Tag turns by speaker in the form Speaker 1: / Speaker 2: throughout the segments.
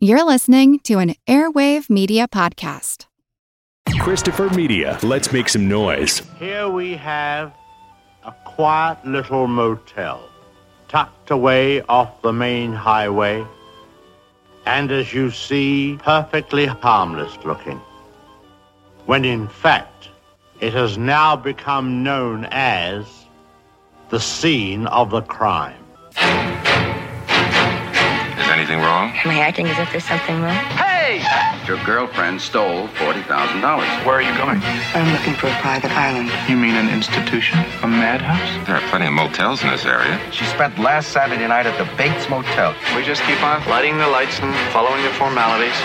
Speaker 1: You're listening to an Airwave Media Podcast.
Speaker 2: Christopher Media, let's make some noise.
Speaker 3: Here we have a quiet little motel tucked away off the main highway, and as you see, perfectly harmless looking. When in fact, it has now become known as the scene of the crime.
Speaker 4: Is anything wrong?
Speaker 5: Am I acting as if there's something wrong? Hey!
Speaker 4: Your girlfriend stole $40,000.
Speaker 6: Where are you going?
Speaker 7: I'm looking for a private island.
Speaker 6: You mean an institution? A madhouse?
Speaker 4: There are plenty of motels in this area.
Speaker 8: She spent last Saturday night at the Bates Motel.
Speaker 6: We just keep on lighting the lights and following the formalities.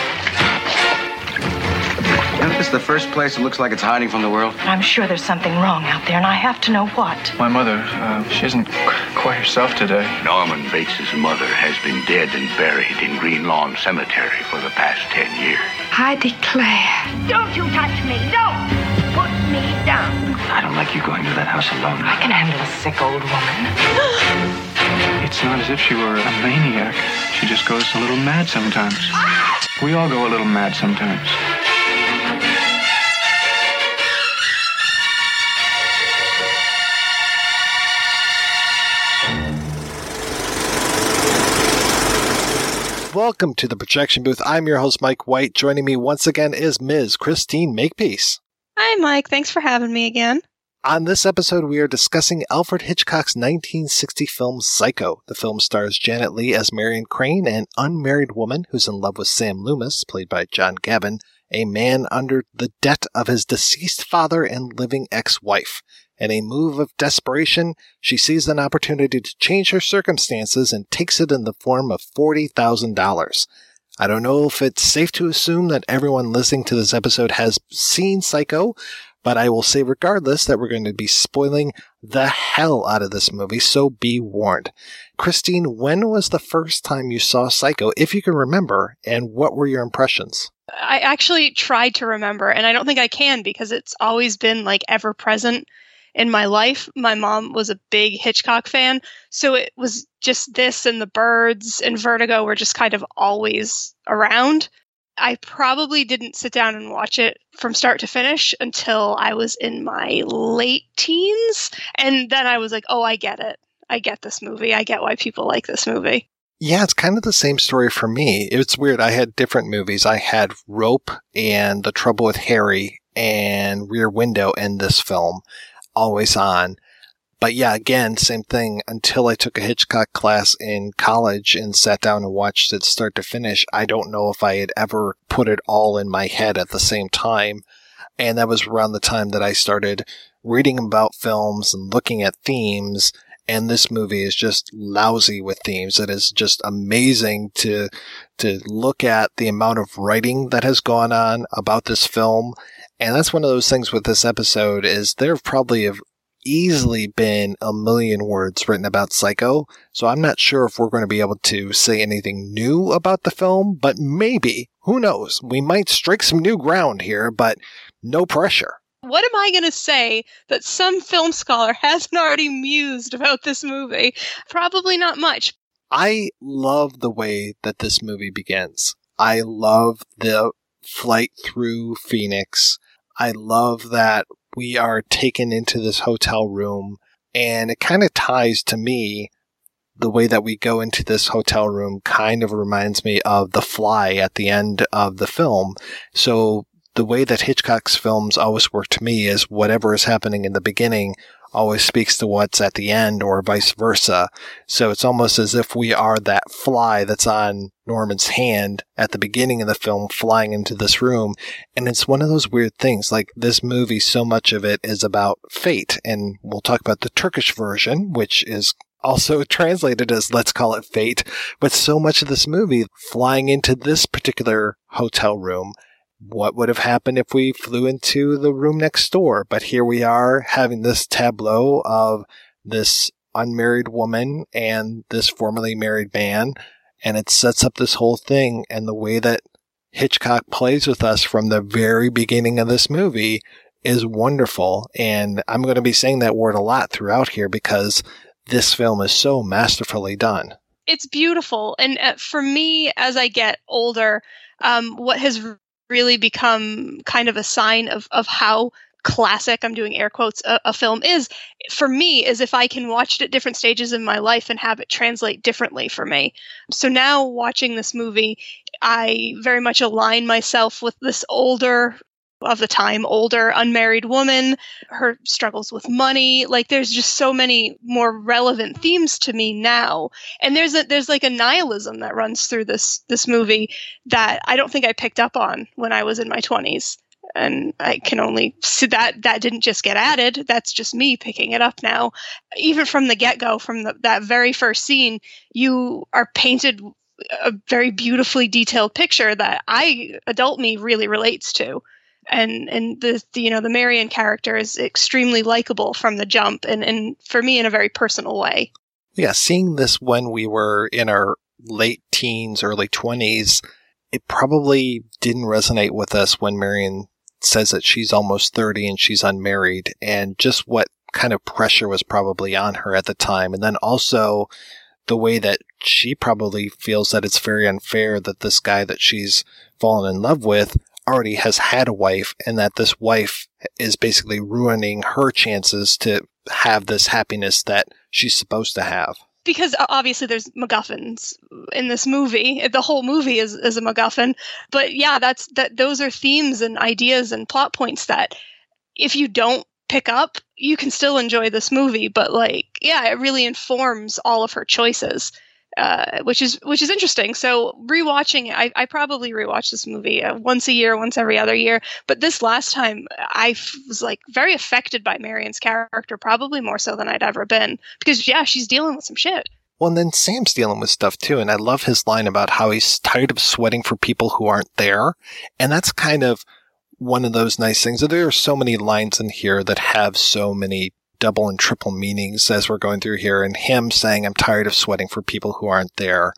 Speaker 8: Isn't this the first place that looks like it's hiding from the world?
Speaker 7: I'm sure there's something wrong out there, and I have to know what.
Speaker 6: My mother, uh, she isn't quite herself today.
Speaker 9: Norman Bates's mother has been dead and buried in Green Lawn Cemetery for the past ten years.
Speaker 7: I declare.
Speaker 10: Don't you touch me! Don't put me down!
Speaker 8: I don't like you going to that house alone.
Speaker 7: I can handle a sick old woman.
Speaker 6: It's not as if she were a maniac. She just goes a little mad sometimes. We all go a little mad sometimes.
Speaker 11: Welcome to the projection booth. I'm your host, Mike White. Joining me once again is Ms. Christine Makepeace.
Speaker 12: Hi, Mike. Thanks for having me again.
Speaker 11: On this episode, we are discussing Alfred Hitchcock's 1960 film Psycho. The film stars Janet Leigh as Marion Crane, an unmarried woman who's in love with Sam Loomis, played by John Gavin, a man under the debt of his deceased father and living ex-wife. In a move of desperation, she sees an opportunity to change her circumstances and takes it in the form of $40,000. I don't know if it's safe to assume that everyone listening to this episode has seen Psycho, but I will say regardless that we're going to be spoiling the hell out of this movie, so be warned. Christine, when was the first time you saw Psycho, if you can remember, and what were your impressions?
Speaker 12: I actually tried to remember, and I don't think I can because it's always been like ever present in my life. My mom was a big Hitchcock fan, so it was just this and the birds and Vertigo were just kind of always around. I probably didn't sit down and watch it from start to finish until I was in my late teens. And then I was like, oh, I get it. I get this movie. I get why people like this movie.
Speaker 11: Yeah, it's kind of the same story for me. It's weird. I had different movies. I had Rope and The Trouble with Harry and Rear Window and this film always on. But yeah, again, same thing. Until I took a Hitchcock class in college and sat down and watched it start to finish, I don't know if I had ever put it all in my head at the same time. And that was around the time that I started reading about films and looking at themes. And this movie is just lousy with themes. It is just amazing to, to look at the amount of writing that has gone on about this film and that's one of those things with this episode is there probably have easily been a million words written about Psycho. So I'm not sure if we're going to be able to say anything new about the film, but maybe, who knows? We might strike some new ground here, but no pressure.
Speaker 12: What am I going to say that some film scholar hasn't already mused about this movie? Probably not much.
Speaker 11: I love the way that this movie begins. I love the flight through Phoenix. I love that we are taken into this hotel room and it kind of ties to me the way that we go into this hotel room kind of reminds me of The Fly at the end of the film. So the way that Hitchcock's films always work to me is whatever is happening in the beginning always speaks to what's at the end or vice versa. So it's almost as if we are that fly that's on Norman's hand at the beginning of the film flying into this room. And it's one of those weird things. Like this movie, so much of it is about fate. And we'll talk about the Turkish version, which is also translated as let's call it fate. But so much of this movie flying into this particular hotel room what would have happened if we flew into the room next door? But here we are having this tableau of this unmarried woman and this formerly married man. And it sets up this whole thing and the way that Hitchcock plays with us from the very beginning of this movie is wonderful. And I'm going to be saying that word a lot throughout here because this film is so masterfully done.
Speaker 12: it's beautiful. And uh, for me, as I get older, um, what has really become kind of a sign of, of how classic i'm doing air quotes a, a, film is for me is if i can watch it at different stages in my life and have it translate differently for me. So now watching this movie i very much align myself with this older of the time older unmarried woman her struggles with money like there's just so many more relevant themes to me now and there's a there's like a nihilism that runs through this this movie that i don't think i picked up on when i was in my 20s and I can only see that that didn't just get added. That's just me picking it up now. Even from the get go, from the, that very first scene, you are painted a very beautifully detailed picture that I, adult me, really relates to. And and the, the you know the Marion character is extremely likable from the jump, and and for me in a very personal way.
Speaker 11: Yeah, seeing this when we were in our late teens, early twenties, it probably didn't resonate with us when Marion says that she's almost 30 and she's unmarried and just what kind of pressure was probably on her at the time. And then also the way that she probably feels that it's very unfair that this guy that she's fallen in love with already has had a wife and that this wife is basically ruining her chances to have this happiness that she's supposed to have
Speaker 12: because obviously there's MacGuffins in this movie. The whole movie is, is a MacGuffin. But yeah, that's that. Those are themes and ideas and plot points that if you don't pick up, you can still enjoy this movie. But like, yeah, it really informs all of her choices uh, which is which is interesting. So rewatching I, I probably rewatch this movie uh, once a year, once every other year. But this last time, I f- was like very affected by Marion's character, probably more so than I'd ever been, because yeah, she's dealing with some shit.
Speaker 11: Well, and then Sam's dealing with stuff too, and I love his line about how he's tired of sweating for people who aren't there, and that's kind of one of those nice things. There are so many lines in here that have so many double and triple meanings as we're going through here. And him saying, I'm tired of sweating for people who aren't there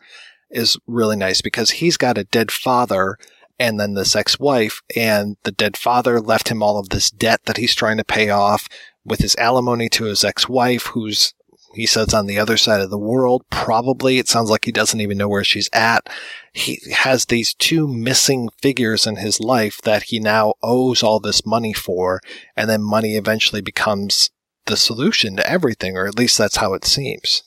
Speaker 11: is really nice because he's got a dead father and then this ex-wife and the dead father left him all of this debt that he's trying to pay off with his alimony to his ex-wife who's he says on the other side of the world probably it sounds like he doesn't even know where she's at he has these two missing figures in his life that he now owes all this money for and then money eventually becomes the solution to everything, or at least that's how it seems.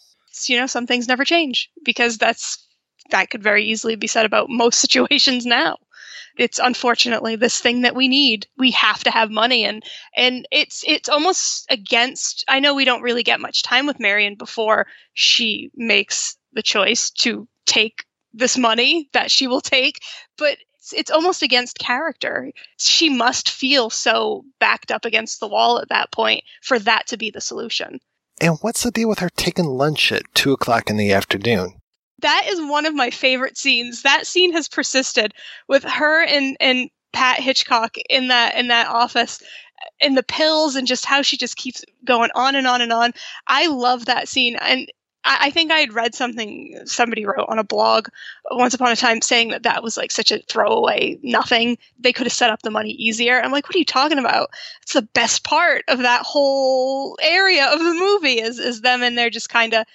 Speaker 12: You know, some things never change because that's that could very easily be said about most situations now. It's unfortunately this thing that we need. We have to have money and and it's it's almost against I know we don't really get much time with Marion before she makes the choice to take this money that she will take, but it's it's almost against character. She must feel so backed up against the wall at that point for that to be the solution.
Speaker 11: And what's the deal with her taking lunch at two o'clock in the afternoon?
Speaker 12: That is one of my favorite scenes. That scene has persisted with her and and Pat Hitchcock in that in that office and the pills and just how she just keeps going on and on and on. I love that scene. And I, think I had read something somebody wrote on a blog once upon a time saying that that was like such a throwaway nothing. They could have set up the money easier. I'm like, what are you talking about? It's the best part of that whole area of the movie is is them in there just kind of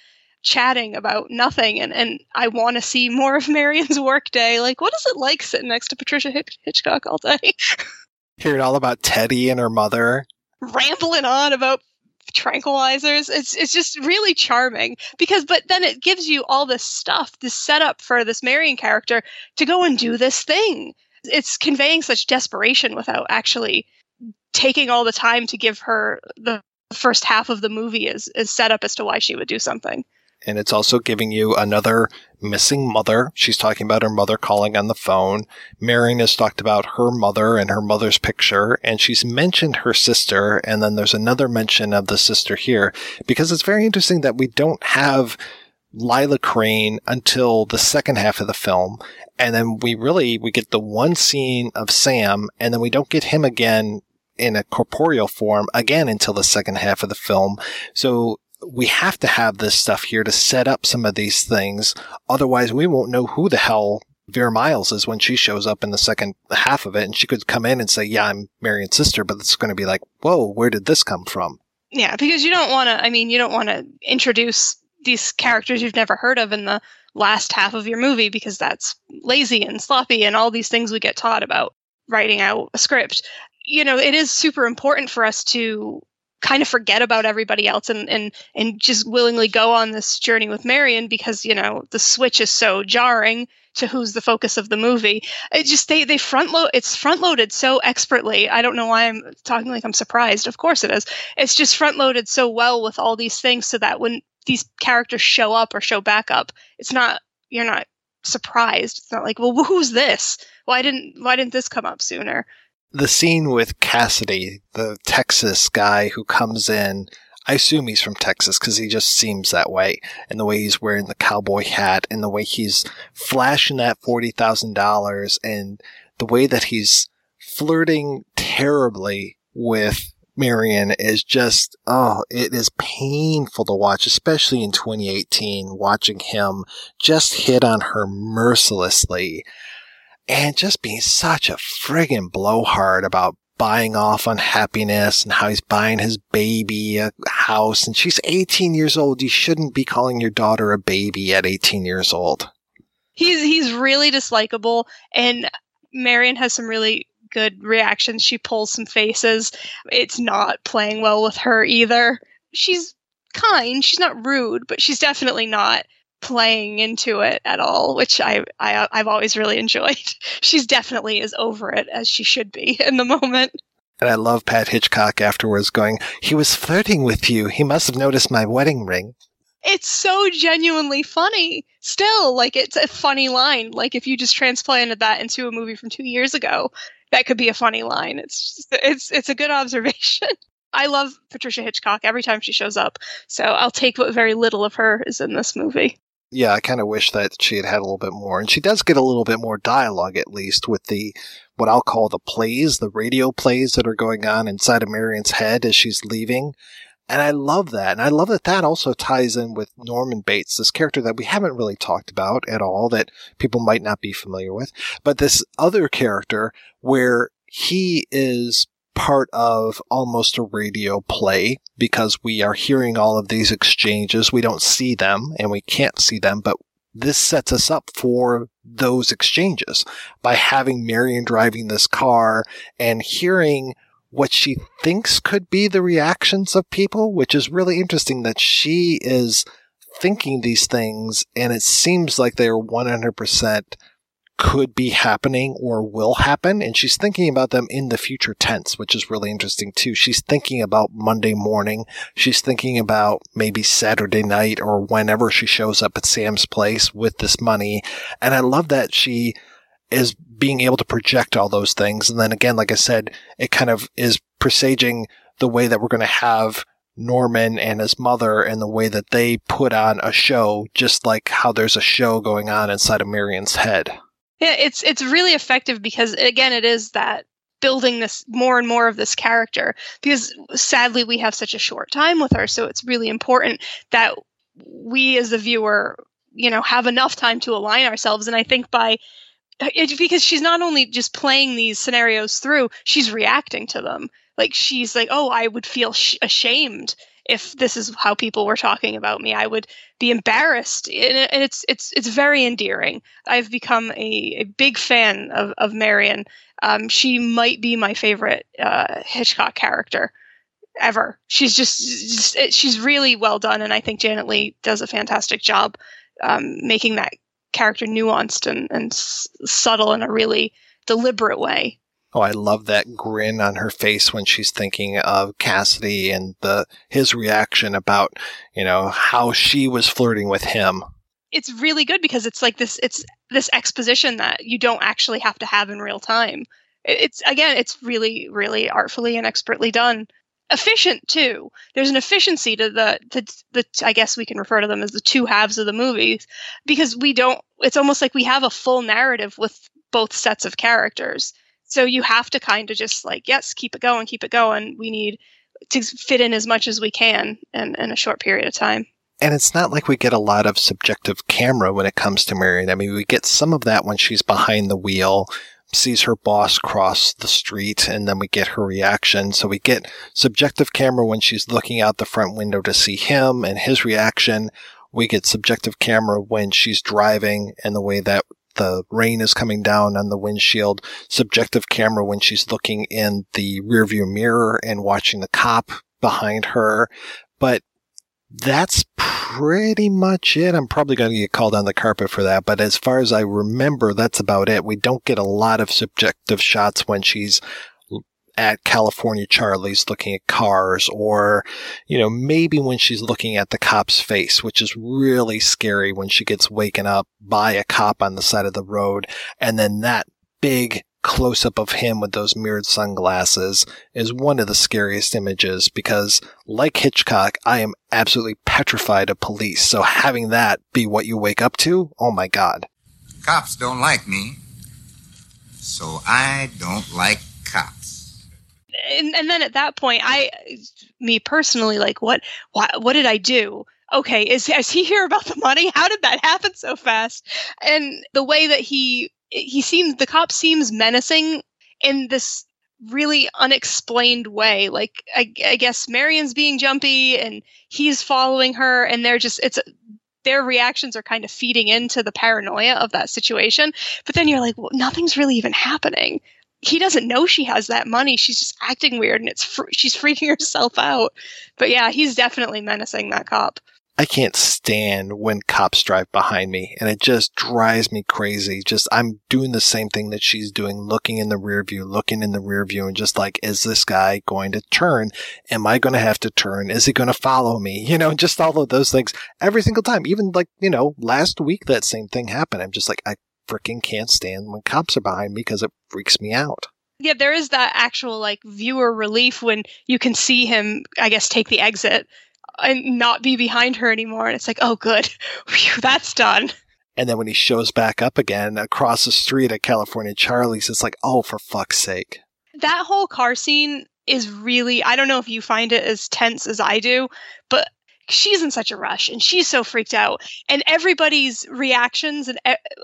Speaker 12: chatting about nothing and and I want to see more of Marion's workday. Like, what is it like sitting next to Patricia Hitchcock all day?
Speaker 11: Hearing all about Teddy and her mother
Speaker 12: rambling on about tranquilizers. It's it's just really charming because but then it gives you all this stuff, this setup for this Marion character to go and do this thing. It's conveying such desperation without actually taking all the time to give her the first half of the movie is is set up as to why she would do something
Speaker 11: and it's also giving you another missing mother. She's talking about her mother calling on the phone. Marion has talked about her mother and her mother's picture, and she's mentioned her sister, and then there's another mention of the sister here, because it's very interesting that we don't have Lila Crane until the second half of the film. And then we really, we get the one scene of Sam, and then we don't get him again in a corporeal form again until the second half of the film. So we have to have this stuff here to set up some of these things. Otherwise, we won't know who the hell Vera Miles is when she shows up in the second half of it. And she could come in and say, yeah, I'm Marion's sister, but it's going to be like, whoa, where did this come from?
Speaker 12: Yeah, because you don't want to, I mean, you don't want to introduce these characters you've never heard of in the last half of your movie because that's lazy and sloppy and all these things we get taught about writing out a script. You know, it is super important for us to kind of forget about everybody else and and and just willingly go on this journey with Marion because you know the switch is so jarring to who's the focus of the movie. It just they they front load it's front loaded so expertly. I don't know why I'm talking like I'm surprised. Of course it is. It's just front loaded so well with all these things so that when these characters show up or show back up, it's not you're not surprised. It's not like, well, who's this? Why didn't why didn't this come up sooner?
Speaker 11: The scene with Cassidy, the Texas guy who comes in, I assume he's from Texas because he just seems that way, and the way he's wearing the cowboy hat, and the way he's flashing that forty thousand dollars, and the way that he's flirting terribly with Marion is just, oh, it is painful to watch, especially in 2018, watching him just hit on her mercilessly and just being such a friggin' blowhard about buying off on happiness and how he's buying his baby a house. And she's 18 years old. You shouldn't be calling your daughter a baby at 18 years old.
Speaker 12: He's, he's really dislikable and Marion has some really good reactions. She pulls some faces. It's not playing well with her either. She's kind. She's not rude, but she's definitely not playing into it at all, which I, I I've always really enjoyed. She's definitely as over it as she should be in the moment.
Speaker 11: And I love Pat Hitchcock afterwards going, he was flirting with you. He must have noticed my wedding ring.
Speaker 12: It's so genuinely funny. Still, like it's a funny line. Like if you just transplanted that into a movie from two years ago, that could be a funny line. It's just, it's it's a good observation. I love Patricia Hitchcock every time she shows up, so I'll take what very little of her is in this movie.
Speaker 11: Yeah, I kind of wish that she had had a little bit more, and she does get a little bit more dialogue at least with the what I'll call the plays, the radio plays that are going on inside of Marion's head as she's leaving. And I love that. And I love that that also ties in with Norman Bates, this character that we haven't really talked about at all, that people might not be familiar with. But this other character where he is part of almost a radio play because we are hearing all of these exchanges. We don't see them and we can't see them, but this sets us up for those exchanges by having Marion driving this car and hearing what she thinks could be the reactions of people, which is really interesting that she is thinking these things and it seems like they're 100% could be happening or will happen. And she's thinking about them in the future tense, which is really interesting too. She's thinking about Monday morning. She's thinking about maybe Saturday night or whenever she shows up at Sam's place with this money. And I love that she is being able to project all those things. And then again, like I said, it kind of is presaging the way that we're going to have Norman and his mother and the way that they put on a show, just like how there's a show going on inside of Marion's head.
Speaker 12: Yeah, it's it's really effective because again, it is that building this more and more of this character because sadly we have such a short time with her, so it's really important that we as the viewer, you know, have enough time to align ourselves. And I think by it, because she's not only just playing these scenarios through, she's reacting to them. Like she's like, "Oh, I would feel sh- ashamed if this is how people were talking about me. I would be embarrassed." And, it's it's it's very endearing. I've become a, a big fan of of Marion. Um, she might be my favorite uh, Hitchcock character ever. She's just, just, she's really well done, and I think Janet Leigh does a fantastic job um, making that character nuanced and, and s- subtle in a really deliberate way.
Speaker 11: Oh, I love that grin on her face when she's thinking of Cassidy and the his reaction about, you know, how she was flirting with him.
Speaker 12: It's really good because it's like this it's this exposition that you don't actually have to have in real time. It's again, it's really really artfully and expertly done efficient too. There's an efficiency to the, to the I guess we can refer to them as the two halves of the movies because we don't. It's almost like we have a full narrative with both sets of characters. So you have to kind of just like yes, keep it going, keep it going. We need to fit in as much as we can in, in a short period of time.
Speaker 11: And it's not like we get a lot of subjective camera when it comes to Marion. I mean, we get some of that when she's behind the wheel sees her boss cross the street and then we get her reaction. So we get subjective camera when she's looking out the front window to see him and his reaction. We get subjective camera when she's driving and the way that the rain is coming down on the windshield, subjective camera when she's looking in the rearview mirror and watching the cop behind her. But that's pretty much it. I'm probably going to get called on the carpet for that, but as far as I remember, that's about it. We don't get a lot of subjective shots when she's at California Charlie's looking at cars or, you know, maybe when she's looking at the cop's face, which is really scary when she gets waken up by a cop on the side of the road. And then that big close up of him with those mirrored sunglasses is one of the scariest images because like Hitchcock, I am absolutely petrified of police. So having that be what you wake up to, oh my God.
Speaker 13: Cops don't like me. So I don't like cops.
Speaker 12: And, and then at that point, I, me personally, like, what, what, what did I do? okay, is, is he here about the money? How did that happen so fast? And the way that he he seems the cop seems menacing in this really unexplained way. Like I, I guess Marion's being jumpy and he's following her, and they're just it's their reactions are kind of feeding into the paranoia of that situation. But then you're like, well, nothing's really even happening. He doesn't know she has that money. She's just acting weird, and it's fr- she's freaking herself out. But yeah, he's definitely menacing that cop.
Speaker 11: I can't stand when cops drive behind me and it just drives me crazy. Just I'm doing the same thing that she's doing, looking in the rear view, looking in the rear view and just like, is this guy going to turn? Am I going to have to turn? Is he going to follow me? You know, just all of those things every single time. Even like, you know, last week that same thing happened. I'm just like, I freaking can't stand when cops are behind me because it freaks me out.
Speaker 12: Yeah, there is that actual like viewer relief when you can see him, I guess, take the exit and not be behind her anymore. And it's like, oh, good. Whew, that's done.
Speaker 11: And then when he shows back up again across the street at California Charlie's, it's like, oh, for fuck's sake.
Speaker 12: That whole car scene is really, I don't know if you find it as tense as I do, but she's in such a rush and she's so freaked out. And everybody's reactions and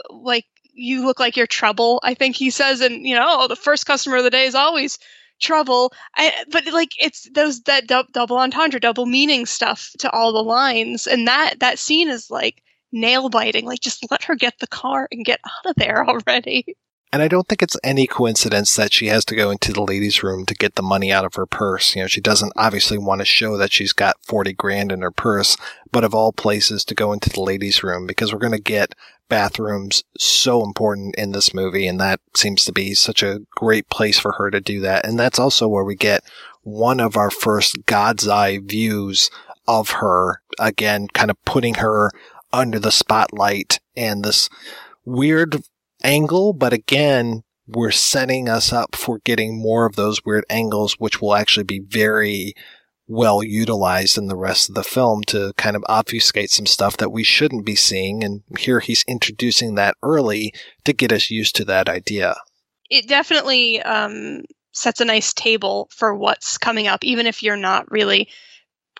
Speaker 12: like, you look like you're trouble, I think he says. And, you know, oh, the first customer of the day is always trouble. I, but like it's those that du- double entendre, double meaning stuff to all the lines, and that that scene is like nail biting. Like just let her get the car and get out of there already.
Speaker 11: And I don't think it's any coincidence that she has to go into the ladies' room to get the money out of her purse. You know, she doesn't obviously want to show that she's got 40 grand in her purse, but of all places to go into the ladies' room because we're going to get bathrooms so important in this movie. And that seems to be such a great place for her to do that. And that's also where we get one of our first God's eye views of her again, kind of putting her under the spotlight and this weird angle, but again, we're setting us up for getting more of those weird angles, which will actually be very well utilized in the rest of the film to kind of obfuscate some stuff that we shouldn't be seeing. And here he's introducing that early to get us used to that idea.
Speaker 12: It definitely um, sets a nice table for what's coming up, even if you're not really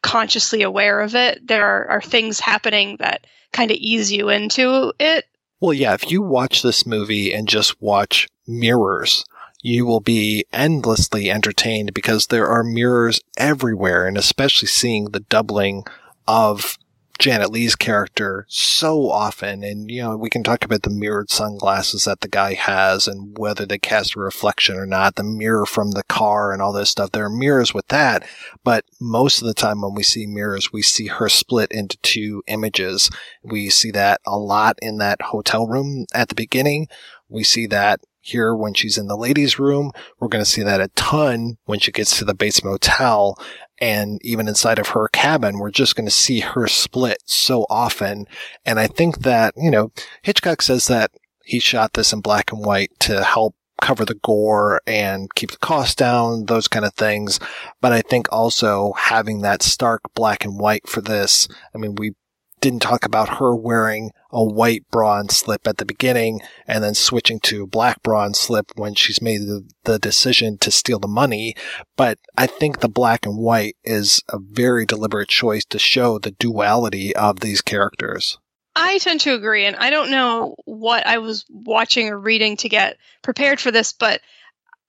Speaker 12: consciously aware of it. There are, are things happening that kind of ease you into it
Speaker 11: well, yeah, if you watch this movie and just watch mirrors, you will be endlessly entertained because there are mirrors everywhere and especially seeing the doubling of Janet Leigh's character so often. And, you know, we can talk about the mirrored sunglasses that the guy has and whether they cast a reflection or not, the mirror from the car and all this stuff. There are mirrors with that. But most of the time when we see mirrors, we see her split into two images. We see that a lot in that hotel room at the beginning. We see that here when she's in the ladies' room. We're going to see that a ton when she gets to the Bates Motel and even inside of her cabin, we're just going to see her split so often. And I think that, you know, Hitchcock says that he shot this in black and white to help cover the gore and keep the cost down, those kind of things. But I think also having that stark black and white for this, I mean, we didn't talk about her wearing a white bra and slip at the beginning and then switching to black bra and slip when she's made the, the decision to steal the money. But I think the black and white is a very deliberate choice to show the duality of these characters.
Speaker 12: I tend to agree, and I don't know what I was watching or reading to get prepared for this, but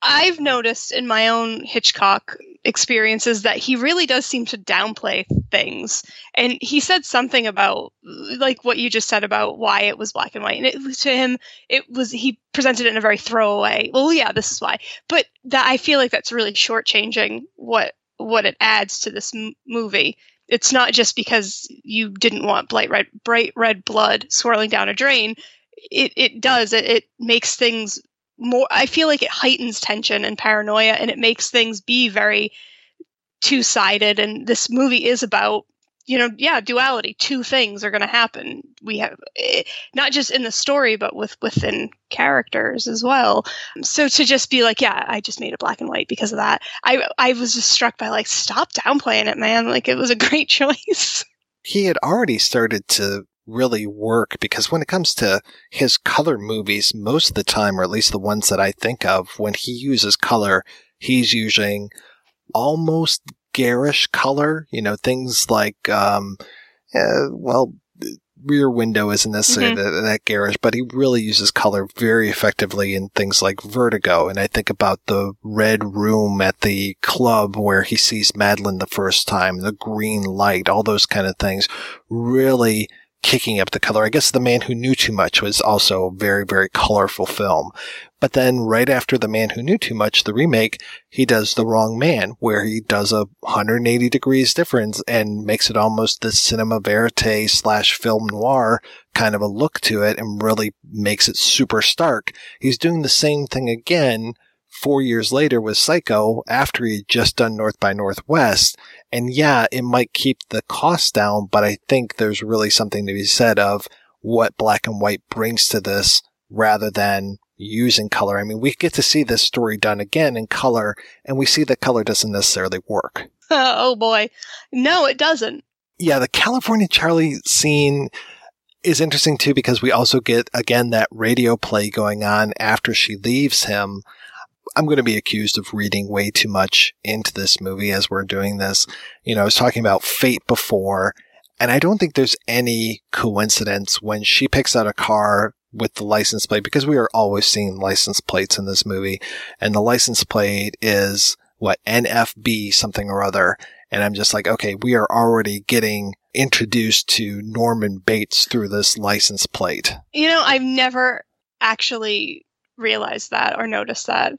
Speaker 12: I've noticed in my own Hitchcock experiences that he really does seem to downplay things. And he said something about like what you just said about why it was black and white. And it to him, it was he presented it in a very throwaway. Well, yeah, this is why. But that I feel like that's really shortchanging what what it adds to this m- movie. It's not just because you didn't want bright red, bright red blood swirling down a drain. It it does. It, it makes things more i feel like it heightens tension and paranoia and it makes things be very two-sided. And this movie is about you know yeah duality. Two things are going to happen. We have eh, not just in the story but with within characters as well. So to just be like yeah i just made it black and white because of that. I i was just struck by like stop downplaying it man. Like it was a great choice.
Speaker 11: He had already started to really work because when it comes to his color movies, most of the time, or at least the ones that I think of, when he uses color, he's using almost garish color, you know, things like, um, uh, well, rear window isn't necessarily mm-hmm. that, that, garish, but he really uses color very effectively in things like Vertigo. And I think about the red room at the club where he sees Madeleine the first time, the green light, all those kind of things really kicking up the color. I guess The Man Who Knew Too Much was also a very, very colorful film. But then right after The Man Who Knew Too Much, the remake, he does The Wrong Man, where he does a 180 degrees difference and makes it almost the cinema verite slash film noir kind of a look to it and really makes it super stark. He's doing the same thing again four years later with Psycho after he had just done North by Northwest. And yeah, it might keep the cost down, but I think there's really something to be said of what black and white brings to this rather than using color. I mean, we get to see this story done again in color and we see that color doesn't necessarily work.
Speaker 12: oh boy. No, it doesn't.
Speaker 11: Yeah, the California Charlie scene is interesting too because we also get again that radio play going on after she leaves him I'm going to be accused of reading way too much into this movie as we're doing this. You know, I was talking about fate before, and I don't think there's any coincidence when she picks out a car with the license plate because we are always seeing license plates in this movie, and the license plate is what NFB something or other. And I'm just like, okay, we are already getting introduced to Norman Bates through this license plate.
Speaker 12: You know, I've never actually realized that or noticed that.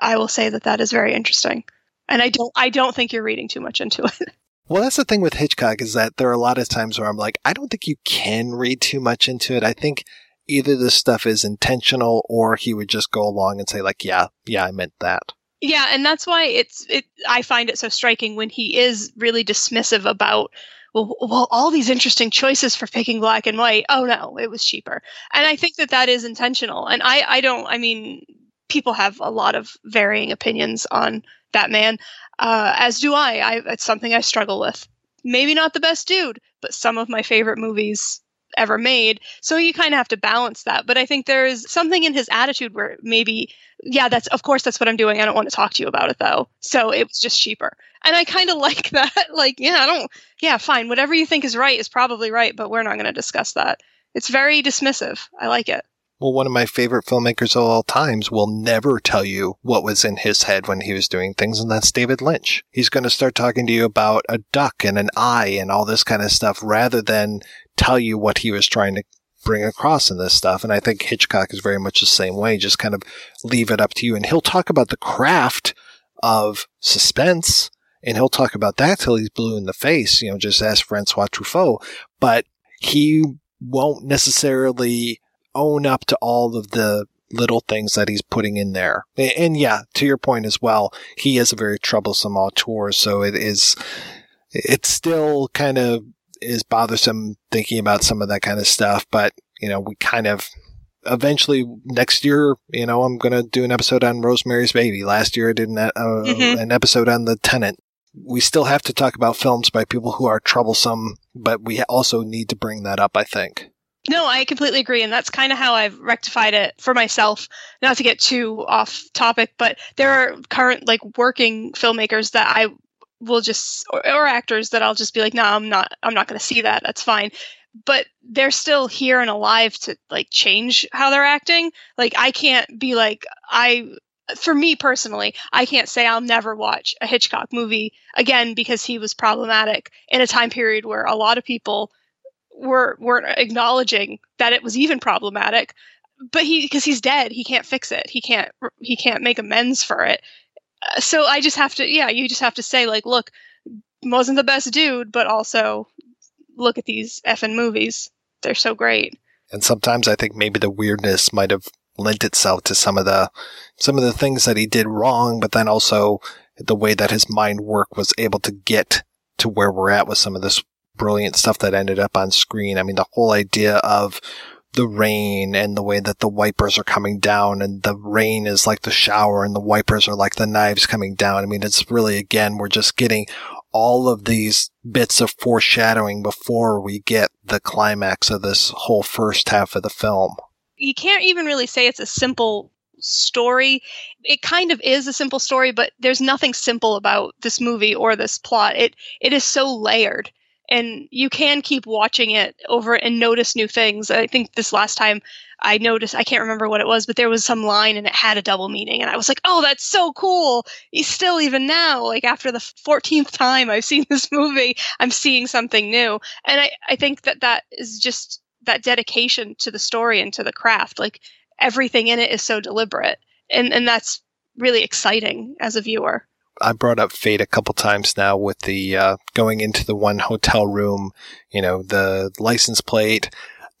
Speaker 12: I will say that that is very interesting. And I don't I don't think you're reading too much into it.
Speaker 11: Well, that's the thing with Hitchcock is that there are a lot of times where I'm like, I don't think you can read too much into it. I think either this stuff is intentional or he would just go along and say like, yeah, yeah, I meant that.
Speaker 12: Yeah, and that's why it's it I find it so striking when he is really dismissive about well, well, all these interesting choices for picking black and white. Oh no, it was cheaper. And I think that that is intentional. And I, I don't, I mean, people have a lot of varying opinions on that man, uh, as do I. I. It's something I struggle with. Maybe not the best dude, but some of my favorite movies ever made. So you kind of have to balance that. But I think there's something in his attitude where maybe, yeah, that's, of course, that's what I'm doing. I don't want to talk to you about it though. So it was just cheaper. And I kind of like that. Like, yeah, I don't, yeah, fine. Whatever you think is right is probably right, but we're not going to discuss that. It's very dismissive. I like it.
Speaker 11: Well, one of my favorite filmmakers of all times will never tell you what was in his head when he was doing things, and that's David Lynch. He's going to start talking to you about a duck and an eye and all this kind of stuff rather than tell you what he was trying to bring across in this stuff. And I think Hitchcock is very much the same way, just kind of leave it up to you. And he'll talk about the craft of suspense and he'll talk about that till he's blue in the face, you know, just ask Francois Truffaut, but he won't necessarily own up to all of the little things that he's putting in there. And yeah, to your point as well, he is a very troublesome auteur, so it is, it still kind of is bothersome thinking about some of that kind of stuff, but you know, we kind of eventually next year, you know, I'm going to do an episode on Rosemary's Baby. Last year I did an, uh, mm-hmm. an episode on The Tenant. We still have to talk about films by people who are troublesome, but we also need to bring that up, I think.
Speaker 12: No, I completely agree. And that's kind of how I've rectified it for myself. Not to get too off topic, but there are current, like, working filmmakers that I will just, or, or actors that I'll just be like, no, I'm not, I'm not going to see that. That's fine. But they're still here and alive to, like, change how they're acting. Like, I can't be like, I, for me personally, I can't say I'll never watch a Hitchcock movie again because he was problematic in a time period where a lot of people were weren't acknowledging that it was even problematic. But he because he's dead, he can't fix it. He can't he can't make amends for it. Uh, so I just have to yeah, you just have to say like, look, wasn't the best dude, but also look at these effing movies. They're so great.
Speaker 11: And sometimes I think maybe the weirdness might have lent itself to some of the some of the things that he did wrong, but then also the way that his mind work was able to get to where we're at with some of this brilliant stuff that ended up on screen. I mean, the whole idea of the rain and the way that the wipers are coming down and the rain is like the shower and the wipers are like the knives coming down. I mean, it's really, again, we're just getting all of these bits of foreshadowing before we get the climax of this whole first half of the film.
Speaker 12: You can't even really say it's a simple story. It kind of is a simple story, but there's nothing simple about this movie or this plot. It it is so layered and you can keep watching it over and notice new things. I think this last time I noticed, I can't remember what it was, but there was some line and it had a double meaning. And I was like, oh, that's so cool. Still, even now, like after the 14th time I've seen this movie, I'm seeing something new. And I, I think that that is just that dedication to the story and to the craft. Like everything in it is so deliberate. And, and that's really exciting as a viewer.
Speaker 11: I brought up fate a couple times now with the uh, going into the one hotel room, you know, the license plate.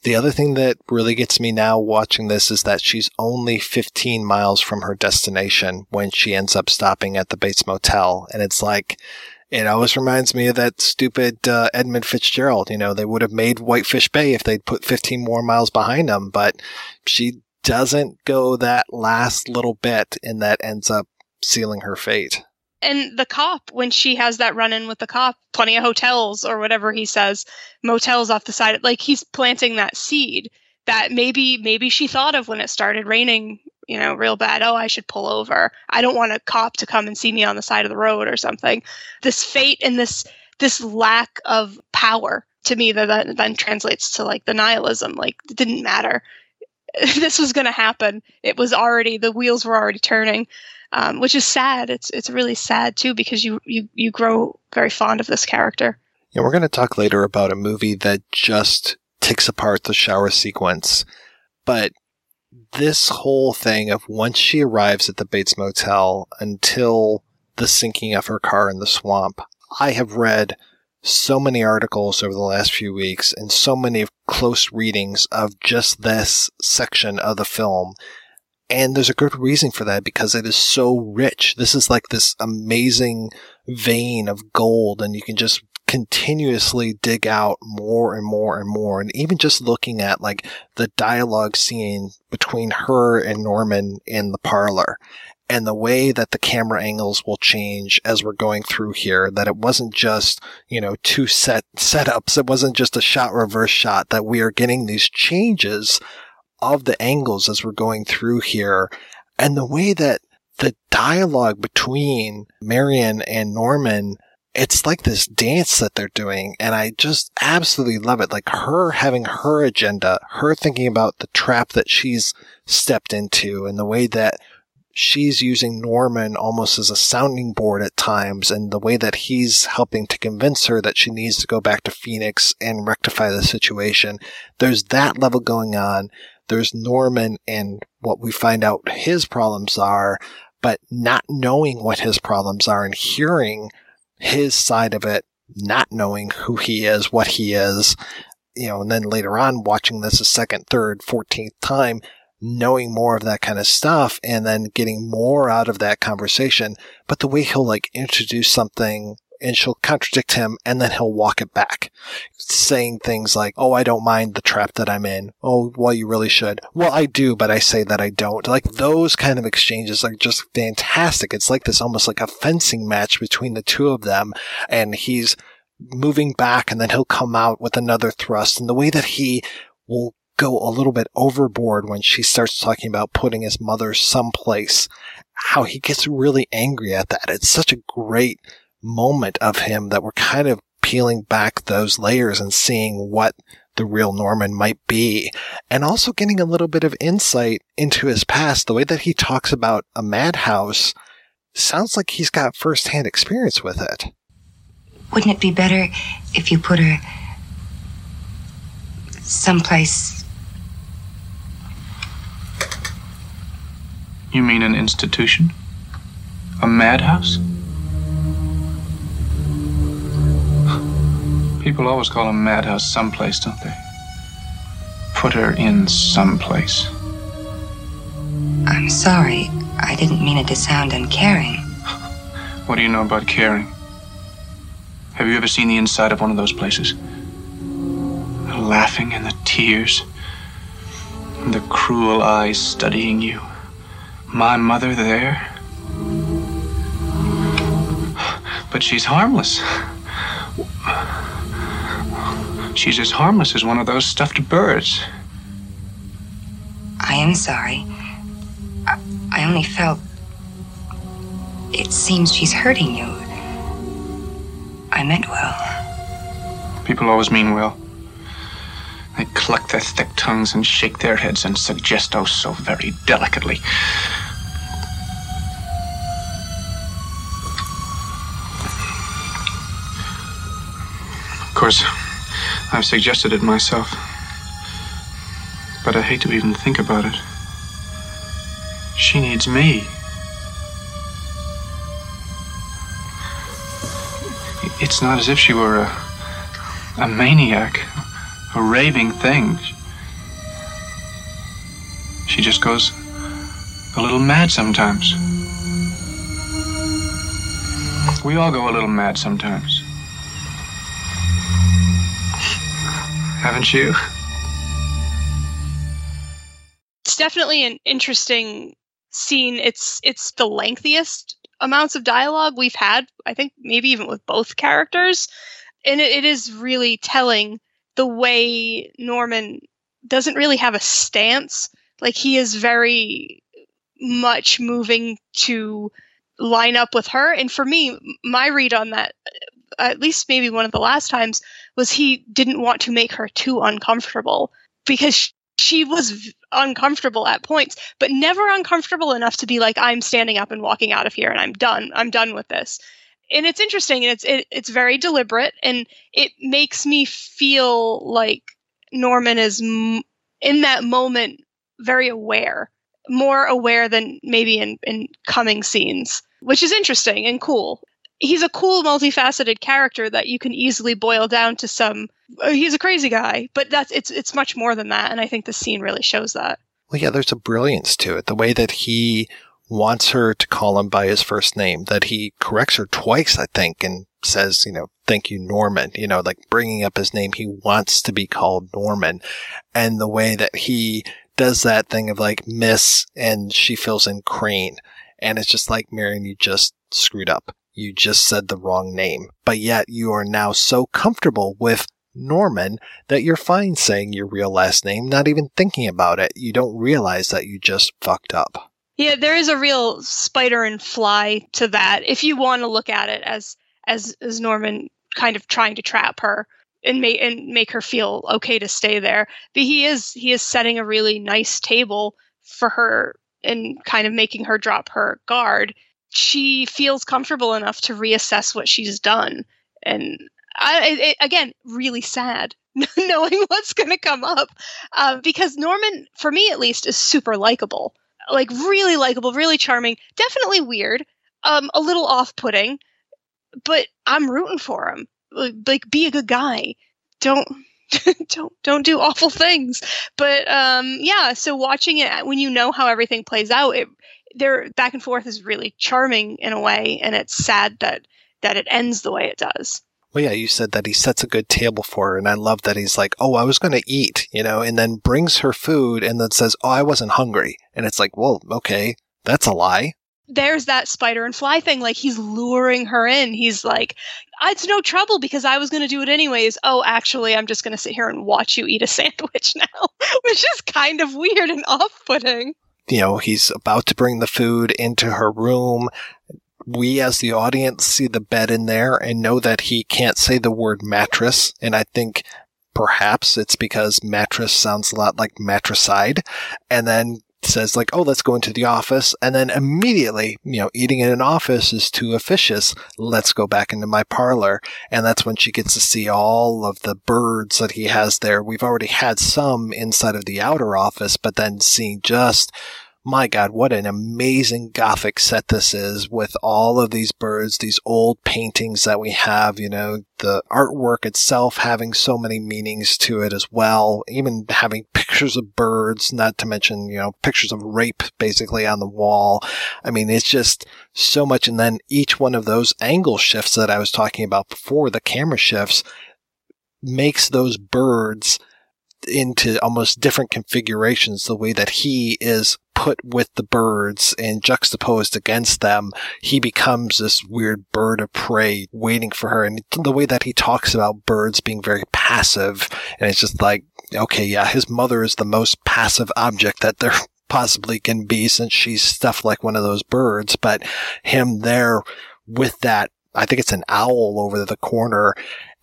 Speaker 11: The other thing that really gets me now watching this is that she's only 15 miles from her destination when she ends up stopping at the Bates Motel. And it's like, it always reminds me of that stupid uh, Edmund Fitzgerald. You know, they would have made Whitefish Bay if they'd put 15 more miles behind them, but she doesn't go that last little bit and that ends up sealing her fate
Speaker 12: and the cop when she has that run in with the cop plenty of hotels or whatever he says motels off the side like he's planting that seed that maybe maybe she thought of when it started raining you know real bad oh i should pull over. I don't want a cop to come and see me on the side of the road or something. This fate and this this lack of power to me that, then translates to like the nihilism like it didn't matter. This was going to happen. It was already the wheels were already turning um, which is sad. It's it's really sad too because you you you grow very fond of this character.
Speaker 11: Yeah, we're going to talk later about a movie that just takes apart the shower sequence, but this whole thing of once she arrives at the Bates Motel until the sinking of her car in the swamp, I have read so many articles over the last few weeks and so many close readings of just this section of the film and there's a good reason for that because it is so rich. This is like this amazing vein of gold and you can just continuously dig out more and more and more. And even just looking at like the dialogue scene between her and Norman in the parlor and the way that the camera angles will change as we're going through here, that it wasn't just, you know, two set setups. It wasn't just a shot reverse shot that we are getting these changes of the angles as we're going through here and the way that the dialogue between Marion and Norman it's like this dance that they're doing and I just absolutely love it. Like her having her agenda, her thinking about the trap that she's stepped into and the way that she's using Norman almost as a sounding board at times and the way that he's helping to convince her that she needs to go back to Phoenix and rectify the situation. There's that level going on. There's Norman and what we find out his problems are, but not knowing what his problems are and hearing his side of it, not knowing who he is, what he is, you know, and then later on watching this a second, third, fourteenth time, knowing more of that kind of stuff and then getting more out of that conversation. But the way he'll like introduce something and she'll contradict him and then he'll walk it back, saying things like, Oh, I don't mind the trap that I'm in. Oh, well, you really should. Well, I do, but I say that I don't. Like those kind of exchanges are just fantastic. It's like this almost like a fencing match between the two of them. And he's moving back and then he'll come out with another thrust and the way that he will go a little bit overboard when she starts talking about putting his mother someplace, how he gets really angry at that. It's such a great moment of him that we're kind of peeling back those layers and seeing what the real Norman might be, and also getting a little bit of insight into his past. The way that he talks about a madhouse sounds like he's got firsthand experience with it.
Speaker 14: Wouldn't it be better if you put her someplace?
Speaker 6: You mean an institution? A madhouse? People always call a madhouse someplace, don't they? Put her in someplace.
Speaker 14: I'm sorry. I didn't mean it to sound uncaring.
Speaker 6: What do you know about caring? Have you ever seen the inside of one of those places? The laughing and the tears, and the cruel eyes studying you. My mother there. But she's harmless. She's as harmless as one of those stuffed birds.
Speaker 14: I am sorry. I, I only felt. It seems she's hurting you. I meant well.
Speaker 6: People always mean well. They cluck their thick tongues and shake their heads and suggest oh so very delicately. Of course, I've suggested it myself. But I hate to even think about it. She needs me. It's not as if she were a, a maniac, a raving thing. She just goes a little mad sometimes. We all go a little mad sometimes. Haven't you?
Speaker 12: It's definitely an interesting scene. It's it's the lengthiest amounts of dialogue we've had. I think maybe even with both characters, and it, it is really telling the way Norman doesn't really have a stance. Like he is very much moving to line up with her. And for me, my read on that, at least maybe one of the last times, was he didn't want to make her too uncomfortable because she was uncomfortable at points, but never uncomfortable enough to be like, I'm standing up and walking out of here and I'm done. I'm done with this. And it's interesting and it's it, it's very deliberate and it makes me feel like Norman is m- in that moment very aware, more aware than maybe in in coming scenes, which is interesting and cool. He's a cool, multifaceted character that you can easily boil down to some. Uh, he's a crazy guy, but that's it's it's much more than that, and I think the scene really shows that.
Speaker 11: Well, yeah, there's a brilliance to it. The way that he wants her to call him by his first name, that he corrects her twice, I think, and says, you know, thank you, Norman, you know, like bringing up his name. He wants to be called Norman. And the way that he does that thing of like miss and she fills in crane. And it's just like, Marion, you just screwed up. You just said the wrong name, but yet you are now so comfortable with Norman that you're fine saying your real last name, not even thinking about it. You don't realize that you just fucked up.
Speaker 12: Yeah, there is a real spider and fly to that. If you want to look at it as as as Norman kind of trying to trap her and make and make her feel okay to stay there. But he is he is setting a really nice table for her and kind of making her drop her guard. She feels comfortable enough to reassess what she's done, and I, it, again, really sad knowing what's going to come up uh, because Norman, for me at least, is super likable. Like really likable, really charming. Definitely weird, um, a little off-putting, but I'm rooting for him. Like, be a good guy. Don't don't don't do awful things. But um, yeah, so watching it when you know how everything plays out, it their back and forth is really charming in a way, and it's sad that that it ends the way it does.
Speaker 11: Well, yeah, you said that he sets a good table for her, and I love that he's like, "Oh, I was going to eat," you know, and then brings her food, and then says, "Oh, I wasn't hungry," and it's like, "Well, okay, that's a lie."
Speaker 12: There's that spider and fly thing. Like he's luring her in. He's like, "It's no trouble because I was going to do it anyways." Oh, actually, I'm just going to sit here and watch you eat a sandwich now, which is kind of weird and off-putting.
Speaker 11: You know, he's about to bring the food into her room we as the audience see the bed in there and know that he can't say the word mattress. And I think perhaps it's because mattress sounds a lot like matricide. And then says like, oh, let's go into the office. And then immediately, you know, eating in an office is too officious. Let's go back into my parlor. And that's when she gets to see all of the birds that he has there. We've already had some inside of the outer office, but then seeing just my God, what an amazing Gothic set this is with all of these birds, these old paintings that we have, you know, the artwork itself having so many meanings to it as well, even having pictures of birds, not to mention, you know, pictures of rape basically on the wall. I mean, it's just so much. And then each one of those angle shifts that I was talking about before, the camera shifts, makes those birds into almost different configurations the way that he is put with the birds and juxtaposed against them, he becomes this weird bird of prey waiting for her. And the way that he talks about birds being very passive, and it's just like, okay, yeah, his mother is the most passive object that there possibly can be since she's stuffed like one of those birds, but him there with that I think it's an owl over the corner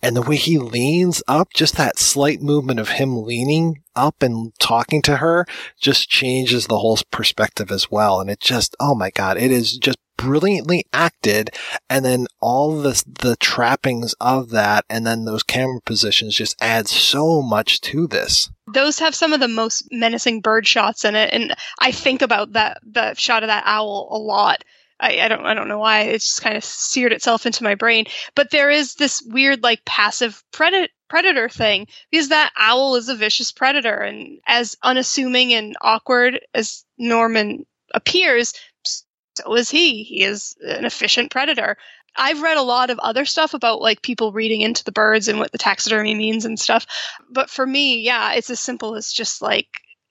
Speaker 11: and the way he leans up, just that slight movement of him leaning up and talking to her just changes the whole perspective as well. And it just, oh my God, it is just brilliantly acted. And then all the, the trappings of that and then those camera positions just add so much to this.
Speaker 12: Those have some of the most menacing bird shots in it. And I think about that, the shot of that owl a lot I, I, don't I don't know why it's just kind of seared itself into my brain. But there is this weird like passive predator predator thing because that owl is a vicious predator and as unassuming and awkward as Norman appears, so is he. He is an efficient predator. I've read a lot of other stuff about like people reading into the birds and what the taxidermy means and stuff. But for me, yeah, it's as simple as just like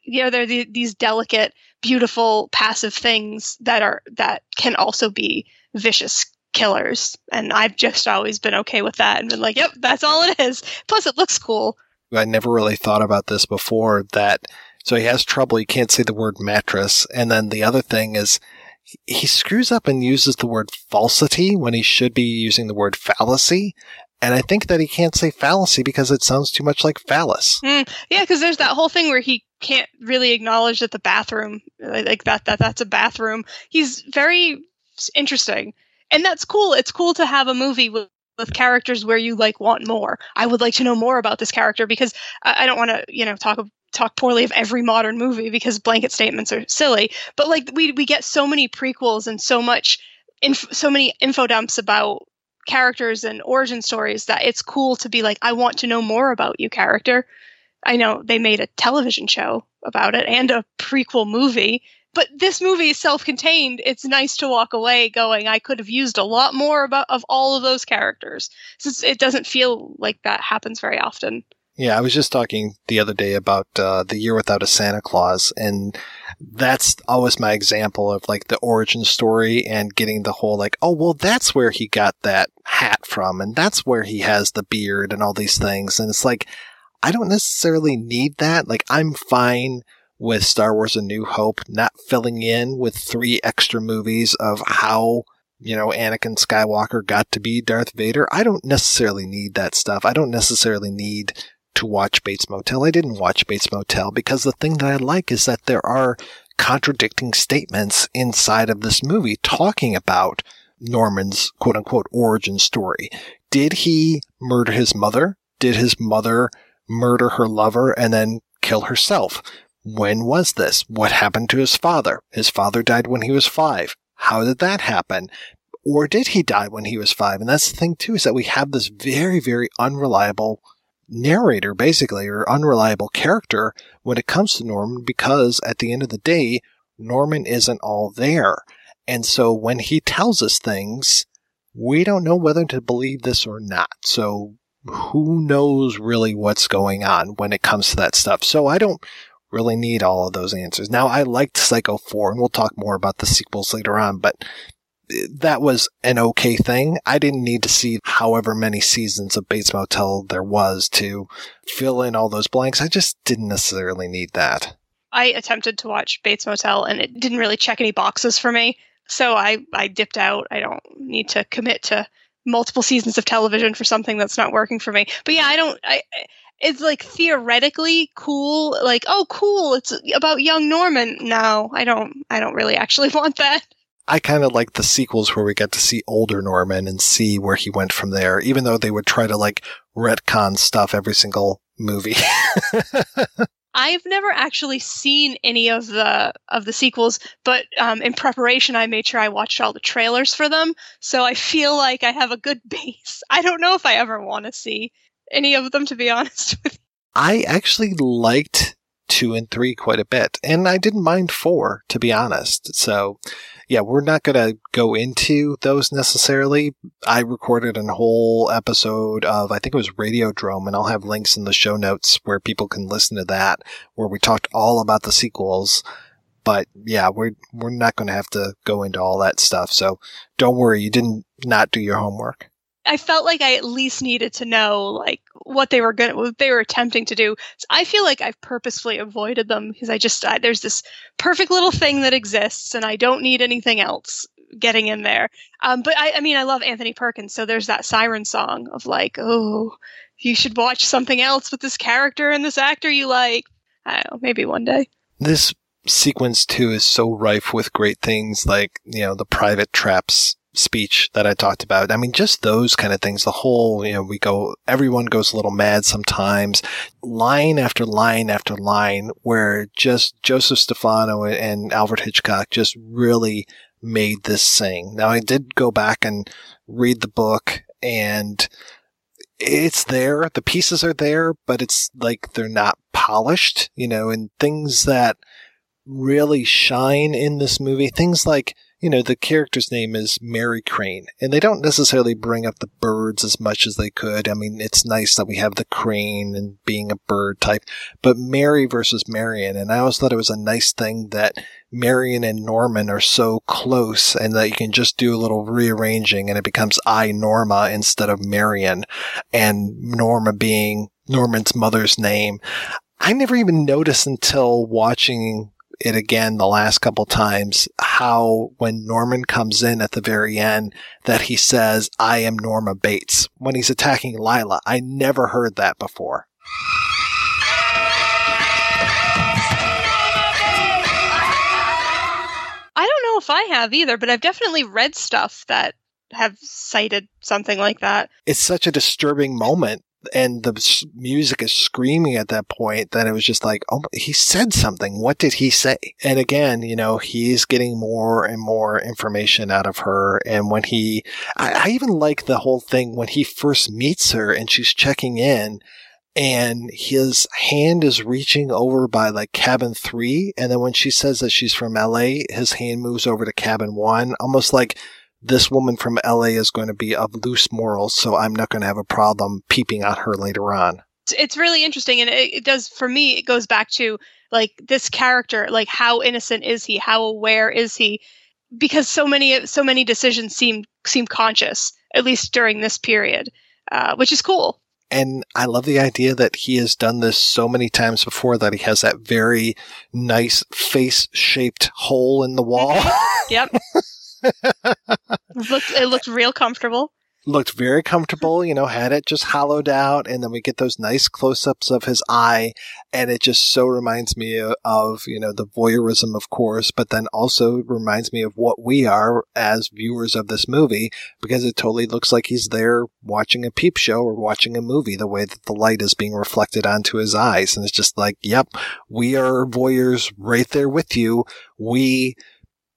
Speaker 12: you know, they're the, these delicate beautiful passive things that are that can also be vicious killers. And i've just always been okay with that and been like yep that's all it is. Plus it looks cool.
Speaker 11: I never really thought about this before that so he has trouble he can't say the word mattress. And then the other thing is he screws up and uses the word falsity when he should be using the word fallacy. And I think that he can't say fallacy because it sounds too much like phallus.
Speaker 12: Mm, yeah, because there's that whole thing where he can't really acknowledge that the bathroom, like that, that that's a bathroom. He's very interesting, and that's cool. It's cool to have a movie with with characters where you like want more. I would like to know more about this character because I, I don't want to, you know, talk talk poorly of every modern movie because blanket statements are silly. But like we we get so many prequels and so much, inf- so many info dumps about characters and origin stories that it's cool to be like, I want to know more about you, character. I know they made a television show about it and a prequel movie, but this movie is self-contained. It's nice to walk away going, I could have used a lot more about of all of those characters. Since it doesn't feel like that happens very often.
Speaker 11: Yeah, I was just talking the other day about uh, the year without a Santa Claus, and that's always my example of like the origin story and getting the whole like, oh well, that's where he got that hat from, and that's where he has the beard and all these things, and it's like I don't necessarily need that. Like I'm fine with Star Wars: A New Hope not filling in with three extra movies of how you know, Anakin Skywalker got to be Darth Vader. I don't necessarily need that stuff. I don't necessarily need to watch Bates Motel. I didn't watch Bates Motel because the thing that I like is that there are contradicting statements inside of this movie talking about Norman's quote unquote origin story. Did he murder his mother? Did his mother murder her lover and then kill herself? When was this? What happened to his father? His father died when he was five. How did that happen? Or did he die when he was five? And that's the thing too, is that we have this very, very unreliable narrator, basically, or unreliable character when it comes to Norman because at the end of the day, Norman isn't all there. And so when he tells us things, we don't know whether to believe this or not. So who knows really what's going on when it comes to that stuff. So I don't really need all of those answers. Now I liked Psycho 4 and we'll talk more about the sequels later on, but eh, that was an okay thing. I didn't need to see however many seasons of Bates Motel there was to fill in all those blanks. I just didn't necessarily need that.
Speaker 12: I attempted to watch Bates Motel and it didn't really check any boxes for me. So I, I dipped out. I don't need to commit to multiple seasons of television for something that's not working for me. But yeah, I don't. I it's like theoretically cool. Like oh, cool. It's about young Norman. No, I don't. I don't really actually want that.
Speaker 11: I kind of like the sequels where we get to see older Norman and see where he went from there, even though they would try to like retcon stuff every single movie.
Speaker 12: I've never actually seen any of the of the sequels, but um, in preparation, I made sure I watched all the trailers for them. So I feel like I have a good base. I don't know if I ever want to see any of them, to be honest with you.
Speaker 11: I actually liked two and three quite a bit, and I didn't mind four, to be honest. So yeah, we're not going to go into those necessarily. I recorded a whole episode of, I think it was Radiodrome, and I'll have links in the show notes where people can listen to that, where we talked all about the sequels. But yeah, we're, we're not going to have to go into all that stuff. So don't worry, you didn't not do your homework.
Speaker 12: I felt like I at least needed to know like what they were going what they were attempting to do. So I feel like I've purposefully avoided them because I just I, there's this perfect little thing that exists and I don't need anything else getting in there. Um, but I, I mean I love Anthony Perkins, so there's that siren song of like, oh, you should watch something else with this character and this actor you like. I don't know, maybe one day.
Speaker 11: This sequence too is so rife with great things like, you know, the private traps speech that I talked about. I mean, just those kind of things. The whole, you know, we go, everyone goes a little mad sometimes. Line after line after line where just Joseph Stefano and Alfred Hitchcock just really made this sing. Now, I did go back and read the book and it's there. The pieces are there, but it's like they're not polished, you know, and things that really shine in this movie, things like you know, the character's name is Mary Crane, and they don't necessarily bring up the birds as much as they could. I mean, it's nice that we have the crane and being a bird type, but Mary versus Marion, and I always thought it was a nice thing that Marion and Norman are so close and that you can just do a little rearranging and it becomes I Norma instead of Marion, and Norma being Norman's mother's name. I never even noticed until watching it again the last couple times how when Norman comes in at the very end that he says, I am Norma Bates when he's attacking Lila. I never heard that before.
Speaker 12: I don't know if I have either, but I've definitely read stuff that have cited something like that.
Speaker 11: It's such a disturbing moment and the music is screaming at that point that it was just like, oh, he said something. What did he say? And again, you know, he's getting more and more information out of her. And when he, I, I even like the whole thing when he first meets her and she's checking in and his hand is reaching over by like cabin three. And then when she says that she's from LA, his hand moves over to cabin one, almost like this woman from LA is going to be of loose morals, so I'm not going to have a problem peeping on her later on.
Speaker 12: It's really interesting, and it, it does for me. It goes back to like this character, like how innocent is he? How aware is he? Because so many so many decisions seem seem conscious, at least during this period, uh, which is cool.
Speaker 11: And I love the idea that he has done this so many times before that he has that very nice face shaped hole in the wall.
Speaker 12: yep. it, looked, it looked real comfortable.
Speaker 11: Looked very comfortable, you know, had it just hollowed out, and then we get those nice close ups of his eye, and it just so reminds me of, you know, the voyeurism, of course, but then also reminds me of what we are as viewers of this movie, because it totally looks like he's there watching a peep show or watching a movie, the way that the light is being reflected onto his eyes. And it's just like, yep, we are voyeurs right there with you. We,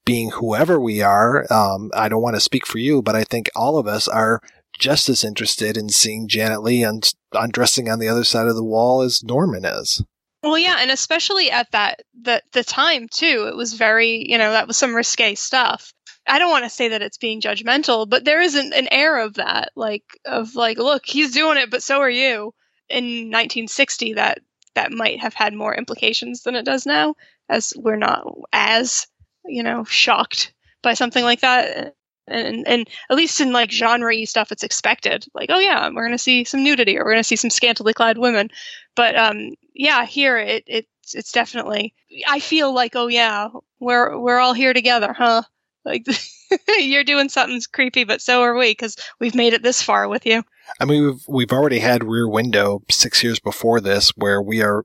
Speaker 11: being whoever we are, um, I don't want to speak for you, but I think all of us are just as interested in seeing Janet Leigh un- undressing on the other side of the wall as Norman is.
Speaker 12: Well, yeah, and especially at that the the time too, it was very you know that was some risque stuff. I don't want to say that it's being judgmental, but there is an, an air of that, like of like, look, he's doing it, but so are you. In 1960, that that might have had more implications than it does now, as we're not as you know, shocked by something like that. And, and at least in like genre stuff, it's expected. Like, oh yeah, we're gonna see some nudity, or we're gonna see some scantily clad women. But um, yeah, here it, it it's definitely. I feel like, oh yeah, we're we're all here together, huh? Like you're doing something creepy, but so are we because we've made it this far with you.
Speaker 11: I mean, we've we've already had Rear Window six years before this, where we are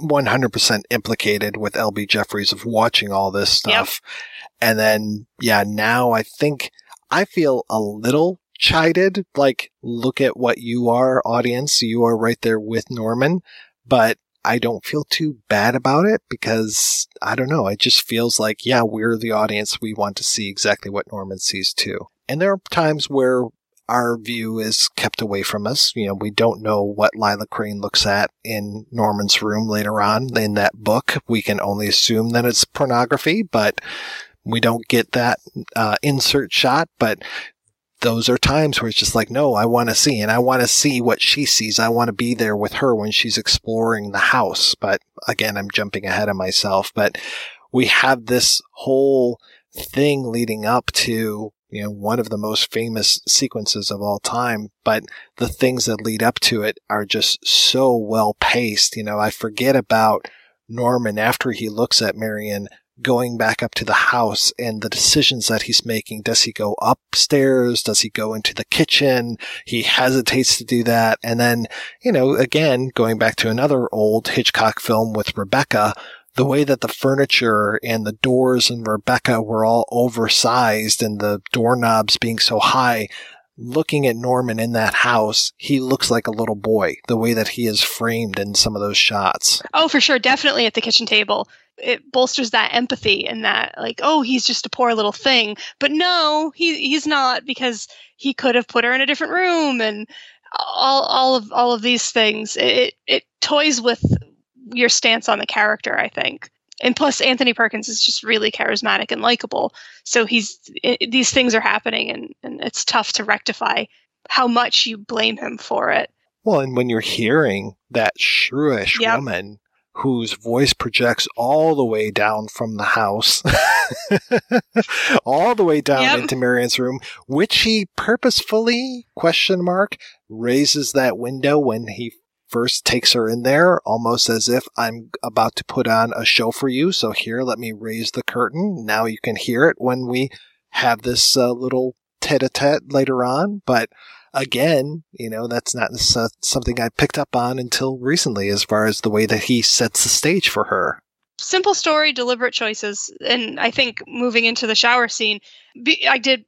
Speaker 11: 100% implicated with LB Jefferies of watching all this stuff, yep. and then yeah, now I think I feel a little chided. Like, look at what you are, audience. You are right there with Norman, but I don't feel too bad about it because I don't know. It just feels like, yeah, we're the audience. We want to see exactly what Norman sees too. And there are times where our view is kept away from us. You know, we don't know what Lila Crane looks at in Norman's room later on in that book. We can only assume that it's pornography, but we don't get that uh, insert shot. But those are times where it's just like, no, I want to see, and I want to see what she sees. I want to be there with her when she's exploring the house. But again, I'm jumping ahead of myself. But we have this whole thing leading up to you know, one of the most famous sequences of all time, but the things that lead up to it are just so well paced. You know, I forget about Norman after he looks at Marion going back up to the house and the decisions that he's making. Does he go upstairs? Does he go into the kitchen? He hesitates to do that. And then, you know, again, going back to another old Hitchcock film with Rebecca, the way that the furniture and the doors and Rebecca were all oversized and the doorknobs being so high, looking at Norman in that house, he looks like a little boy, the way that he is framed in some of those shots.
Speaker 12: Oh, for sure. Definitely at the kitchen table. It bolsters that empathy and that, like, oh, he's just a poor little thing. But no, he, he's not because he could have put her in a different room and all, all of all of these things. It, it toys with your stance on the character, I think. And plus, Anthony Perkins is just really charismatic and likable. So he's it, these things are happening, and, and it's tough to rectify how much you blame him for it.
Speaker 11: Well, and when you're hearing that shrewish yep. woman whose voice projects all the way down from the house, all the way down yep. into Marion's room, which he purposefully question mark raises that window when he first takes her in there almost as if I'm about to put on a show for you. So here, let me raise the curtain. Now you can hear it when we have this uh, little tete-a-tete later on. But again, you know, that's not something I picked up on until recently as far as the way that he sets the stage for her.
Speaker 12: Simple story, deliberate choices. And I think moving into the shower scene, I did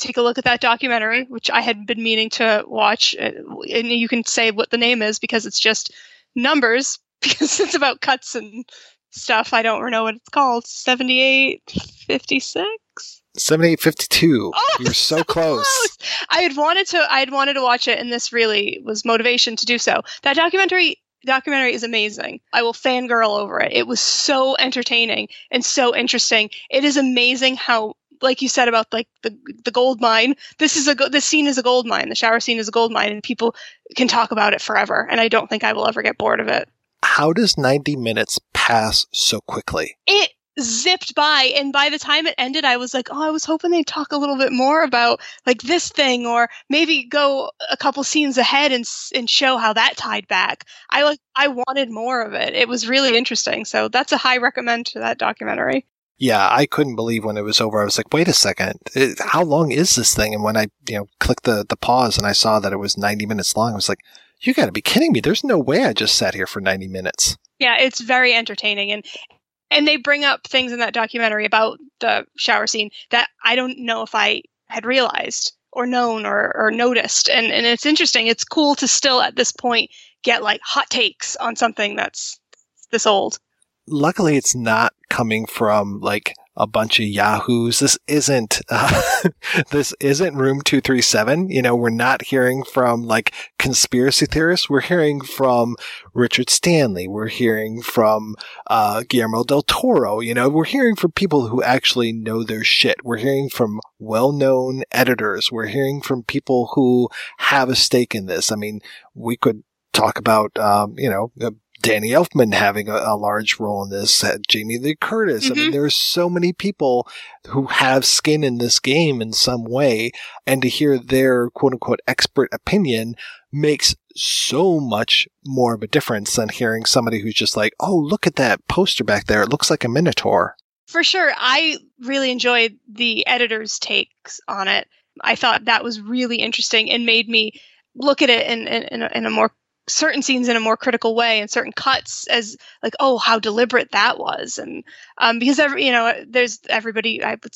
Speaker 12: take a look at that documentary, which I had been meaning to watch. Uh, and you can say what the name is because it's just numbers, because it's about cuts and stuff. I don't know what it's called. 7856?
Speaker 11: 7852. Oh, You're so, so close. close.
Speaker 12: I had wanted to I had wanted to watch it and this really was motivation to do so. That documentary documentary is amazing. I will fangirl over it. It was so entertaining and so interesting. It is amazing how like you said about like the the gold mine. This is a this scene is a gold mine. The shower scene is a gold mine, and people can talk about it forever. And I don't think I will ever get bored of it.
Speaker 11: How does ninety minutes pass so quickly?
Speaker 12: It zipped by and by the time it ended i was like oh i was hoping they'd talk a little bit more about like this thing or maybe go a couple scenes ahead and and show how that tied back i like i wanted more of it it was really interesting so that's a high recommend to that documentary
Speaker 11: yeah, I couldn't believe when it was over. I was like, wait a second, it, how long is this thing? And when I, you know, clicked the, the pause and I saw that it was 90 minutes long, I was like, you gotta be kidding me. There's no way I just sat here for 90 minutes.
Speaker 12: Yeah, it's very entertaining. And, and they bring up things in that documentary about the shower scene that I don't know if I had realized or known or, or noticed. And, and it's interesting. It's cool to still at this point get like hot takes on something that's this old
Speaker 11: luckily it's not coming from like a bunch of yahoos. This isn't, uh, this isn't room 237. You know, we're not hearing from like conspiracy theorists. We're hearing from Richard Stanley. We're hearing from, uh, Guillermo del Toro. You know, we're hearing from people who actually know their shit. We're hearing from well-known editors. We're hearing from people who have a stake in this. I mean, we could talk about, um, you know, Danny Elfman having a, a large role in this, uh, Jamie Lee Curtis. Mm-hmm. I mean, mm-hmm. there's so many people who have skin in this game in some way, and to hear their quote unquote expert opinion makes so much more of a difference than hearing somebody who's just like, oh, look at that poster back there. It looks like a Minotaur.
Speaker 12: For sure. I really enjoyed the editor's takes on it. I thought that was really interesting and made me look at it in, in, in, a, in a more certain scenes in a more critical way and certain cuts as like oh how deliberate that was. And um, because every you know there's everybody i would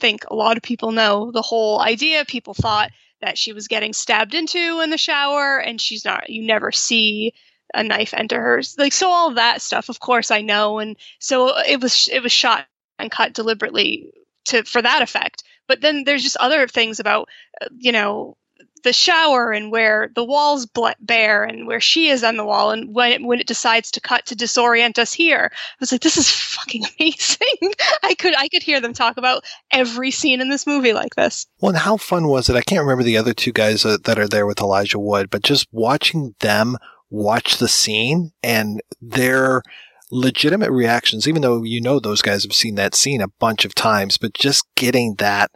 Speaker 12: think a lot of people know the whole idea. People thought that she was getting stabbed into in the shower and she's not you never see a knife enter her like so all that stuff of course i know. And so it was it was shot and cut deliberately to for that effect. But then there's just other things about uh, you know the shower and where the walls bare and where she is on the wall and when it, when it decides to cut to disorient us here. I was like this is fucking amazing. I could i could hear them talk about every scene in this movie like this.
Speaker 11: Well and how fun was it? I can't remember the other two guys uh, that are there with elijah wood but just watching them watch the scene and their legitimate reactions even though you know those guys have seen that scene a bunch of times but just getting that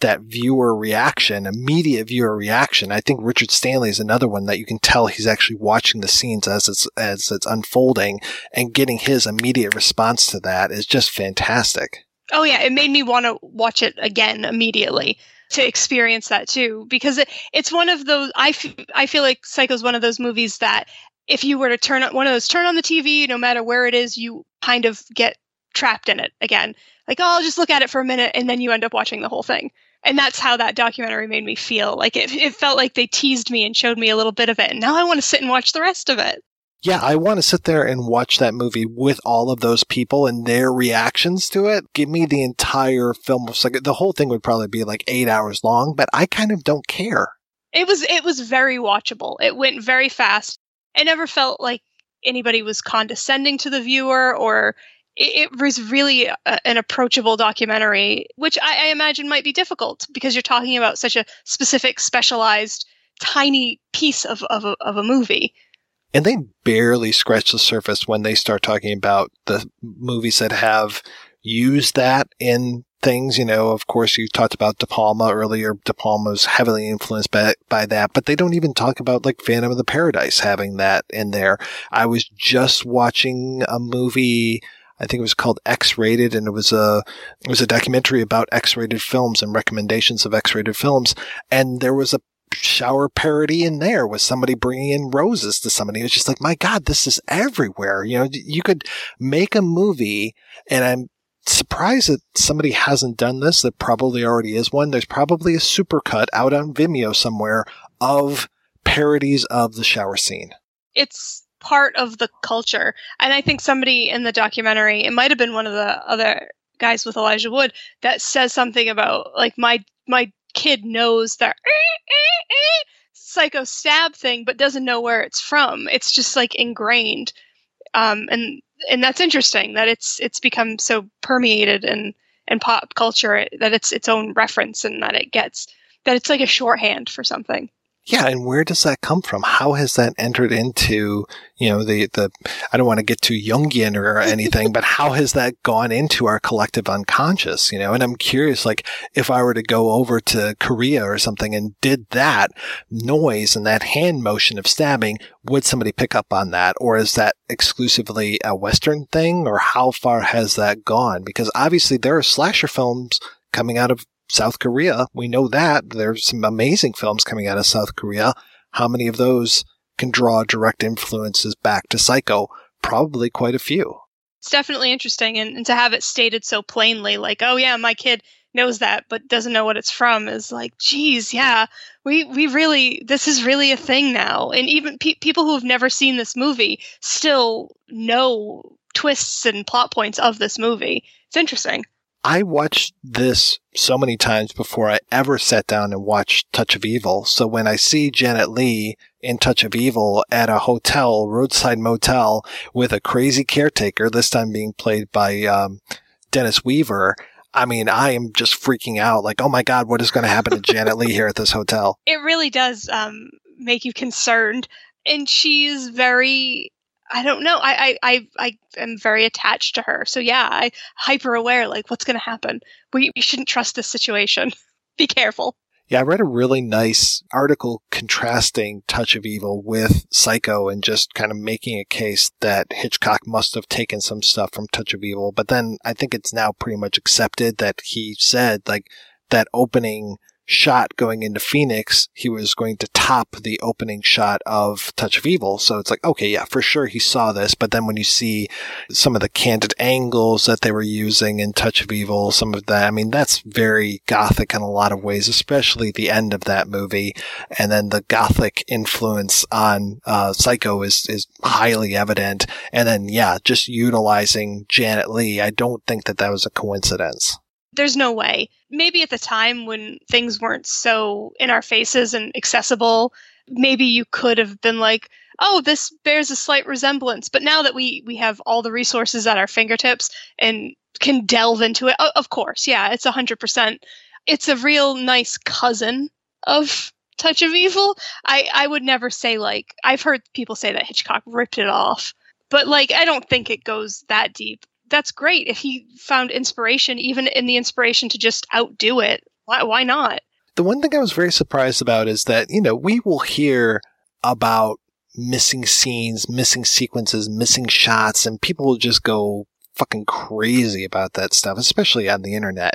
Speaker 11: that viewer reaction, immediate viewer reaction. I think Richard Stanley is another one that you can tell he's actually watching the scenes as it's as it's unfolding and getting his immediate response to that is just fantastic.
Speaker 12: Oh yeah, it made me want to watch it again immediately to experience that too because it, it's one of those I, f- I feel like Psycho is one of those movies that if you were to turn on one of those turn on the TV no matter where it is you kind of get trapped in it again like oh I'll just look at it for a minute and then you end up watching the whole thing and that's how that documentary made me feel. Like it, it felt like they teased me and showed me a little bit of it, and now I want to sit and watch the rest of it.
Speaker 11: Yeah, I want to sit there and watch that movie with all of those people and their reactions to it. Give me the entire film of like the whole thing would probably be like eight hours long, but I kind of don't care.
Speaker 12: It was it was very watchable. It went very fast. I never felt like anybody was condescending to the viewer or it, it was really a, an approachable documentary, which I, I imagine might be difficult because you're talking about such a specific, specialized, tiny piece of, of, a, of a movie.
Speaker 11: And they barely scratch the surface when they start talking about the movies that have used that in things. You know, of course, you talked about De Palma earlier. De Palma's heavily influenced by, by that, but they don't even talk about like Phantom of the Paradise having that in there. I was just watching a movie I think it was called X Rated, and it was a it was a documentary about X rated films and recommendations of X rated films. And there was a shower parody in there with somebody bringing in roses to somebody. It was just like, my God, this is everywhere. You know, you could make a movie, and I'm surprised that somebody hasn't done this. There probably already is one. There's probably a supercut out on Vimeo somewhere of parodies of the shower scene.
Speaker 12: It's part of the culture. And I think somebody in the documentary, it might have been one of the other guys with Elijah Wood, that says something about like my my kid knows that eh, eh, eh, psycho stab thing, but doesn't know where it's from. It's just like ingrained, um, and and that's interesting that it's it's become so permeated in in pop culture that it's its own reference and that it gets that it's like a shorthand for something.
Speaker 11: Yeah, and where does that come from? How has that entered into, you know, the, the, I don't want to get too Jungian or anything, but how has that gone into our collective unconscious, you know? And I'm curious, like, if I were to go over to Korea or something and did that noise and that hand motion of stabbing, would somebody pick up on that? Or is that exclusively a Western thing? Or how far has that gone? Because obviously there are slasher films coming out of South Korea. We know that. There's some amazing films coming out of South Korea. How many of those can draw direct influences back to Psycho? Probably quite a few.
Speaker 12: It's definitely interesting. And, and to have it stated so plainly, like, oh, yeah, my kid knows that but doesn't know what it's from is like geez yeah we we really this is really a thing now and even pe- people who have never seen this movie still know twists and plot points of this movie it's interesting
Speaker 11: I watched this so many times before I ever sat down and watched Touch of Evil. So when I see Janet Leigh in Touch of Evil at a hotel, roadside motel with a crazy caretaker, this time being played by um, Dennis Weaver, I mean, I am just freaking out. Like, oh my God, what is going to happen to Janet Leigh here at this hotel?
Speaker 12: It really does um, make you concerned. And she's very I don't know. I, I, I, I am very attached to her. So yeah, I hyper aware, like what's going to happen. We, we shouldn't trust this situation. Be careful.
Speaker 11: Yeah, I read a really nice article contrasting Touch of Evil with Psycho and just kind of making a case that Hitchcock must have taken some stuff from Touch of Evil. But then I think it's now pretty much accepted that he said, like, that opening shot going into Phoenix, he was going to top the opening shot of Touch of Evil. So it's like, okay, yeah, for sure he saw this. But then when you see some of the candid angles that they were using in Touch of Evil, some of that, I mean, that's very gothic in a lot of ways, especially the end of that movie. And then the gothic influence on uh, Psycho is, is highly evident. And then, yeah, just utilizing Janet Leigh, I don't think that that was a coincidence
Speaker 12: there's no way. Maybe at the time when things weren't so in our faces and accessible, maybe you could have been like, "Oh, this bears a slight resemblance." But now that we we have all the resources at our fingertips and can delve into it, of course, yeah, it's 100%. It's a real nice cousin of Touch of Evil. I I would never say like I've heard people say that Hitchcock ripped it off, but like I don't think it goes that deep that's great if he found inspiration, even in the inspiration to just outdo it. Why, why not?
Speaker 11: The one thing I was very surprised about is that, you know, we will hear about missing scenes, missing sequences, missing shots, and people will just go fucking crazy about that stuff, especially on the internet.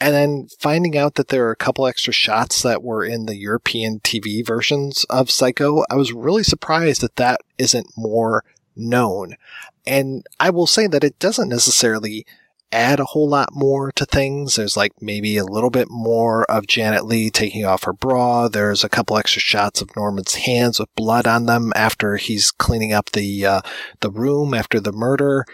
Speaker 11: And then finding out that there are a couple extra shots that were in the European TV versions of Psycho, I was really surprised that that isn't more known. And I will say that it doesn't necessarily add a whole lot more to things. There's like maybe a little bit more of Janet Leigh taking off her bra. There's a couple extra shots of Norman's hands with blood on them after he's cleaning up the uh, the room after the murder.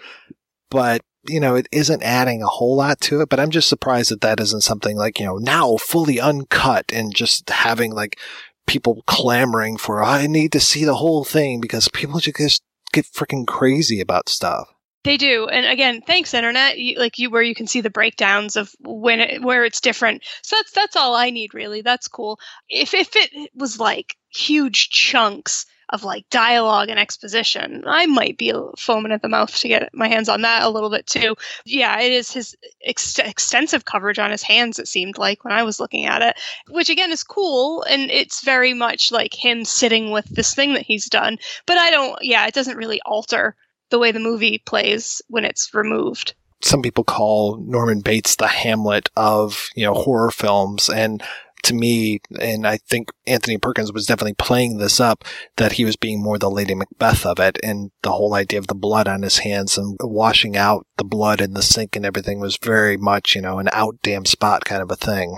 Speaker 11: But you know, it isn't adding a whole lot to it. But I'm just surprised that that isn't something like you know now fully uncut and just having like people clamoring for I need to see the whole thing because people just get freaking crazy about stuff.
Speaker 12: They do, and again, thanks internet. You, like you, where you can see the breakdowns of when it, where it's different. So that's that's all I need really. That's cool. If if it was like huge chunks of like dialogue and exposition. I might be foaming at the mouth to get my hands on that a little bit too. Yeah, it is his ex- extensive coverage on his hands, it seemed like when I was looking at it, which again is cool. And it's very much like him sitting with this thing that he's done. But I don't, yeah, it doesn't really alter the way the movie plays when it's removed
Speaker 11: some people call Norman Bates the Hamlet of, you know, horror films. And to me, and I think Anthony Perkins was definitely playing this up, that he was being more the Lady Macbeth of it. And the whole idea of the blood on his hands and washing out the blood in the sink and everything was very much, you know, an out damn spot kind of a thing.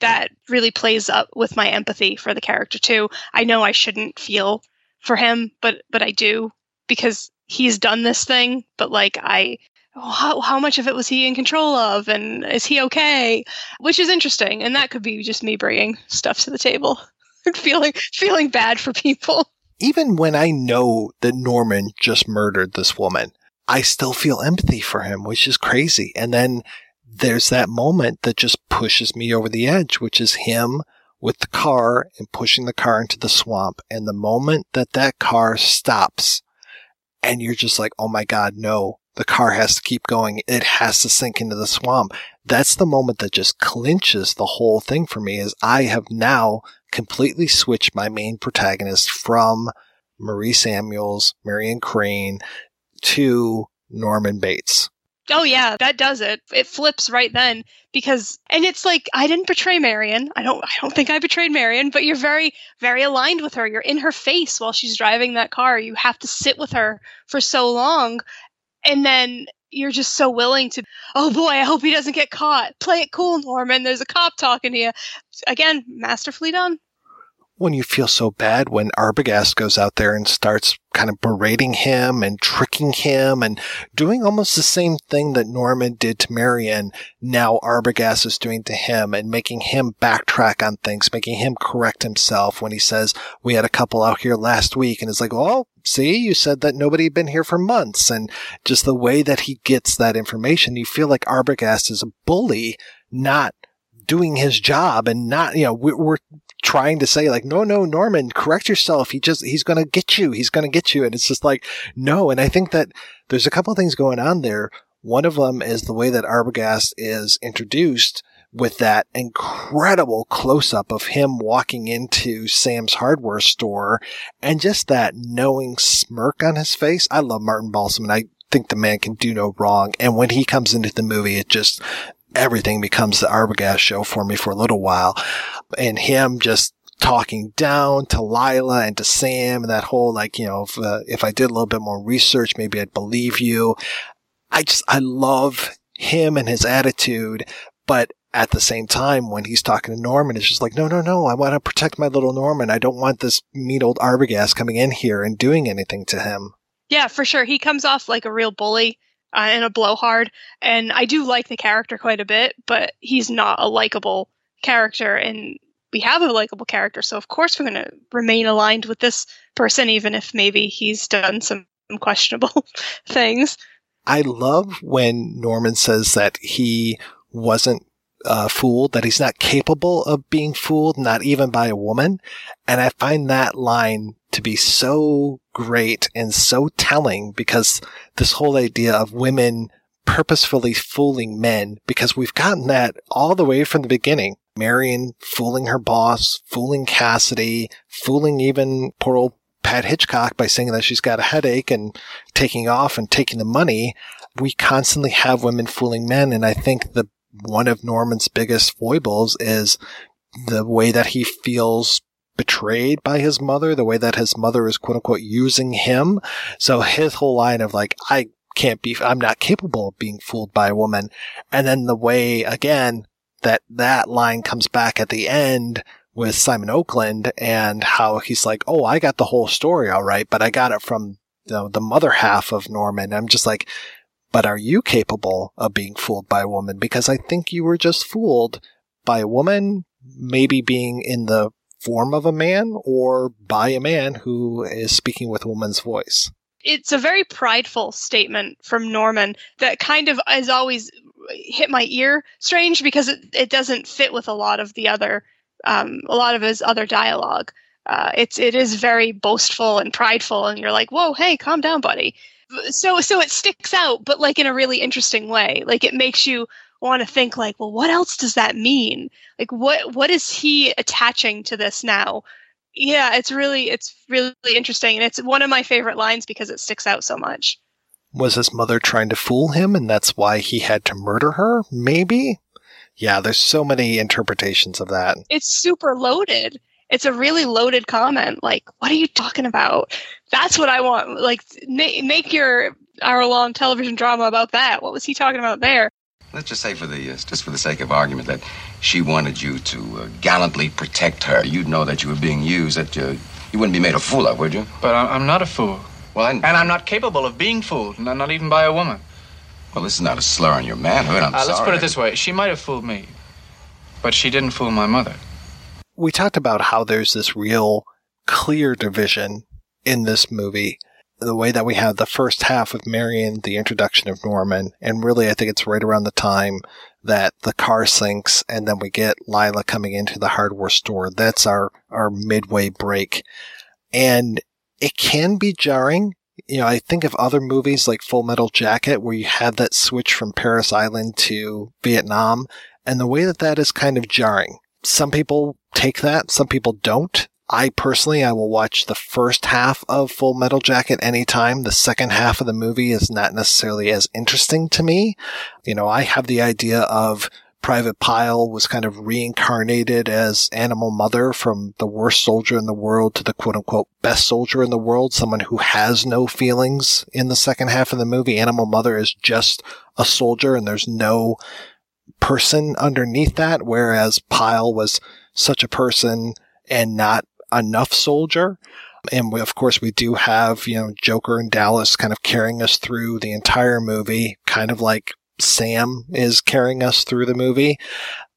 Speaker 12: That really plays up with my empathy for the character too. I know I shouldn't feel for him, but but I do because he's done this thing, but like I how, how much of it was he in control of and is he okay? Which is interesting and that could be just me bringing stuff to the table feeling feeling bad for people.
Speaker 11: Even when i know that norman just murdered this woman i still feel empathy for him which is crazy. And then there's that moment that just pushes me over the edge which is him with the car and pushing the car into the swamp. And the moment that that car stops and you're just like oh my god no the car has to keep going. It has to sink into the swamp. That's the moment that just clinches the whole thing for me is I have now completely switched my main protagonist from Marie Samuels, Marion Crane to Norman Bates.
Speaker 12: Oh yeah, that does it. It flips right then because and it's like I didn't betray Marion. I don't I don't think I betrayed Marion, but you're very very aligned with her. You're in her face while she's driving that car. You have to sit with her for so long and then you're just so willing to oh boy i hope he doesn't get caught. Play it cool norman. There's a cop talking to you. Again masterfully done
Speaker 11: when you feel so bad when Arbogast goes out there and starts kind of berating him and tricking him and doing almost the same thing that Norman did to Marion. Now Arbogast is doing to him and making him backtrack on things, making him correct himself when he says, we had a couple out here last week and it's like, well, see, you said that nobody had been here for months. And just the way that he gets that information, you feel like Arbogast is a bully, not doing his job and not, you know, we're, trying to say like, no, no, Norman, correct yourself. He just, he's going to get you. He's going to get you. And it's just like, no. And I think that there's a couple of things going on there. One of them is the way that Arbogast is introduced with that incredible close up of him walking into Sam's hardware store and just that knowing smirk on his face. I love Martin Balsam and I think the man can do no wrong. And when he comes into the movie, it just, everything becomes the Arbogast show for me for a little while. And him just talking down to Lila and to Sam and that whole like, you know, if, uh, if I did a little bit more research, maybe I'd believe you. I just, I love him and his attitude, but at the same time, when he's talking to Norman, it's just like, no, no, no, I want to protect my little Norman. I don't want this mean old Arbogast coming in here and doing anything to him.
Speaker 12: Yeah, for sure. He comes off like a real bully uh, and a blowhard, and I do like the character quite a bit, but he's not a likable character, and we have a likable character, so of course we're going to remain aligned with this person, even if maybe he's done some questionable things.
Speaker 11: I love when Norman says that he wasn't uh, fooled, that he's not capable of being fooled, not even by a woman. And I find that line to be so great and so telling because this whole idea of women purposefully fooling men, because we've gotten that all the way from the beginning. Marion fooling her boss, fooling Cassidy, fooling even poor old Pat Hitchcock by saying that she's got a headache and taking off and taking the money. We constantly have women fooling men. And I think the one of Norman's biggest foibles is the way that he feels betrayed by his mother, the way that his mother is quote unquote using him. So his whole line of like, I can't be, I'm not capable of being fooled by a woman. And then the way again that that line comes back at the end with Simon Oakland and how he's like, Oh, I got the whole story all right, but I got it from know, the mother half of Norman. I'm just like, but are you capable of being fooled by a woman? Because I think you were just fooled by a woman, maybe being in the form of a man or by a man who is speaking with a woman's voice.
Speaker 12: It's a very prideful statement from Norman that kind of has always hit my ear strange because it, it doesn't fit with a lot of the other um, a lot of his other dialogue. Uh, it's it is very boastful and prideful, and you're like, whoa, hey, calm down, buddy. So so it sticks out, but like in a really interesting way. Like it makes you want to think like, well, what else does that mean? Like what what is he attaching to this now? Yeah, it's really it's really interesting, and it's one of my favorite lines because it sticks out so much.
Speaker 11: Was his mother trying to fool him, and that's why he had to murder her? Maybe. Yeah, there's so many interpretations of that.
Speaker 12: It's super loaded. It's a really loaded comment. Like, what are you talking about? That's what I want. Like, na- make your hour-long television drama about that. What was he talking about there?
Speaker 8: Let's just say, for the uh, just for the sake of argument, that she wanted you to uh, gallantly protect her. You'd know that you were being used. That uh, you wouldn't be made a fool of, would you?
Speaker 6: But I'm not a fool.
Speaker 8: Well, I...
Speaker 6: and I'm not capable of being fooled, not, not even by a woman.
Speaker 8: Well, this is not a slur on your manhood. I'm
Speaker 6: uh,
Speaker 8: sorry.
Speaker 6: Let's put it this way: she might have fooled me, but she didn't fool my mother.
Speaker 11: We talked about how there's this real clear division in this movie the way that we have the first half of Marion, the introduction of Norman, and really I think it's right around the time that the car sinks and then we get Lila coming into the hardware store. That's our, our midway break. And it can be jarring. You know, I think of other movies like Full Metal Jacket where you have that switch from Parris Island to Vietnam and the way that that is kind of jarring. Some people take that, some people don't. I personally, I will watch the first half of Full Metal Jacket anytime. The second half of the movie is not necessarily as interesting to me. You know, I have the idea of Private Pyle was kind of reincarnated as Animal Mother from the worst soldier in the world to the quote unquote best soldier in the world, someone who has no feelings in the second half of the movie. Animal Mother is just a soldier and there's no person underneath that, whereas Pyle was such a person and not enough soldier. And we, of course, we do have, you know, Joker and Dallas kind of carrying us through the entire movie, kind of like Sam is carrying us through the movie.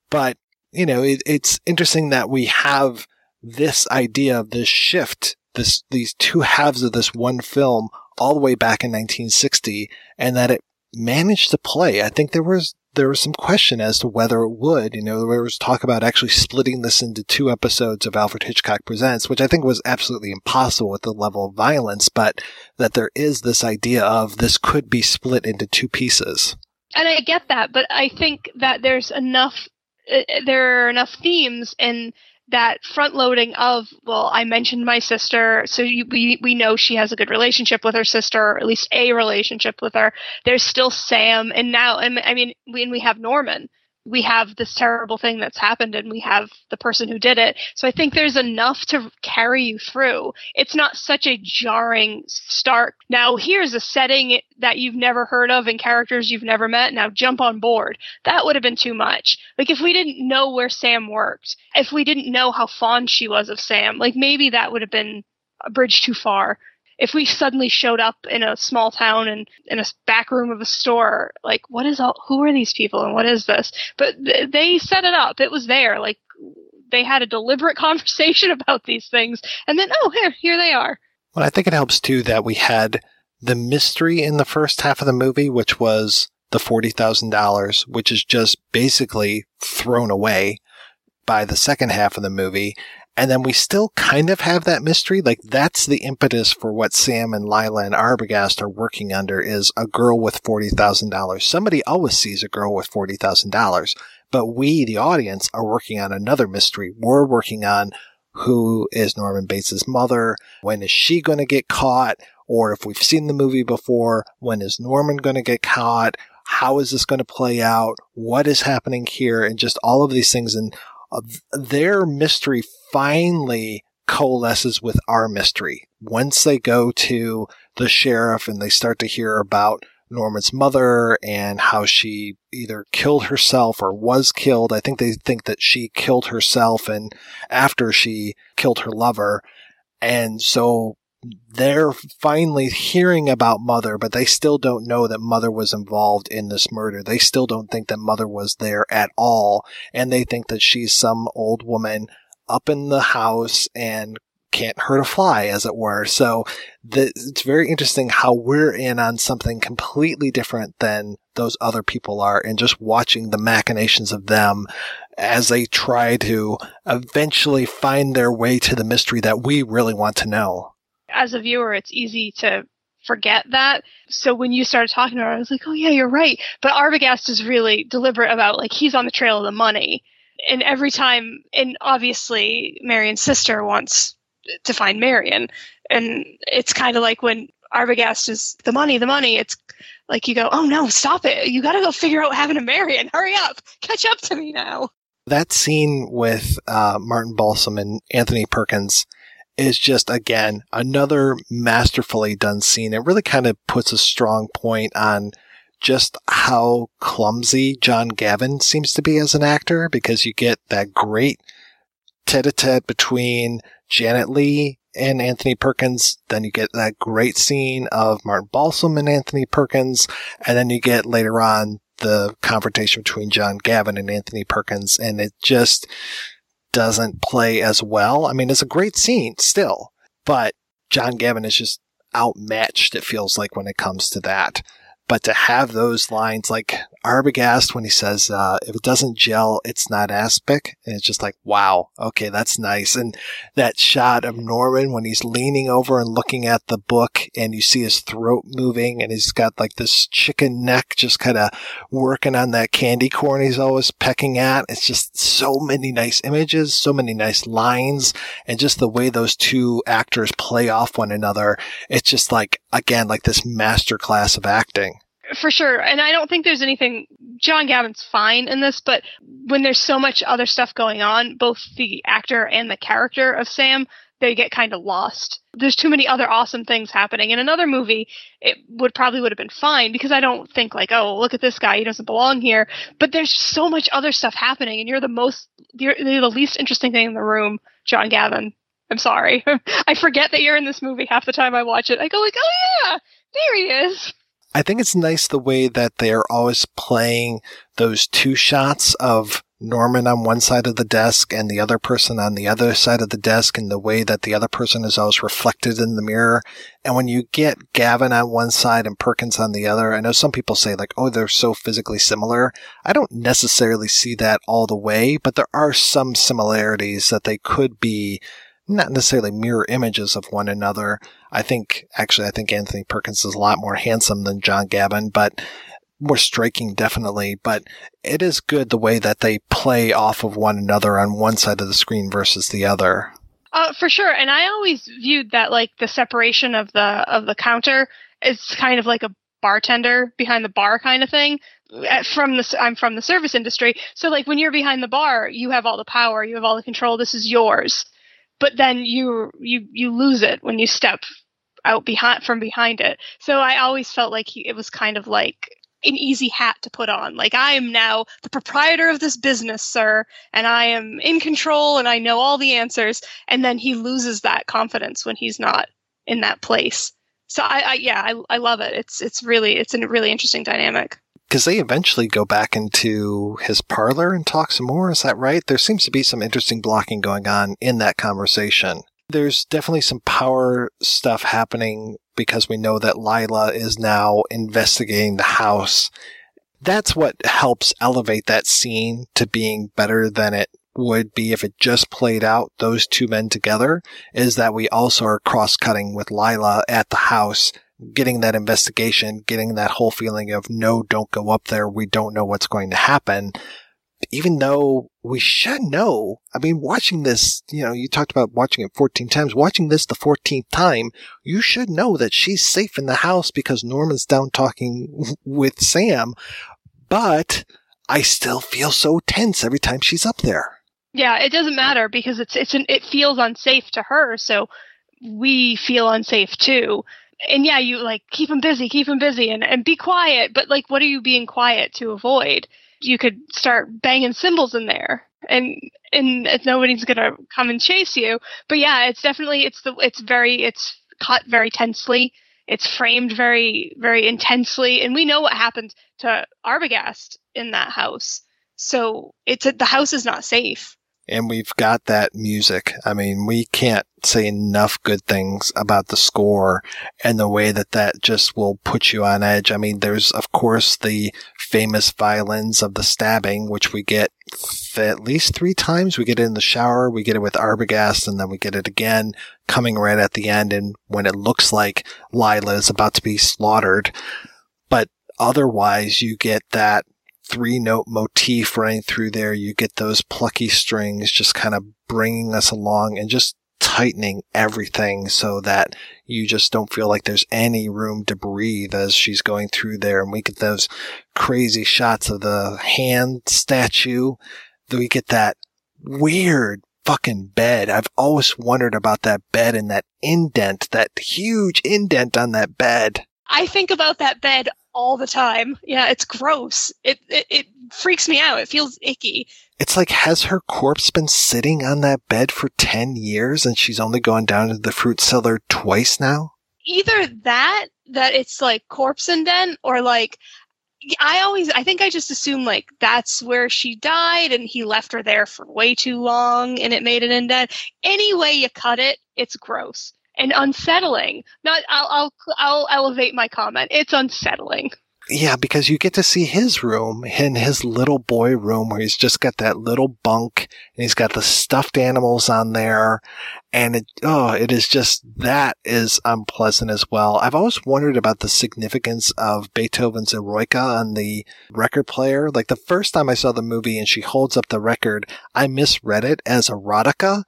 Speaker 11: But, you know, it, it's interesting that we have this idea of this shift, this, these two halves of this one film all the way back in 1960 and that it managed to play. I think there was there was some question as to whether it would. You know, there was talk about actually splitting this into two episodes of Alfred Hitchcock Presents, which I think was absolutely impossible with the level of violence, but that there is this idea of this could be split into two pieces.
Speaker 12: And I get that, but I think that there's enough uh, there are enough themes in that front loading of well i mentioned my sister so you, we we know she has a good relationship with her sister or at least a relationship with her. There's still sam and now and i mean when we have norman we have this terrible thing that's happened and we have the person who did it. So I think there's enough to carry you through. It's not such a jarring start. Now, here's a setting that you've never heard of and characters you've never met. Now jump on board. That would have been too much. Like if we didn't know where Sam worked, if we didn't know how fond she was of Sam, like maybe that would have been a bridge too far if we suddenly showed up in a small town and in a back room of a store, like what is all? Who are these people and what is this? But th- they set it up. It was there. Like they had a deliberate conversation about these things, and then oh here here they are.
Speaker 11: Well, I think it helps too that we had the mystery in the first half of the movie, which was the forty thousand dollars, which is just basically thrown away by the second half of the movie. And then we still kind of have that mystery. Like that's the impetus for what Sam and Lila and Arbogast are working under is a girl with $40,000. Somebody always sees a girl with $40,000, but we, the audience, are working on another mystery. We're working on who is Norman Bates' mother? When is she going to get caught? Or if we've seen the movie before, when is Norman going to get caught? How is this going to play out? What is happening here? And just all of these things. And uh, their mystery finally coalesces with our mystery. Once they go to the sheriff and they start to hear about Norman's mother and how she either killed herself or was killed. I think they think that she killed herself and after she killed her lover. And so they're finally hearing about mother, but they still don't know that mother was involved in this murder. They still don't think that mother was there at all. And they think that she's some old woman up in the house and can't hurt a fly, as it were. So the, it's very interesting how we're in on something completely different than those other people are and just watching the machinations of them as they try to eventually find their way to the mystery that we really want to know.
Speaker 12: As a viewer, it's easy to forget that. So when you started talking about it, I was like, oh yeah, you're right. But Arbogast is really deliberate about like he's on the trail of the money. And every time, and obviously Marion's sister wants to find Marion. And it's kind of like when Arbogast is the money, the money. It's like you go, oh no, stop it. You got to go figure out what happened to Marion. Hurry up. Catch up to me now.
Speaker 11: That scene with uh, Martin Balsam and Anthony Perkins is just, again, another masterfully done scene. It really kind of puts a strong point on just how clumsy John Gavin seems to be as an actor because you get that great tete a tete between Janet Leigh and Anthony Perkins. Then you get that great scene of Martin Balsam and Anthony Perkins. And then you get later on the confrontation between John Gavin and Anthony Perkins. And it just doesn't play as well. I mean, it's a great scene still, but John Gavin is just outmatched, it feels like, when it comes to that. But to have those lines like Arbogast when he says, uh, if it doesn't gel, it's not aspic. And it's just like, wow, okay, that's nice. And that shot of Norman when he's leaning over and looking at the book and you see his throat moving and he's got like this chicken neck just kind of working on that candy corn he's always pecking at. It's just so many nice images, so many nice lines, and just the way those two actors play off one another. It's just like, again, like this masterclass of acting
Speaker 12: for sure. And I don't think there's anything. John Gavin's fine in this, but when there's so much other stuff going on, both the actor and the character of Sam, they get kind of lost. There's too many other awesome things happening. In another movie, it would probably would have been fine because I don't think like, oh, look at this guy, he doesn't belong here. But there's so much other stuff happening, and you're the most, you're, you're the least interesting thing in the room, John Gavin. I'm sorry. I forget that you're in this movie half the time I watch it. I go like, oh yeah, there he is.
Speaker 11: I think it's nice the way that they're always playing those two shots of Norman on one side of the desk and the other person on the other side of the desk and the way that the other person is always reflected in the mirror. And when you get Gavin on one side and Perkins on the other, I know some people say like, oh, they're so physically similar. I don't necessarily see that all the way, but there are some similarities that they could be not necessarily mirror images of one another. I think, actually, I think Anthony Perkins is a lot more handsome than John Gavin, but more striking, definitely, but it is good the way that they play off of one another on one side of the screen versus the other.
Speaker 12: Uh, for sure, and I always viewed that like the separation of the of the counter is kind of like a bartender behind the bar kind of thing. Uh, From the I'm from the service industry, so like when you're behind the bar, you have all the power, you have all the control. This is yours, but then you you you lose it when you step out behind from behind it. So I always felt like he, it was kind of like an easy hat to put on. Like I am now the proprietor of this business, sir, and I am in control and I know all the answers. And then he loses that confidence when he's not in that place. So I, I yeah, I, I love it. It's it's really it's a really interesting dynamic.
Speaker 11: Because they eventually go back into his parlor and talk some more. Is that right? There seems to be some interesting blocking going on in that conversation. There's definitely some power stuff happening because we know that Lila is now investigating the house. That's what helps elevate that scene to being better than it would be if it just played out those two men together is that we also are cross cutting with Lila at the house, getting that investigation, getting that whole feeling of no, don't go up there. We don't know what's going to happen. Even though we should know, I mean, watching this, you know, you talked about watching it 14 times, watching this the 14th time, you should know that she's safe in the house because Norman's down talking with Sam, but I still feel so tense every time she's up there.
Speaker 12: Yeah, it doesn't matter because it's it's an, it feels unsafe to her, so we feel unsafe too. And yeah, you like keep them busy, keep them busy, and and be quiet. But like, what are you being quiet to avoid? You could start banging cymbals in there, and and nobody's gonna come and chase you. But yeah, it's definitely it's the it's very it's cut very tensely. It's framed very very intensely, and we know what happened to Arbogast in that house. So it's the house is not safe
Speaker 11: and we've got that music. I mean, we can't say enough good things about the score and the way that that just will put you on edge. I mean, there's of course the famous violins of the stabbing, which we get at least three times. We get it in the shower, we get it with Arbogast, and then we get it again coming right at the end and when it looks like Lila is about to be slaughtered. But otherwise, you get that three note motif running through there. You get those plucky strings just kind of bringing us along and just tightening everything so that you just don't feel like there's any room to breathe as she's going through there. And we get those crazy shots of the hand statue. We get that weird fucking bed. I've always wondered about that bed and that indent, that huge indent on that bed.
Speaker 12: I think about that bed all the time. Yeah, it's gross. It, it it freaks me out. It feels icky.
Speaker 11: It's like has her corpse been sitting on that bed for 10 years and she's only gone down to the fruit cellar twice now?
Speaker 12: Either that that it's like corpse indent or like I always I think I just assume like that's where she died and he left her there for way too long and it made an indent. Any way you cut it, it's gross and unsettling. Not, I'll, I'll, I'll elevate my comment. It's unsettling.
Speaker 11: Yeah, because you get to see his room in his little boy room where he's just got that little bunk and he's got the stuffed animals on there. And it, oh, it is just, that is unpleasant as well. I've always wondered about the significance of Beethoven's Eroica on the record player. Like the first time I saw the movie and she holds up the record, I misread it as erotica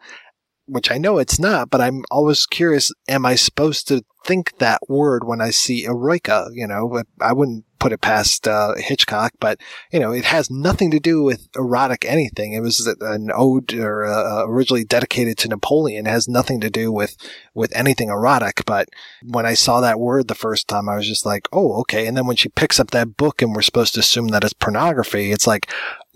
Speaker 11: which I know it's not, but I'm always curious, am I supposed to think that word when I see eroica? You know, I wouldn't put it past uh, Hitchcock, but, you know, it has nothing to do with erotic anything. It was an ode or uh, originally dedicated to Napoleon. It has nothing to do with, with anything erotic. But when I saw that word the first time, I was just like, oh, okay. And then when she picks up that book and we're supposed to assume that it's pornography, it's like,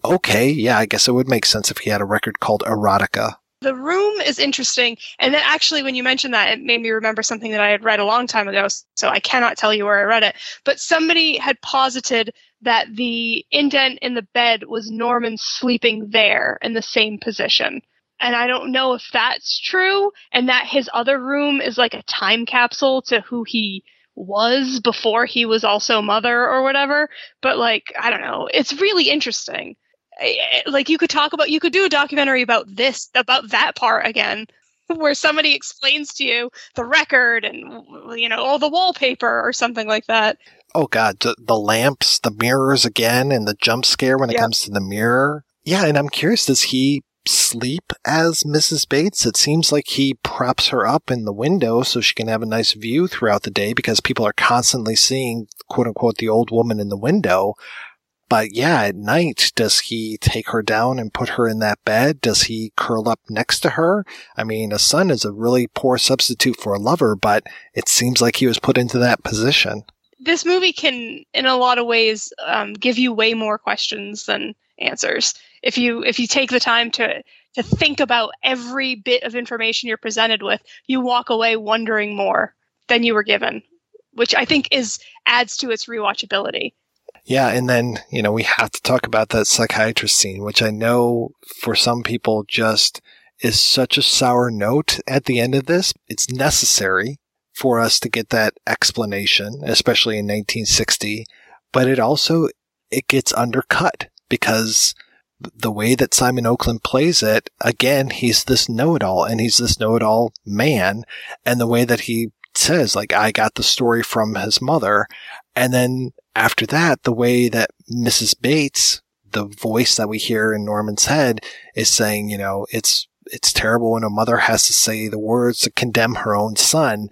Speaker 11: okay, yeah, I guess it would make sense if he had a record called erotica.
Speaker 12: The room is interesting. And then actually, when you mentioned that, it made me remember something that I had read a long time ago. So I cannot tell you where I read it. But somebody had posited that the indent in the bed was Norman sleeping there in the same position. And I don't know if that's true and that his other room is like a time capsule to who he was before he was also mother or whatever. But like, I don't know. It's really interesting Eh, like you could talk about you could do a documentary about this about that part again where somebody explains to you the record and you know all the wallpaper or something like that
Speaker 11: Oh god, the, the lamps, the mirrors again, and the jump scare when it comes to the mirror. Yeah, and I'm curious, does he sleep as Mrs. Bates? It seems like he props her up in the window so she can have a nice view throughout the day because people are constantly seeing quote unquote the old woman in the window. But yeah, at night, does he take her down and put her in that bed? Does he curl up next to her? I mean, a son is a really poor substitute for a lover, but it seems like he was put into that position.
Speaker 12: This movie can, in a lot of ways, um, give you way more questions than answers. If you if you take the time to to think about every bit of information you're presented with, you walk away wondering more than you were given, which I think is adds to its rewatchability.
Speaker 11: Yeah, and then, you know, we have to talk about that psychiatrist scene, which I know for some people just is such a sour note at the end of this. It's necessary for us to get that explanation, especially in 1960, but it also, it gets undercut because the way that Simon Oakland plays it, again, he's this know-it-all and he's this know-it-all man. And the way that he says, like, I got the story from his mother. And then after that, the way that Mrs. Bates, the voice that we hear in Norman's head is saying, you know, it's, it's terrible when a mother has to say the words to condemn her own son.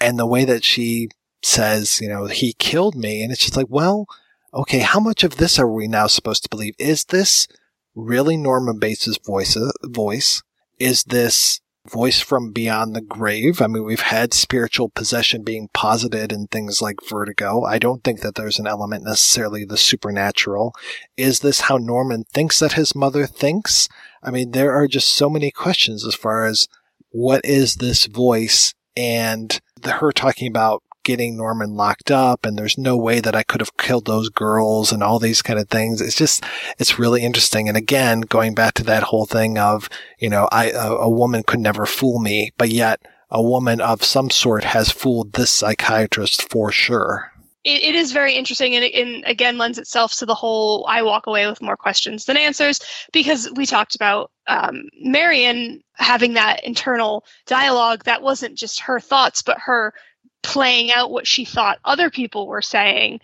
Speaker 11: And the way that she says, you know, he killed me. And it's just like, well, okay, how much of this are we now supposed to believe? Is this really Norman Bates's voice, uh, voice? Is this voice from beyond the grave? I mean, we've had spiritual possession being posited in things like vertigo. I don't think that there's an element necessarily the supernatural. Is this how Norman thinks that his mother thinks? I mean, there are just so many questions as far as what is this voice and the, her talking about getting Norman locked up and there's no way that I could have killed those girls and all these kind of things. It's just, it's really interesting. And again, going back to that whole thing of, you know, I, a, a woman could never fool me, but yet a woman of some sort has fooled this psychiatrist for sure.
Speaker 12: It, it is very interesting and, and again lends itself to the whole I walk away with more questions than answers because we talked about um, Marion having that internal dialogue that wasn't just her thoughts but her playing out what she thought other people were saying.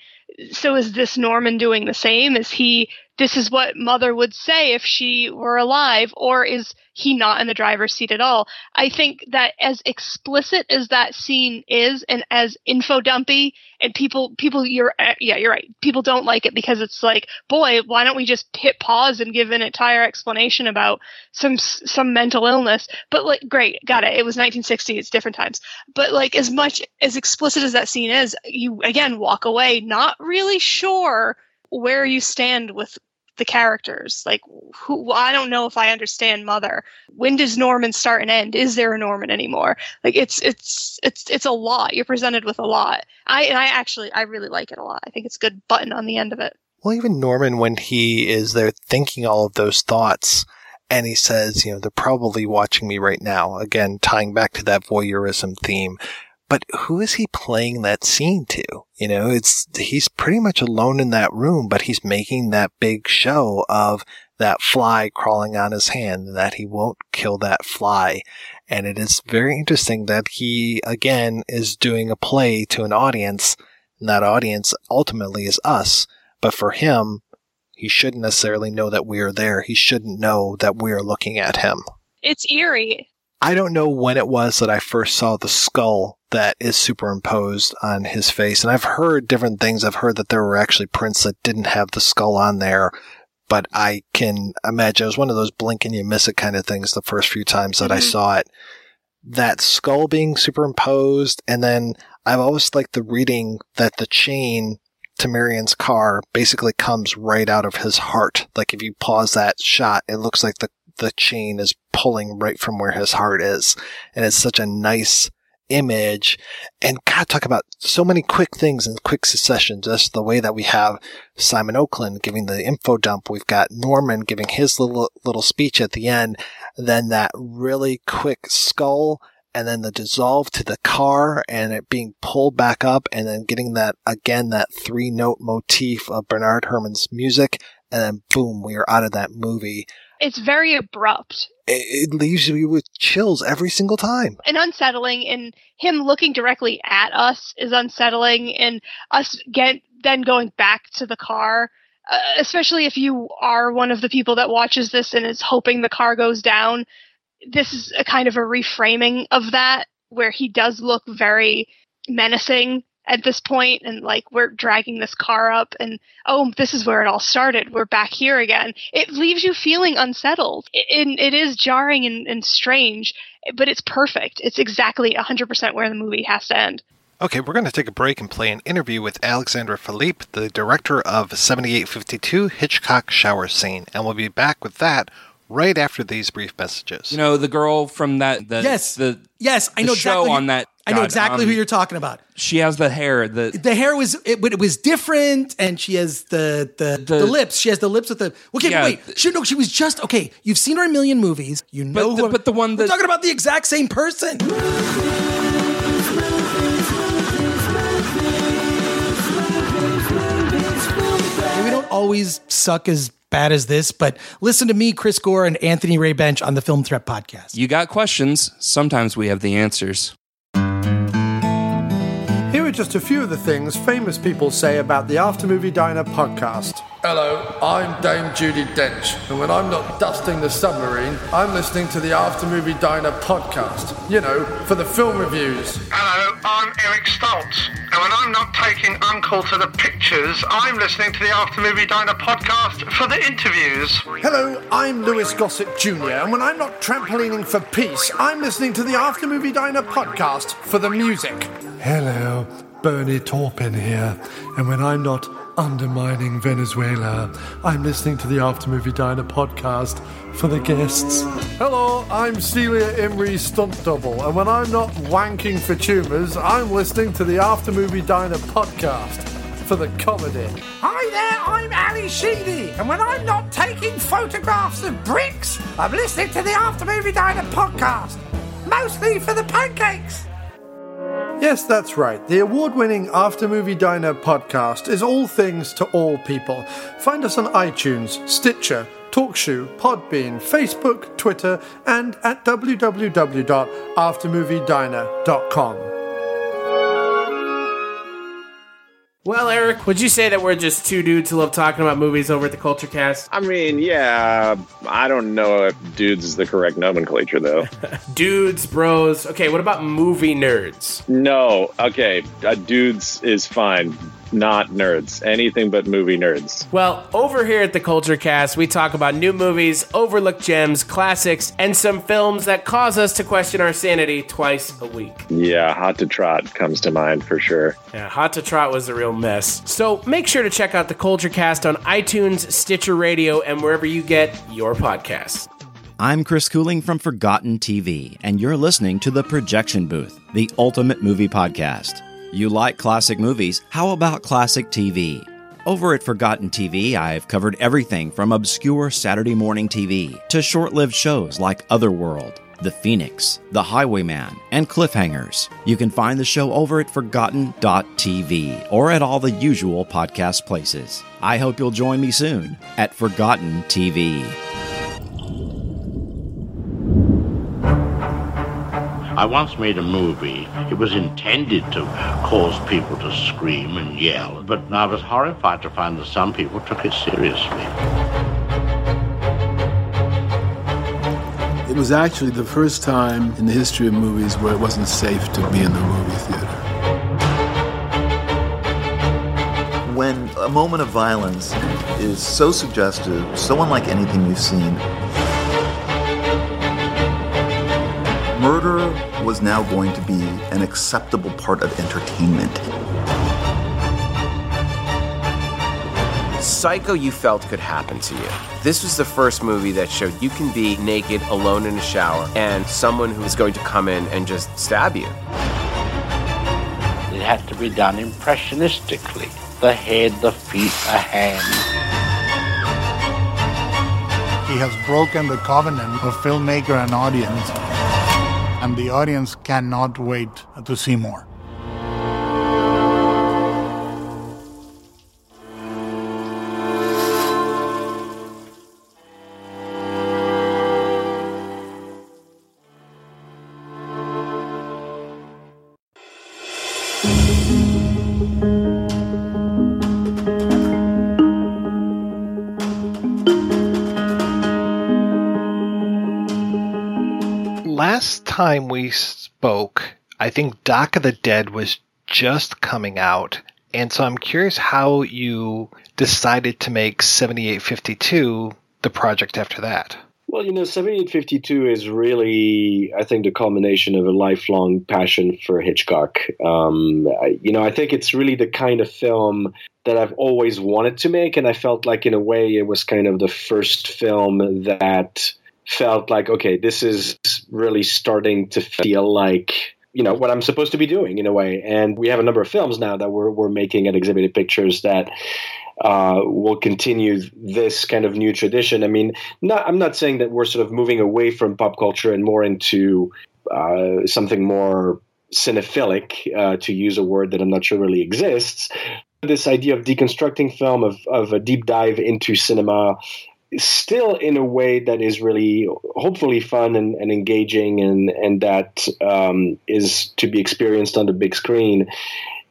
Speaker 12: So is this Norman doing the same? Is he this is what mother would say if she were alive or is he not in the driver's seat at all? I think that as explicit as that scene is and as info dumpy and people people you're uh, yeah, you're right. People don't like it because it's like, boy, why don't we just hit pause and give an entire explanation about some some mental illness? But like great, got it. It was 1960, it's different times. But like as much as explicit as that scene is, you again walk away not really sure where you stand with the characters. Like, who? I don't know if I understand Mother. When does Norman start and end? Is there a Norman anymore? Like, it's it's it's it's a lot. You're presented with a lot. I and I actually I really like it a lot. I think it's a good button on the end of it.
Speaker 11: Well, even Norman, when he is there thinking all of those thoughts, and he says, you know, they're probably watching me right now. Again, tying back to that voyeurism theme. But who is he playing that scene to? You know, it's, he's pretty much alone in that room, but he's making that big show of that fly crawling on his hand, that he won't kill that fly. And it is very interesting that he, again, is doing a play to an audience, and that audience ultimately is us. But for him, he shouldn't necessarily know that we are there. He shouldn't know that we are looking at him.
Speaker 12: It's eerie.
Speaker 11: I don't know when it was that I first saw the skull that is superimposed on his face. And I've heard different things. I've heard that there were actually prints that didn't have the skull on there. But I can imagine it was one of those blink and you miss it kind of things the first few times that mm-hmm. I saw it. That skull being superimposed. And then I've always liked the reading that the chain to Marion's car basically comes right out of his heart. Like if you pause that shot, it looks like the, the chain is pulling right from where his heart is. And it's such a nice image. And God, talk about so many quick things in quick succession. Just the way that we have Simon Oakland giving the info dump. We've got Norman giving his little, little speech at the end. Then that really quick skull and then the dissolve to the car and it being pulled back up and then getting that again that three note motif of Bernard Herrmann's music and then boom we are out of that movie
Speaker 12: It's very abrupt
Speaker 11: It, leaves you with chills every single time.
Speaker 12: and unsettling, and him looking directly at us is unsettling, and us get then going back to the car. Uh, especially if you are one of the people that watches this and is hoping the car goes down, this is a kind of a reframing of that, where he does look very menacing at this point and like we're dragging this car up and oh this is where it all started we're back here again it leaves you feeling unsettled it, it is jarring and, and strange but it's perfect it's exactly 100% where the movie has to end
Speaker 11: Okay, we're going to take a break and play an interview with Alexandre Philippe, the director of 7852 Hitchcock Shower Scene, and we'll be back with that right after these brief messages.
Speaker 15: You know, the girl from that. The,
Speaker 16: Yes.
Speaker 15: The
Speaker 16: Yes, I know
Speaker 15: the show
Speaker 16: exactly.
Speaker 15: on that.
Speaker 16: I know
Speaker 15: God,
Speaker 16: exactly
Speaker 15: um,
Speaker 16: who you're talking about.
Speaker 15: She has the hair. The
Speaker 16: The hair was it, but it was different, and she has the the, the lips. She has the lips with the. Okay,
Speaker 15: Yeah.
Speaker 16: wait. She no, she was just okay. You've seen her in a million movies. You know,
Speaker 15: the-
Speaker 16: who,
Speaker 15: but the one
Speaker 16: we're talking about the exact same person. we don't always suck as bad as this, but listen to me, Chris Gore, and Anthony Ray Bench on the Film Threat podcast.
Speaker 15: you got questions. Sometimes we have the answers.
Speaker 17: Here are just a few of the things famous people say about the After Movie Diner podcast. Hello, I'm Dame Judi Dench, and when I'm not dusting the submarine, I'm listening to the After Movie Diner podcast. You know, for the film reviews.
Speaker 18: Hello, I'm Eric Stoltz, and when I'm not taking Uncle to the pictures, I'm listening to the After Movie Diner podcast for the interviews.
Speaker 17: Hello, I'm Louis Gossett Jr., and when I'm not trampolining for peace, I'm listening to the After Movie Diner podcast for the music. Hello, Bernie Taupin here, and when I'm not undermining Venezuela, I'm listening to the After Movie Diner podcast for the guests. Hello, I'm Celia Imrie Stunt Double, and when I'm not wanking for tumours, I'm listening to the After Movie Diner podcast for the comedy.
Speaker 19: Hi there, I'm Ally Sheedy, and when I'm not taking photographs of bricks, I'm listening to the After Movie Diner podcast, mostly for the pancakes.
Speaker 17: Yes, that's right. The award winning After Movie Diner podcast is all things to all people. Find us on iTunes, Stitcher, TalkShoe, Podbean, Facebook, Twitter, and at www.aftermoviediner.com.
Speaker 20: Well, Eric, would you say that we're just two dudes who love talking about movies over at the Culture Cast?
Speaker 21: I mean, yeah, I don't know if dudes is the correct nomenclature, though.
Speaker 20: Dudes, bros. Okay, what about movie nerds?
Speaker 21: no, okay, uh, dudes is fine. Not nerds. Anything but movie nerds.
Speaker 20: Well, over here at the Culture Cast, we talk about new movies, overlooked gems, classics, and some films that cause us to question our sanity twice a week.
Speaker 21: Yeah, Hot to Trot comes to mind for sure.
Speaker 20: Yeah, Hot to Trot was a real mess. So make sure to check out the Culture Cast on iTunes, Stitcher Radio, and wherever you get your podcasts.
Speaker 22: I'm Chris Cooling from Forgotten TV, and you're listening to The Projection Booth, the ultimate movie podcast. You like classic movies? How about classic TV? Over at Forgotten TV, I've covered everything from obscure Saturday morning TV to short lived shows like Otherworld, The Phoenix, The Highwayman, and Cliffhangers. You can find the show over at Forgotten.tv or at all the usual podcast places. I hope you'll join me soon at Forgotten TV.
Speaker 3: I once made a movie. It was intended to cause people to scream and yell, but I was horrified to find that some people took it seriously.
Speaker 23: It was actually the first time in the history of movies where it wasn't safe to be in the movie theater.
Speaker 24: When a moment of violence is so suggestive, so unlike anything you've seen, murder was now going to be an acceptable part of entertainment.
Speaker 25: Psycho you felt could happen to you. This was the first movie that showed you can be naked, alone in a shower, and someone who is going to come in and just stab you.
Speaker 3: It had to be done impressionistically. The head, the feet, a hand.
Speaker 26: He has broken the covenant of filmmaker and audience, and the audience cannot wait to see more.
Speaker 11: Time we spoke, I think Doc of the Dead was just coming out. And so I'm curious how you decided to make 7852 the project after that.
Speaker 27: Well, you know, 7852 is really, I think, the culmination of a lifelong passion for Hitchcock. Um, I, you know, I think it's really the kind of film that I've always wanted to make. And I felt like, in a way, it was kind of the first film that felt like, okay, this is really starting to feel like you know what I'm supposed to be doing in a way. And we have a number of films now that we're we're making at Exhibit A Pictures that uh, will continue this kind of new tradition. I mean, not, I'm not saying that we're sort of moving away from pop culture and more into uh, something more cinephilic, uh, to use a word that I'm not sure really exists. This idea of deconstructing film, of, of a deep dive into cinema, still in a way that is really hopefully fun and, and engaging and, and that um, is to be experienced on the big screen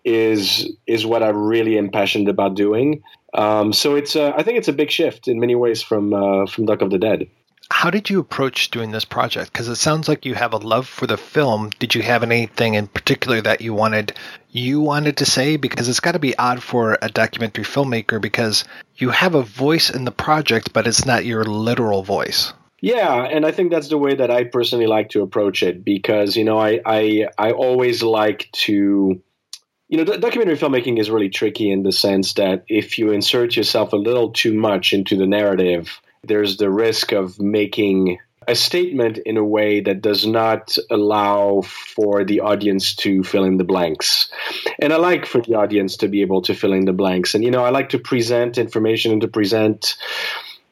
Speaker 27: is is what I'm really am passionate about doing. Um, so it's uh, I think it's a big shift in many ways from uh, from Doc of the Dead.
Speaker 11: How did you approach doing this project? Because it sounds like you have a love for the film. Did you have anything in particular that you wanted you wanted to say? Because it's got to be odd for a documentary filmmaker because you have a voice in the project, but it's not your literal voice.
Speaker 27: Yeah, and I think that's the way that I personally like to approach it because you know I I, I always like to you know, documentary filmmaking is really tricky in the sense that if you insert yourself a little too much into the narrative, there's the risk of making a statement in a way that does not allow for the audience to fill in the blanks. And I like for the audience to be able to fill in the blanks. And, you know, I like to present information and to present,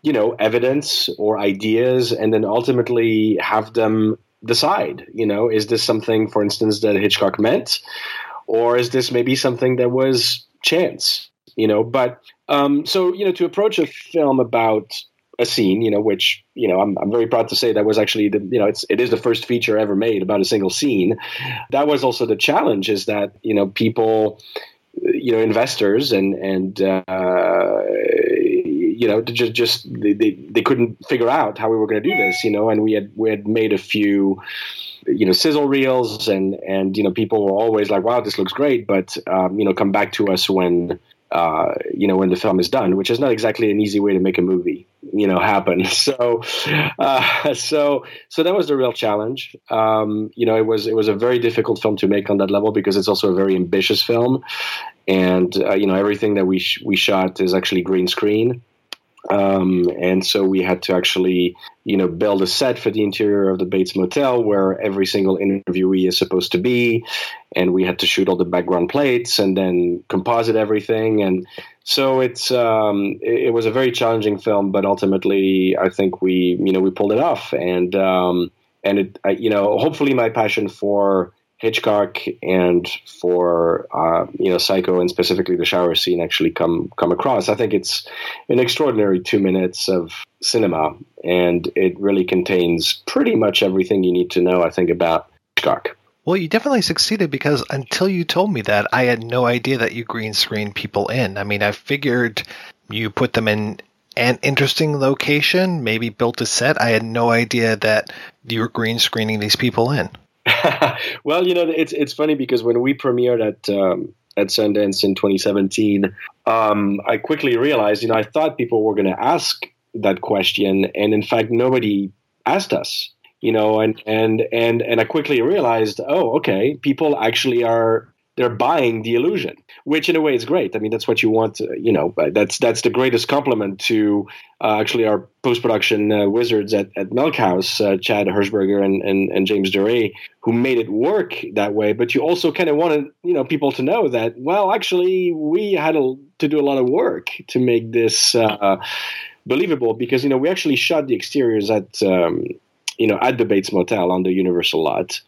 Speaker 27: you know, evidence or ideas and then ultimately have them decide, you know, is this something, for instance, that Hitchcock meant? Or is this maybe something that was chance? You know, but um, so, you know, to approach a film about a scene, you know, which you know I'm, I'm very proud to say that was actually the you know it's it is the first feature ever made about a single scene. That was also the challenge is that you know people, you know, investors and and uh, you know just just they, they, they couldn't figure out how we were going to do this, you know, and we had we had made a few you know sizzle reels and and you know people were always like wow this looks great but um, you know come back to us when uh, you know when the film is done, which is not exactly an easy way to make a movie, you know, happen. So, uh, so, so that was the real challenge. Um, you know, it was it was a very difficult film to make on that level because it's also a very ambitious film, and uh, you know everything that we sh- we shot is actually green screen. Um, and so we had to actually, you know, build a set for the interior of the Bates Motel where every single interviewee is supposed to be, and we had to shoot all the background plates and then composite everything. And so it's um, it, it, was a very challenging film, but ultimately, I think we, you know, we pulled it off. And um, and it, I, you know, hopefully, my passion for Hitchcock and for uh, you know Psycho and specifically the shower scene actually come come across. I think it's an extraordinary two minutes of cinema, and it really contains pretty much everything you need to know. I think about Hitchcock.
Speaker 11: Well, you definitely succeeded because until you told me that, I had no idea that you green screen people in. I mean, I figured you put them in an interesting location, maybe built a set. I had no idea that you were green screening these people in.
Speaker 27: well, you know, it's it's funny because when we premiered at um, at Sundance in 2017, um, I quickly realized, you know, I thought people were going to ask that question, and in fact, nobody asked us. You know, and and and and I quickly realized, oh, okay, people actually are they're buying the illusion, which in a way is great. I mean, that's what you want. To, you know, that's that's the greatest compliment to uh, actually our post production uh, wizards at, at Milk House, uh, Chad Hirschberger and, and, and James Duray, who made it work that way. But you also kind of wanted you know people to know that well, actually, we had a, to do a lot of work to make this uh, believable because you know we actually shot the exteriors at um, you know, at the Bates Motel on the Universal lot,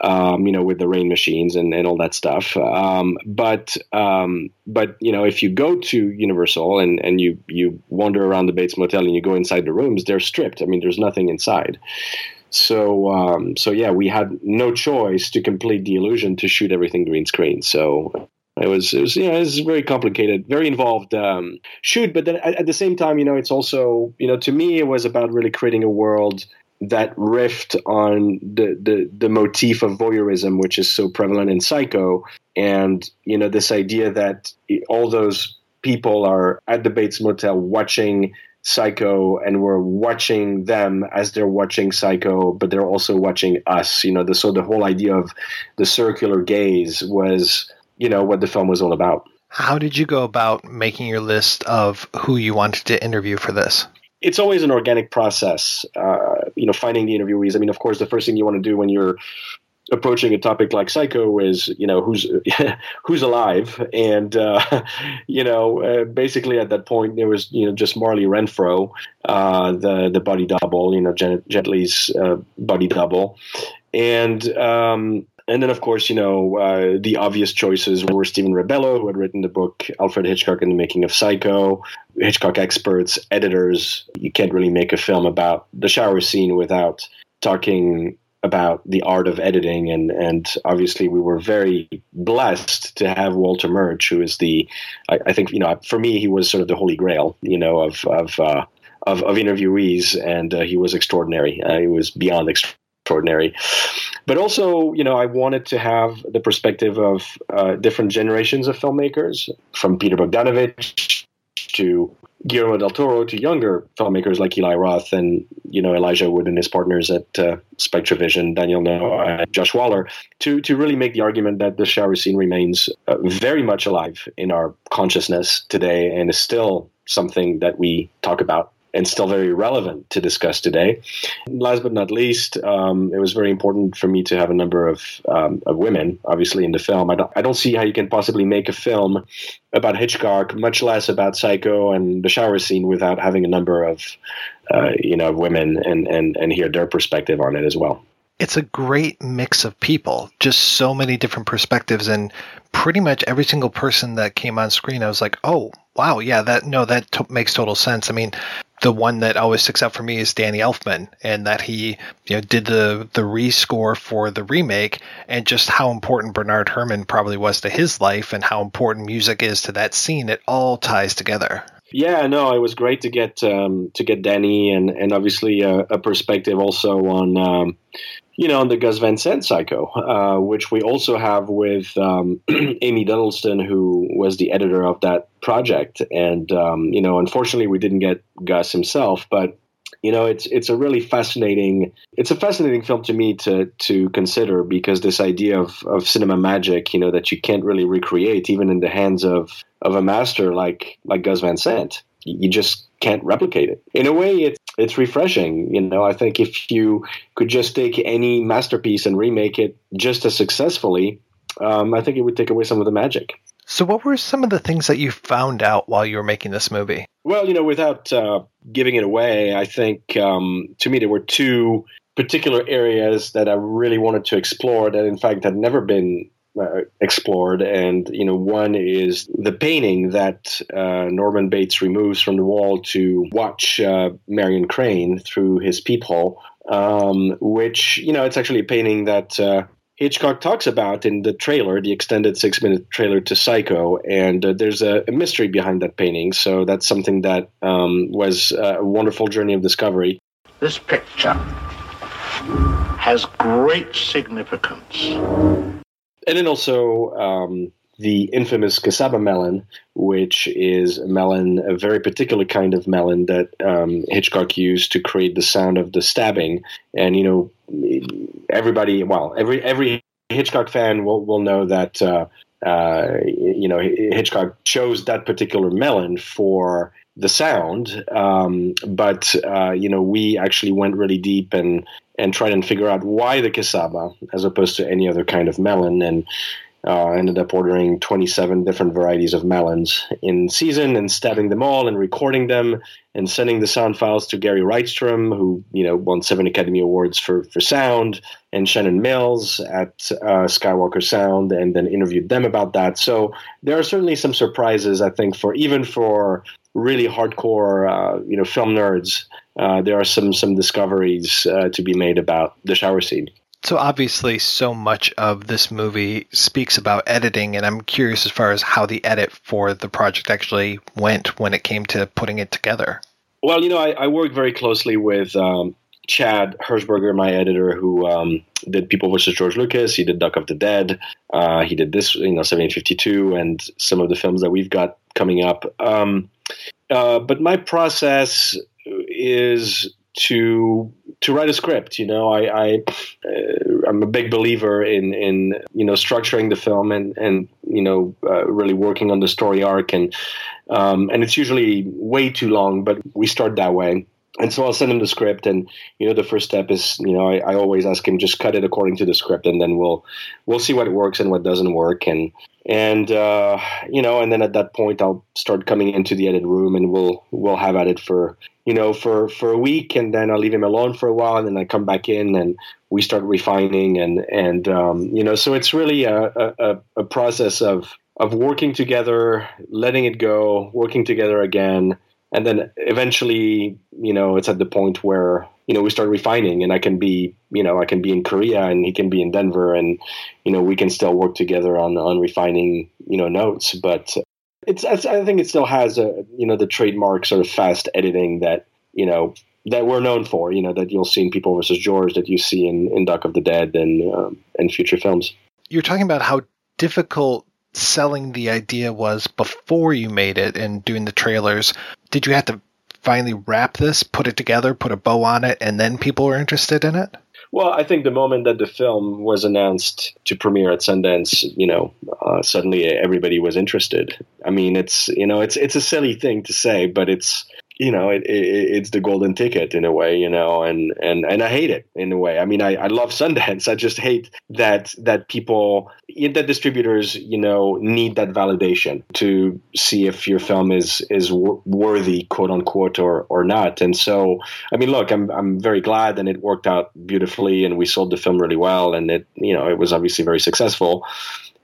Speaker 27: um, you know, with the rain machines and, and all that stuff. Um, but um, but you know, if you go to Universal and, and you you wander around the Bates Motel and you go inside the rooms, they're stripped. I mean, there's nothing inside. So um, so yeah, we had no choice to complete the illusion to shoot everything green screen. So it was, it was, you know, it was very complicated, very involved um, shoot. But then at, at, the same time, you know, it's also, you know, to me, it was about really creating a world that riffed on the, the the motif of voyeurism, which is so prevalent in Psycho, and you know this idea that all those people are at the Bates Motel watching Psycho, and we're watching them as they're watching Psycho, but they're also watching us. You know, the, so the whole idea of the circular gaze was, you know, what the film was all about.
Speaker 11: How did you go about making your list of who you wanted to interview for this?
Speaker 27: It's always an organic process, uh, you know, finding the interviewees. I mean, of course, the first thing you want to do when you're approaching a topic like Psycho is, you know, who's who's alive, and uh, you know, uh, basically at that point there was, you know, just Marli Renfro, uh, the the body double, you know, Jet, Janet Leigh's uh, body double, and um, and then of course, you know, uh, the obvious choices were Stephen Rebello, who had written the book Alfred Hitchcock and the Making of Psycho, Hitchcock experts, editors. You can't really make a film about the shower scene without talking about the art of editing. And and obviously we were very blessed to have Walter Murch who is the I, I think you know for me he was sort of the holy grail you know of of uh, of, of, interviewees. And uh, he was extraordinary. Uh, he was beyond extraordinary but also you know I wanted to have the perspective of uh, different generations of filmmakers from Peter Bogdanovich to Guillermo del Toro to younger filmmakers like Eli Roth and you know Elijah Wood and his partners at uh, SpectreVision, Daniel Noah, and Josh Waller, to to really make the argument that the shower scene remains uh, very much alive in our consciousness today and is still something that we talk about and still very relevant to discuss today. Last but not least, um, it was very important for me to have a number of, um, of women, obviously, in the film. I don't, I don't see how you can possibly make a film about Hitchcock, much less about Psycho and the shower scene, without having a number of, uh, you know, women and, and, and hear their perspective on it as well
Speaker 11: it's a great mix of people, just so many different perspectives, and pretty much every single person that came on screen, I was like, oh wow, yeah, that no, that makes total sense. I mean, the one that always sticks out for me is Danny Elfman, and that he you know did the the rescore for the remake, and just how important Bernard Herrmann probably was to his life, and how important music is to that scene. It all ties together.
Speaker 27: Yeah, no, it was great to get um, to get Danny, and and obviously a, a perspective also on. Um, you know, on the Gus Van Sant Psycho, uh, which we also have with um, Amy Duddleston, who was the editor of that project. And um, you know, unfortunately, we didn't get Gus himself, but you know, it's it's a really fascinating it's a fascinating film to me to to consider because this idea of of cinema magic, you know, that you can't really recreate even in the hands of of a master like like Gus Van Sant you just can't replicate it. In a way, it's it's refreshing. You know, I think if you could just take any masterpiece and remake it just as successfully, um, I think it would take away some of the magic.
Speaker 11: So, what were some of the things that you found out while you were making this movie?
Speaker 27: Well, you know, without uh, giving it away, I think um, to me there were two particular areas that I really wanted to explore that, in fact, had never been uh, explored, and you know, one is the painting that uh, Norman Bates removes from the wall to watch uh, Marion Crane through his peephole, um, which you know, it's actually a painting that uh, Hitchcock talks about in the trailer, the extended six-minute trailer to Psycho, and uh, there's a, a, mystery behind that painting. So that's something that um, was a wonderful journey of discovery.
Speaker 3: This picture has great significance
Speaker 27: and then also um, the infamous Casaba melon, which is a melon, a very particular kind of melon that um, Hitchcock used to create the sound of the stabbing. And you know, everybody, well, every every Hitchcock fan will will know that. Uh, uh, you know, Hitchcock chose that particular melon for the sound, um, but uh, you know, we actually went really deep and and tried and figure out why the casaba as opposed to any other kind of melon and uh, ended up ordering 27 different varieties of melons in season and stabbing them all and recording them and sending the sound files to Gary Rydstrom, who you know won seven Academy Awards for for sound, and Shannon Mills at uh, Skywalker Sound, and then interviewed them about that. So there are certainly some surprises, I think, for even for really hardcore, uh, you know, film nerds. Uh, there are some some discoveries uh, to be made about the shower scene.
Speaker 11: So obviously, so much of this movie speaks about editing, and I'm curious as far as how the edit for the project actually went when it came to putting it together.
Speaker 27: Well, you know, I, I worked very closely with um, Chad Hirschberger, my editor, who um, did People versus George Lucas. He did Doc of the Dead. Uh, he did this, you know, 1752, and some of the films that we've got coming up. Um, uh, but my process is to to write a script. You know, I, I uh, I'm a big believer in in you know structuring the film and and you know uh, really working on the story arc and um, and it's usually way too long, but we start that way. And so I'll send him the script, and you know the first step is you know I, I always ask him just cut it according to the script, and then we'll we'll see what works and what doesn't work, and and uh, you know and then at that point I'll start coming into the edit room, and we'll we'll have at it for you know for for a week, and then I'll leave him alone for a while, and then I come back in and we start refining, and and um, you know so it's really a, a, a process of of working together, letting it go, working together again and then eventually you know it's at the point where you know we start refining and i can be you know i can be in korea and he can be in denver and you know we can still work together on on refining you know notes. But it's i think it still has a you know the trademark sort of fast editing that you know that we're known for you know that you'll see in people versus george that you see in in doc of the dead and um, and future films.
Speaker 11: You're talking about how difficult selling the idea was before you made it and doing the trailers. Did you have to finally wrap this, put it together, put a bow on it, and then people were interested in it?
Speaker 27: Well, I think the moment that the film was announced to premiere at Sundance, you know, uh, suddenly everybody was interested. I mean, it's you know, it's it's a silly thing to say, but it's you know, it, it, it's the golden ticket in a way, you know, and, and, and I hate it in a way. I mean, I, I love Sundance. I just hate that, that people, that distributors, you know, need that validation to see if your film is, is worthy, quote unquote, or, or not. And so, I mean, look, I'm, I'm very glad and it worked out beautifully and we sold the film really well. And it, you know, it was obviously very successful.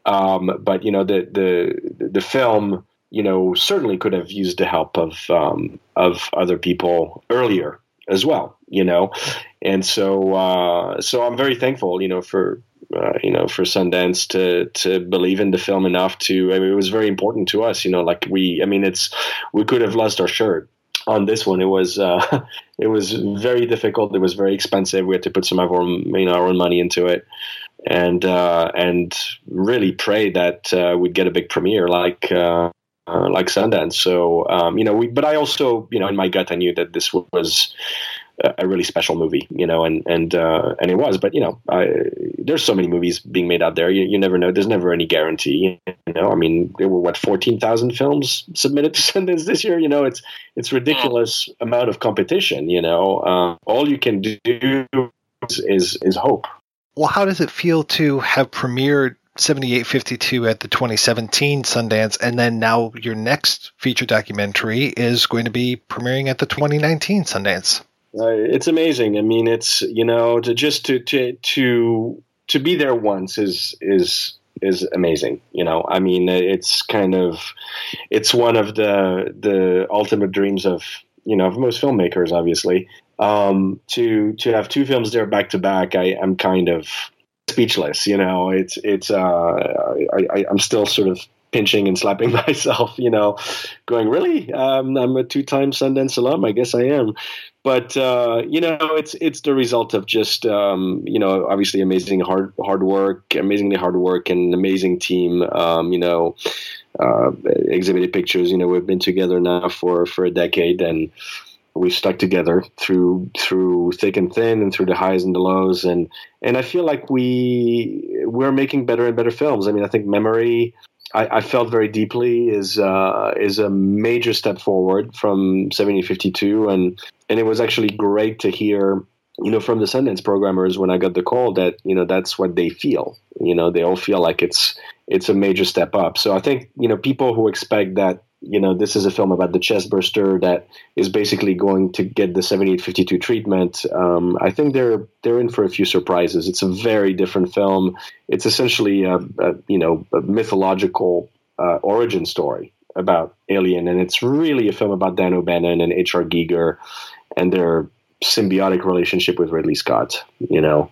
Speaker 27: Um, but you know, the, the, the film, you know, certainly could have used the help of um, of other people earlier as well. You know, and so uh, so I'm very thankful, you know, for uh, you know for Sundance to to believe in the film enough to. I mean, it was very important to us. You know, like we. I mean, it's we could have lost our shirt on this one. It was uh, it was very difficult. It was very expensive. We had to put some of our you know our own money into it and uh, and really pray that uh, we'd get a big premiere like uh, like Sundance. So um, you know, we, but I also you know in my gut I knew that this was a really special movie, you know, and and uh, and it was. But you know, I, there's so many movies being made out there. You, you never know. There's never any guarantee. You know, I mean, there were what fourteen thousand films submitted to Sundance this year. You know, it's it's ridiculous amount of competition. You know, uh, all you can do is is hope.
Speaker 11: Well, how does it feel to have premiered 7852 at the 2017 Sundance, and then now your next feature documentary is going to be premiering at the 2019 Sundance.
Speaker 27: Uh, it's amazing. I mean, it's you know to just to to to to be there once is is is amazing. You know, I mean, it's kind of it's one of the the ultimate dreams of you know of most filmmakers, obviously. Um, to to have two films there back to back, I am kind of speechless. You know, it's it's uh, I, I I'm still sort of pinching and slapping myself. You know, going really? Um, I'm a two-time Sundance alum. I guess I am. But uh, you know, it's it's the result of just um, you know, obviously amazing hard hard work, amazingly hard work, and an amazing team. Um, you know, uh, Exhibit A Pictures. You know, we've been together now for for a decade, and we stuck together through through thick and thin and through the highs and the lows and and I feel like we we're making better and better films. I mean, I think Memory I, I felt very deeply is uh, is a major step forward from 1752 and and it was actually great to hear you know from the Sundance programmers when I got the call that you know that's what they feel. You know, they all feel like it's it's a major step up. So I think you know people who expect that you know, this is a film about the chestburster that is basically going to get the 7852 treatment. Um, I think they're they're in for a few surprises. It's a very different film. It's essentially a, a you know a mythological uh, origin story about Alien, and it's really a film about Dan O'Bannon and H.R. Giger and their symbiotic relationship with Ridley Scott. You know,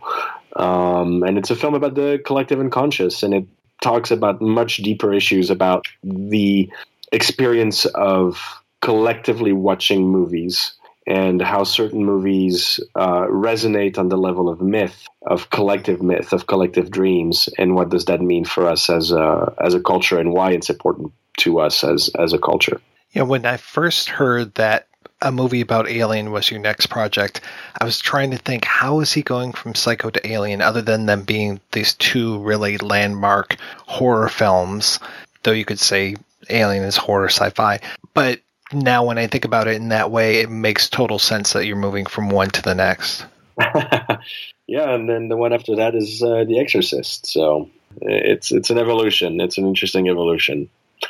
Speaker 27: um, and it's a film about the collective unconscious, and it talks about much deeper issues about the experience of collectively watching movies and how certain movies uh, resonate on the level of myth, of collective myth, of collective dreams, and what does that mean for us as a as a culture, and why it's important to us as as a culture.
Speaker 11: Yeah, when I first heard that a movie about Alien was your next project, I was trying to think how is he going from Psycho to Alien, other than them being these two really landmark horror films. Though you could say Alien is horror sci-fi, but now when I think about it in that way, it makes total sense that you're moving from one to the next.
Speaker 27: yeah, and then the one after that is uh, The Exorcist. So it's it's an evolution. It's an interesting evolution.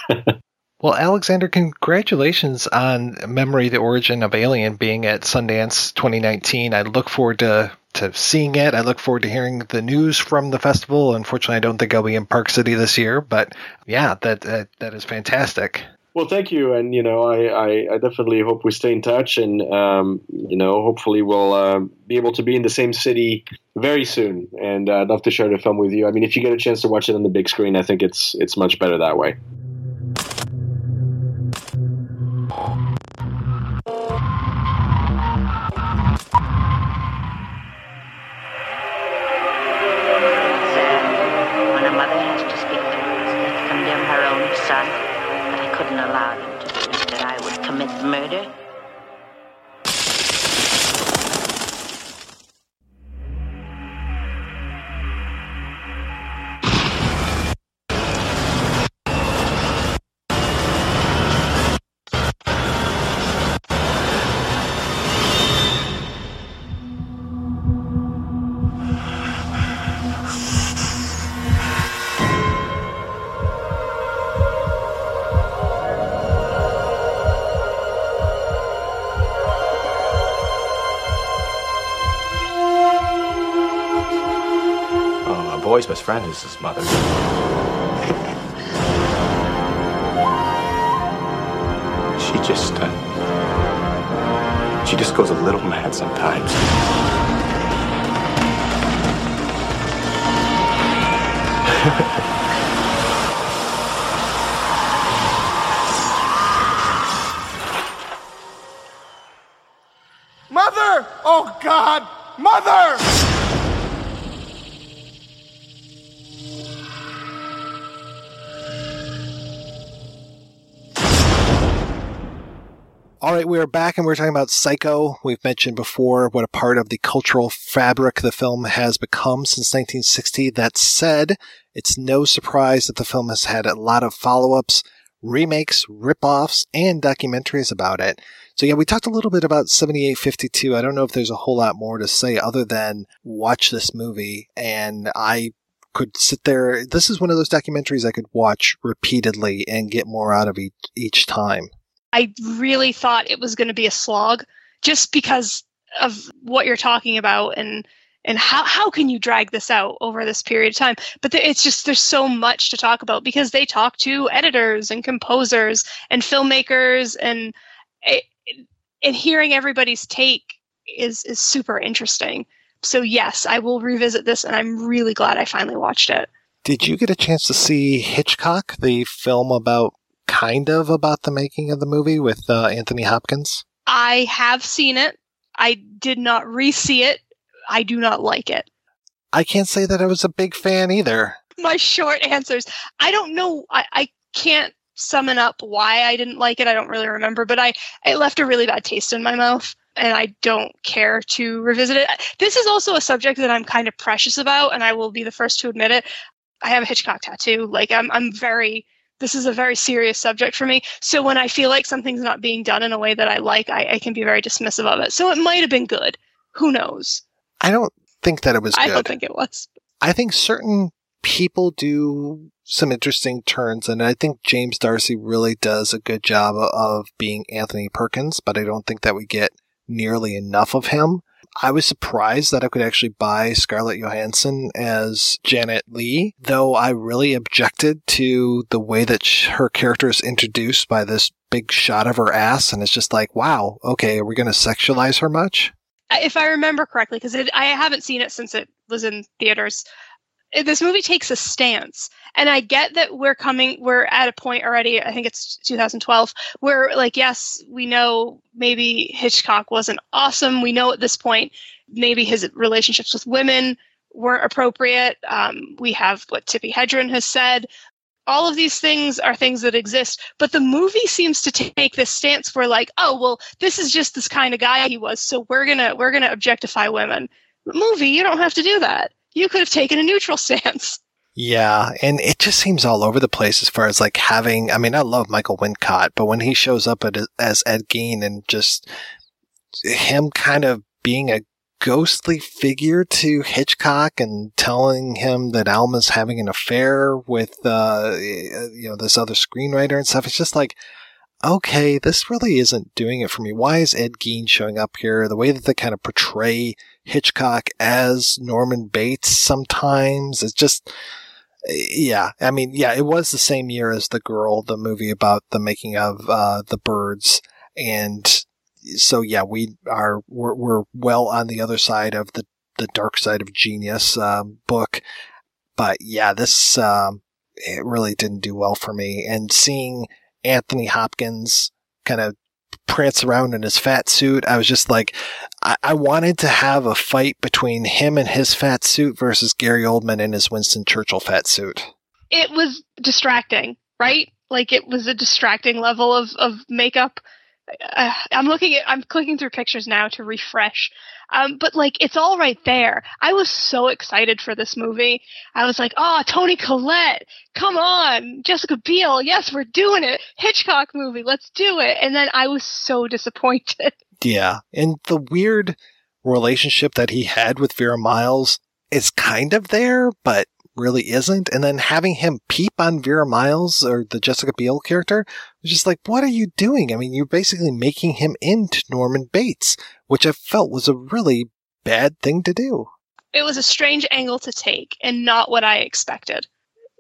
Speaker 11: well, Alexandre, congratulations on Memory: The Origin of Alien being at Sundance 2019. I look forward to to seeing it. I look forward to hearing the news from the festival. Unfortunately, I don't think I'll be in Park City this year, but yeah, that that, that is fantastic.
Speaker 27: Well, thank you, and you know, I, I, I definitely hope we stay in touch, and um, you know, hopefully we'll uh, be able to be in the same city very soon, and uh, I'd love to share the film with you. I mean, if you get a chance to watch it on the big screen, I think it's it's much better that way.
Speaker 28: Murder.
Speaker 29: Friend is his mother.
Speaker 11: Right, we are back and we're talking about Psycho. We've mentioned before what a part of the cultural fabric the film has become since 1960. That said, it's no surprise that the film has had a lot of follow-ups, remakes, rip-offs, and documentaries about it. So yeah, we talked a little bit about 7852. I don't know if there's a whole lot more to say other than watch this movie and I could sit there. This is one of those documentaries I could watch repeatedly and get more out of each, each time.
Speaker 12: I really thought it was going to be a slog just because of what you're talking about and and how how can you drag this out over this period of time? But it's just there's so much to talk about because they talk to editors and composers and filmmakers and it, and hearing everybody's take is is super interesting. So yes i will revisit this and i'm really glad i finally watched it.
Speaker 11: Did you get a chance to see Hitchcock, the film about kind of about the making of the movie with uh, Anthony Hopkins?
Speaker 12: i have seen it i did not re-see it i do not like it
Speaker 11: I can't say that I was a big fan either.
Speaker 12: my short answers. I don't know. I, I can't summon up why I didn't like it. I don't really remember, but I it left a really bad taste in my mouth, and I don't care to revisit it. This is also a subject that I'm kind of precious about, and I will be the first to admit it. I have a Hitchcock tattoo. Like I'm, I'm very. This is a very serious subject for me. So when I feel like something's not being done in a way that I like, I, I can be very dismissive of it. So it might have been good. Who knows?
Speaker 11: I don't think that it was
Speaker 12: I
Speaker 11: good.
Speaker 12: don't think it was.
Speaker 11: I think certain people do some interesting turns, and I think James D'Arcy really does a good job of being Anthony Perkins, but I don't think that we get nearly enough of him. I was surprised that I could actually buy Scarlett Johansson as Janet Leigh, though I really objected to the way that sh- her character is introduced by this big shot of her ass, and it's just like, wow, okay, are we going to sexualize her much?
Speaker 12: if I remember correctly, because I haven't seen it since it was in theaters, this movie takes a stance. And i get that we're coming we're at a point already i think it's 2012 where like yes we know maybe hitchcock wasn't awesome. We know at this point maybe his relationships with women weren't appropriate. Um, we have what tippi hedren has said. All of these things are things that exist but the movie seems to take this stance where like oh well this is just this kind of guy he was so we're gonna we're gonna objectify women. Movie you don't have to do that you could have taken a neutral stance
Speaker 11: Yeah, and it just seems all over the place as far as like having. I mean, I love Michael Wincott, but when he shows up at, as Ed Gein and just him kind of being a ghostly figure to Hitchcock and telling him that Alma's having an affair with uh, you know this other screenwriter and stuff, it's just like. Okay, this really isn't doing it for me. Why is Ed Gein showing up here? The way that they kind of portray Hitchcock as Norman Bates sometimes, it's just, yeah, I mean, yeah, it was the same year as The Girl, the movie about the making of uh, the birds, and so yeah, we are we're, we're well on the other side of the the dark side of genius um, book, but yeah, this um, it really didn't do well for me, and seeing Anthony Hopkins kind of prance around in his fat suit. I was just like, I-, I, wanted to have a fight between him and his fat suit versus Gary Oldman in his Winston Churchill fat suit.
Speaker 12: It was distracting, right? Like it was a distracting level of, of makeup. Uh, I'm looking at, I'm clicking through pictures now to refresh. Um, but like, it's all right there. I was so excited for this movie. I was like, oh, Toni Collette, come on, Jessica Biel, yes, we're doing it. Hitchcock movie, let's do it. And then I was so disappointed.
Speaker 11: Yeah, and the weird relationship that he had with Vera Miles is kind of there, but really isn't. And then having him peep on Vera Miles or the Jessica Biel character was just like, what are you doing? I mean, you're basically making him into Norman Bates, which I felt was a really bad thing to do.
Speaker 12: It was a strange angle to take and not what I expected.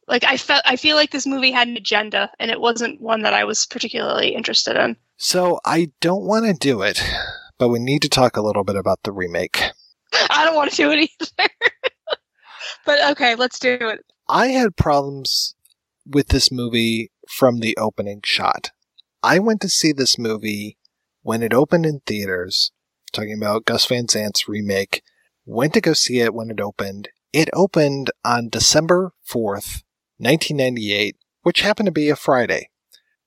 Speaker 12: Like I felt I feel like this movie had an agenda and it wasn't one that I was particularly interested in.
Speaker 11: So I don't want to do it, but we need to talk a little bit about the remake.
Speaker 12: I don't want to do it either. but okay, let's do it.
Speaker 11: I had problems with this movie from the opening shot. I went to see this movie when it opened in theaters, talking about Gus Van Sant's remake. Went to go see it when it opened. It opened on December 4th, 1998, which happened to be a Friday.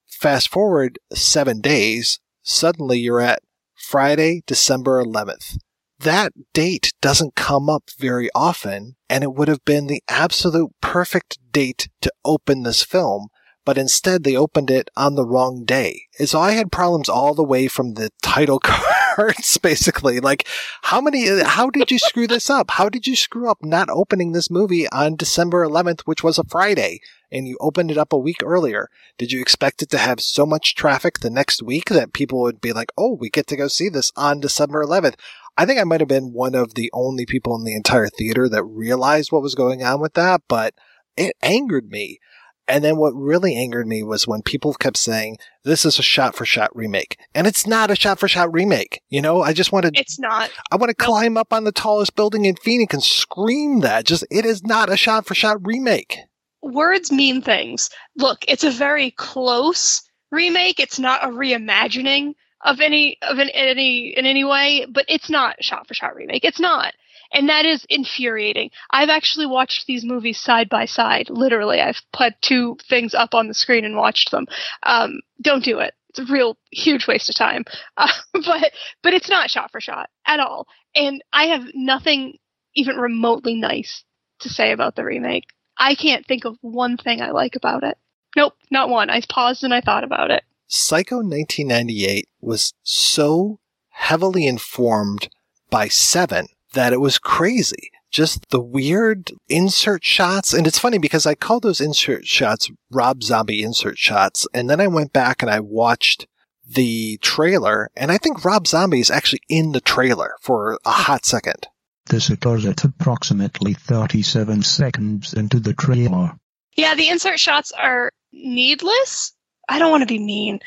Speaker 11: Fast forward seven days, suddenly you're at Friday, December 11th that date doesn't come up very often, and it would have been the absolute perfect date to open this film. But instead, they opened it on the wrong day. And So I had problems all the way from the title cards, basically. Like, how many, how did you screw this up? How did you screw up not opening this movie on December 11th, which was a Friday, and you opened it up a week earlier? Did you expect it to have so much traffic the next week that people would be like, oh, we get to go see this on December 11th? I think I might have been one of the only people in the entire theater that realized what was going on with that, but it angered me. And then what really angered me was when people kept saying, this is a shot for shot remake. And it's not a shot for shot remake. You know, I just want to,
Speaker 12: it's not.
Speaker 11: I want to climb up on the tallest building in Phoenix and scream that. Just, it is not a shot for shot remake.
Speaker 12: Words mean things. Look, it's a very close remake. It's not a reimagining of any of an, any in any way, but it's not shot for shot remake. It's not. And that is infuriating. I've actually watched these movies side by side. Literally, I've put two things up on the screen and watched them. Um, don't do it. It's a real huge waste of time. Uh, but but it's not shot for shot at all. And I have nothing even remotely nice to say about the remake. I can't think of one thing I like about it. Nope, not one. I paused and I thought about it.
Speaker 11: Psycho 1998 was so heavily informed by Seven that it was crazy. Just the weird insert shots. And it's funny because I call those insert shots Rob Zombie insert shots. And then I went back and I watched the trailer. And I think Rob Zombie is actually in the trailer for a hot second.
Speaker 30: This occurs at approximately 37 seconds into the trailer.
Speaker 12: Yeah, the insert shots are needless I don't want to be mean.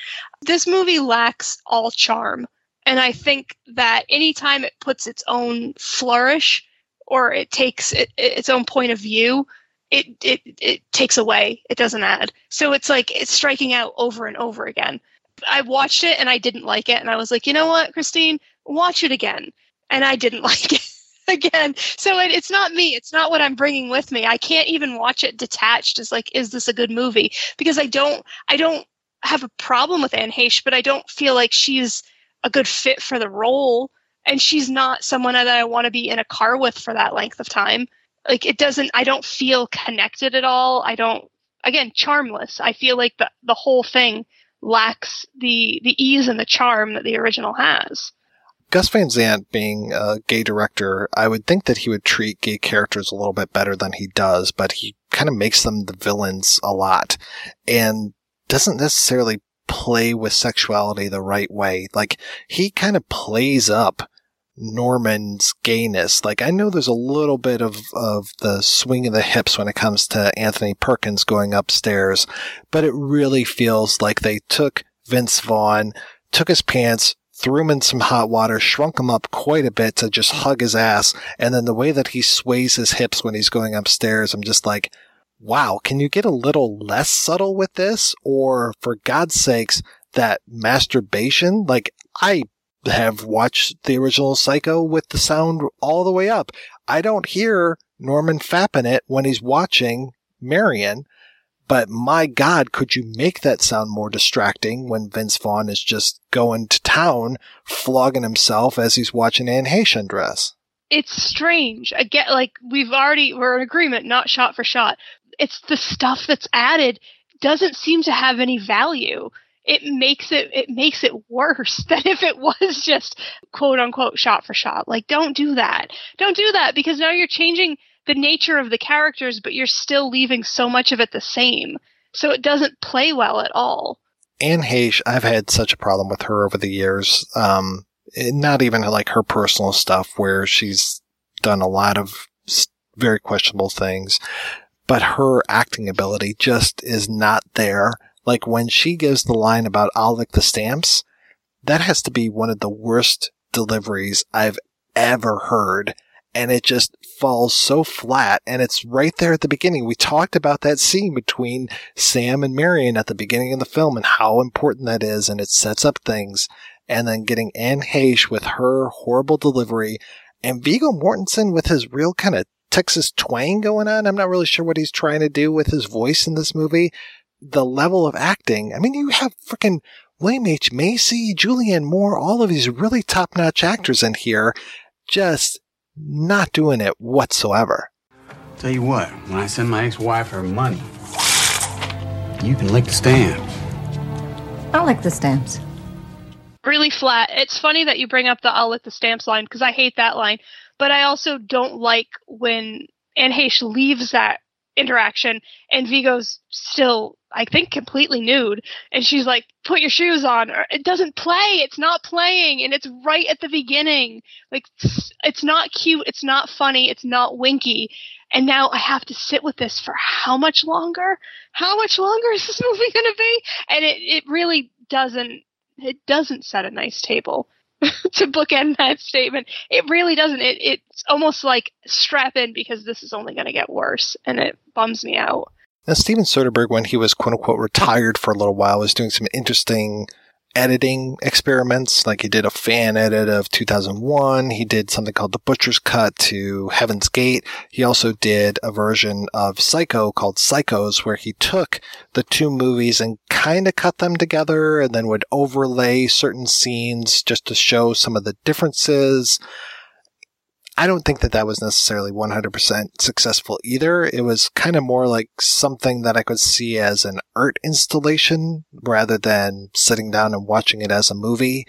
Speaker 12: This movie lacks all charm. And I think that anytime it puts its own flourish or it takes it, its own point of view, it, it it takes away. It doesn't add. So it's like it's striking out over and over again. I watched it and I didn't like it, and I was like, you know what, Christine, watch it again, and I didn't like it again. So it, it's not me. It's not what I'm bringing with me. I can't even watch it detached as like, is this a good movie? Because I don't. I don't have a problem with Anne Heche, but I don't feel like she's a good fit for the role. And she's not someone that I want to be in a car with for that length of time. Like it doesn't I don't feel connected at all. I don't again, charmless. I feel like the the whole thing lacks the the ease and the charm that the original has.
Speaker 11: Gus Van Sant being a gay director, I would think that he would treat gay characters a little bit better than he does, but he kind of makes them the villains a lot and doesn't necessarily play with sexuality the right way. Like he kind of plays up Norman's gayness. Like I know there's a little bit of, of the swing of the hips when it comes to Anthony Perkins going upstairs, but it really feels like they took Vince Vaughn, took his pants, threw him in some hot water, shrunk him up quite a bit to just hug his ass. And then the way that he sways his hips when he's going upstairs, I'm just like, wow, can you get a little less subtle with this? Or for God's sakes, that masturbation? Like, I have watched the original Psycho with the sound all the way up. I don't hear Norman fapping it when he's watching Marion. But my God, could you make that sound more distracting when Vince Vaughn is just going to town, flogging himself as he's watching Anne Heche undress?
Speaker 12: It's strange. I get like we've already we're in agreement, not shot for shot. It's the stuff that's added doesn't seem to have any value. It makes it it makes it worse than if it was just quote unquote shot for shot. Like don't do that. Don't do that because now you're changing the nature of the characters, but you're still leaving so much of it the same. So it doesn't play well at all.
Speaker 11: Anne Heche, I've had such a problem with her over the years. Um, not even like her personal stuff where she's done a lot of very questionable things, but her acting ability just is not there. Like when she gives the line about I'll lick the stamps, that has to be one of the worst deliveries I've ever heard and it just falls so flat and it's right there at the beginning. We talked about that scene between Sam and Marion at the beginning of the film and how important that is and it sets up things and then getting Anne Heche with her horrible delivery and Viggo Mortensen with his real kind of Texas twang going on. I'm not really sure what he's trying to do with his voice in this movie. The level of acting. I mean, you have freaking William H. Macy, Julianne Moore, all of these really top notch actors in here. Just not doing it whatsoever.
Speaker 31: Tell you what, when I send my ex-wife her money, you can lick the stamps.
Speaker 32: I like the stamps.
Speaker 12: Really flat. It's funny that you bring up the I'll lick the stamps line because I hate that line. But I also don't like when Anne Heche leaves that interaction and Viggo's still I think completely nude. And she's like put your shoes on. It doesn't play. It's not playing. And it's right at the beginning. Like it's not cute. It's not funny. It's not winky. And now I have to sit with this for how much longer? How much longer is this movie going to be? And it it really doesn't it doesn't set a nice table to bookend that statement. It really doesn't. It, it's almost like strap in because this is only going to get worse, and it bums me out.
Speaker 11: Now, Steven Soderbergh, when he was quote unquote retired for a little while, was doing some interesting editing experiments. Like he did a fan edit of 2001. He did something called The Butcher's Cut to Heaven's Gate. He also did a version of Psycho called Psychos where he took the two movies and kind of cut them together and then would overlay certain scenes just to show some of the differences. I don't think that that was necessarily 100% successful either. It was kind of more like something that I could see as an art installation rather than sitting down and watching it as a movie.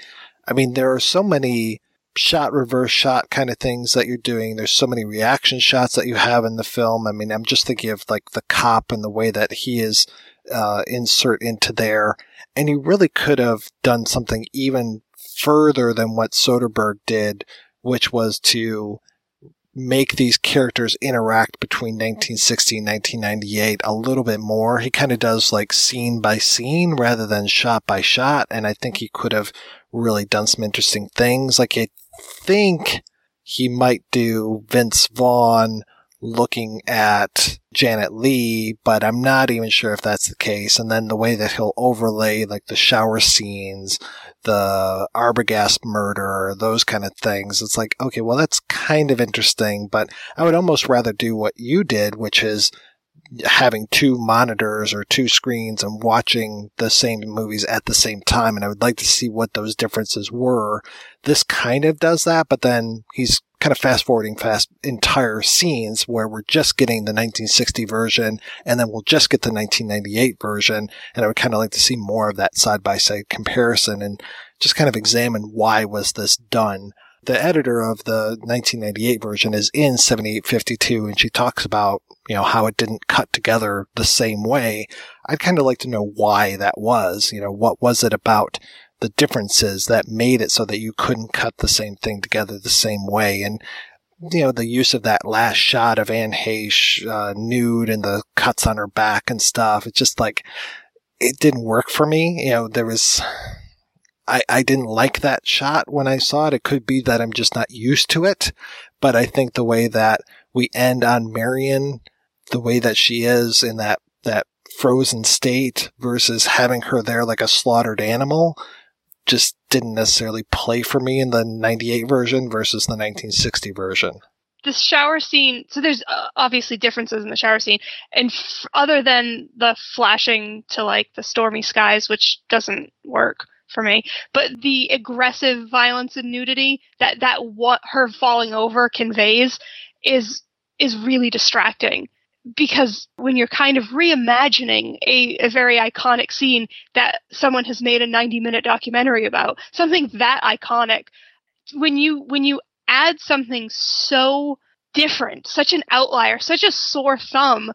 Speaker 11: I mean, there are so many shot reverse shot kind of things that you're doing. There's so many reaction shots that you have in the film. I mean, I'm just thinking of like the cop and the way that he is uh, insert into there. And you really could have done something even further than what Soderbergh did which was to make these characters interact between 1960 and 1998 a little bit more. He kind of does like scene by scene rather than shot by shot. And I think he could have really done some interesting things. Like I think he might do Vince Vaughn looking at Janet Leigh, but I'm not even sure if that's the case. And then the way that he'll overlay like the shower scenes, the Arbogast murder, those kind of things. It's like, okay, well, that's kind of interesting, but I would almost rather do what you did, which is having two monitors or two screens and watching the same movies at the same time. And I would like to see what those differences were. This kind of does that, but then he's kind of fast forwarding fast entire scenes where we're just getting the 1960 version and then we'll just get the 1998 version. And I would kind of like to see more of that side by side comparison and just kind of examine why was this done the editor of the 1998 version is in 7852 and she talks about, you know, how it didn't cut together the same way. I'd kind of like to know why that was, you know, what was it about the differences that made it so that you couldn't cut the same thing together the same way. And, you know, the use of that last shot of Anne Heche, uh, nude and the cuts on her back and stuff. It's just like, it didn't work for me. You know, there was, I, I didn't like that shot when I saw it. It could be that I'm just not used to it, but I think the way that we end on Marion, the way that she is in that, that frozen state versus having her there like a slaughtered animal just didn't necessarily play for me in the 98 version versus the 1960 version
Speaker 12: the shower scene so there's uh, obviously differences in the shower scene and f- other than the flashing to like the stormy skies which doesn't work for me. But the aggressive violence and nudity that that what her falling over conveys is is really distracting because when you're kind of reimagining a, a very iconic scene that someone has made a 90 minute documentary about something that iconic when you when you add something so different such an outlier such a sore thumb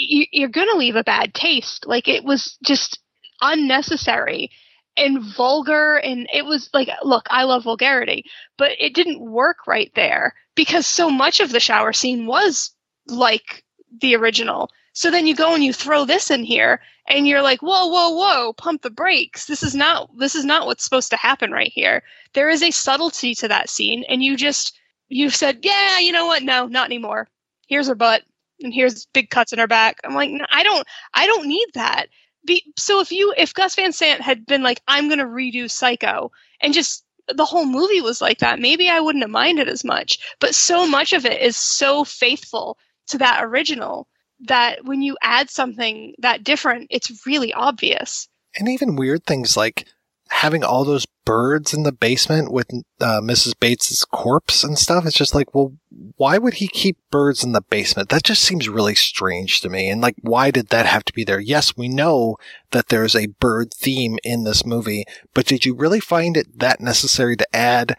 Speaker 12: you, you're gonna leave a bad taste. Like it was just unnecessary and vulgar and it was like look i love vulgarity but it didn't work right there because so much of the shower scene was like the original. So then you go and you throw this in here and you're like whoa whoa whoa pump the brakes. This is not this is not what's supposed to happen right here. There is a subtlety to that scene and you just you've said yeah you know what? No not anymore. Here's her butt and here's big cuts in her back. I'm like i don't i don't need that. Be, so if you if Gus Van Sant had been like, I'm gonna redo Psycho and just the whole movie was like that, maybe I wouldn't have minded as much. But so much of it is so faithful to that original that when you add something that different, it's really obvious.
Speaker 11: And even weird things like having all those birds in the basement with uh, Mrs. Bates's corpse and stuff. It's just like, well, why would he keep birds in the basement? That just seems really strange to me. And like, why did that have to be there? Yes, we know that there's a bird theme in this movie, but did you really find it that necessary to add?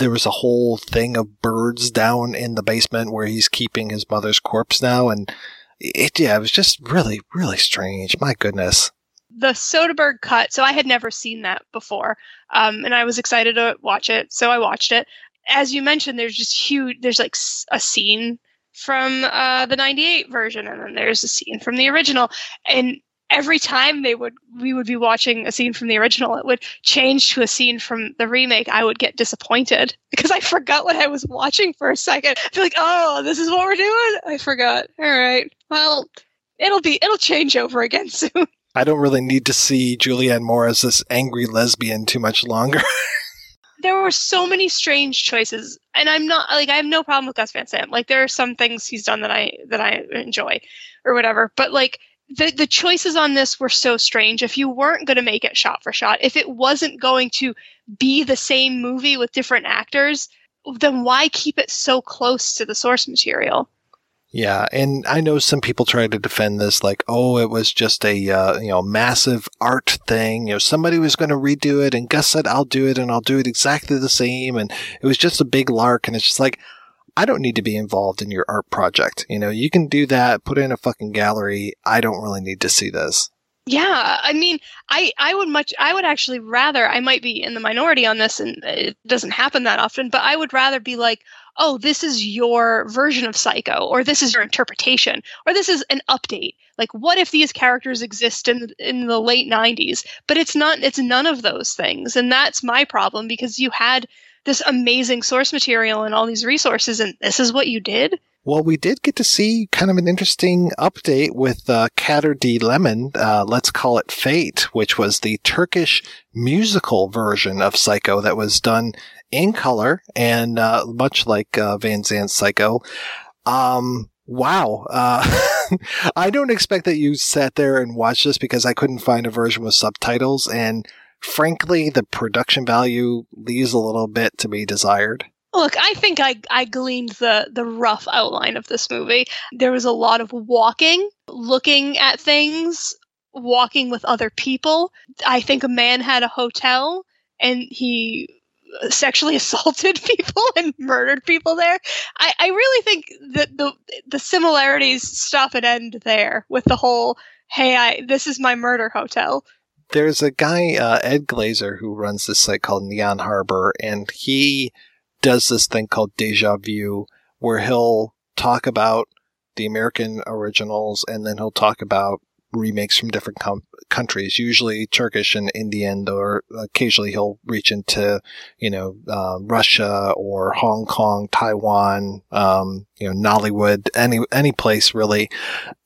Speaker 11: There was a whole thing of birds down in the basement where he's keeping his mother's corpse now. And it, yeah, it was just really, really strange. My goodness
Speaker 12: the Soderbergh cut. So I had never seen that before, um, and I was excited to watch it. So I watched it. As you mentioned, there's just huge. There's like a scene from uh, the '98 version, and then there's a scene from the original. And every time they would, we would be watching a scene from the original, it would change to a scene from the remake. I would get disappointed because I forgot what I was watching for a second. I'd be like, "Oh, this is what we're doing." I forgot. All right. Well, it'll be it'll change over again soon.
Speaker 11: I don't really need to see Julianne Moore as this angry lesbian too much longer.
Speaker 12: there were so many strange choices, and I'm not like I have no problem with Gus Van Sant. Like there are some things he's done that I that I enjoy, or whatever. But like the the choices on this were so strange. If you weren't going to make it shot for shot, if it wasn't going to be the same movie with different actors, then why keep it so close to the source material?
Speaker 11: Yeah, and I know some people try to defend this like, oh, it was just a uh, you know massive art thing. You know, somebody was going to redo it, and Gus said, "I'll do it, and I'll do it exactly the same." And it was just a big lark, and it's just like, I don't need to be involved in your art project. You know, you can do that, put it in a fucking gallery. I don't really need to see this.
Speaker 12: Yeah, I mean, I I would much I would actually rather I might be in the minority on this, and it doesn't happen that often, but I would rather be like, oh, this is your version of Psycho, or this is your interpretation, or this is an update. Like, what if these characters exist in in the late '90s? But it's not. It's none of those things, and that's my problem because you had this amazing source material and all these resources, and this is what you did?
Speaker 11: Well, we did get to see kind of an interesting update with uh, Kader Diyelim, uh, Let's Call It Fate, which was the Turkish musical version of Psycho that was done in color and uh, much like uh, Van Sant's Psycho. Um, wow. Uh, I don't expect that you sat there and watched this because I couldn't find a version with subtitles. And frankly, the production value leaves a little bit to be desired.
Speaker 12: Look, I think I, I gleaned the, the rough outline of this movie. There was a lot of walking, looking at things, walking with other people. I think a man had a hotel and he sexually assaulted people and murdered people there. I, I really think that the the similarities stop and end there with the whole hey I this is my murder hotel.
Speaker 11: There's a guy, uh, Ed Glaser, who runs this site called Neon Harbor, and he does this thing called Deja Vu, where he'll talk about the American originals and then he'll talk about remakes from different com- countries, usually Turkish and Indian, or occasionally he'll reach into, you know, uh, Russia or Hong Kong, Taiwan, um, you know, Nollywood, any, any place really.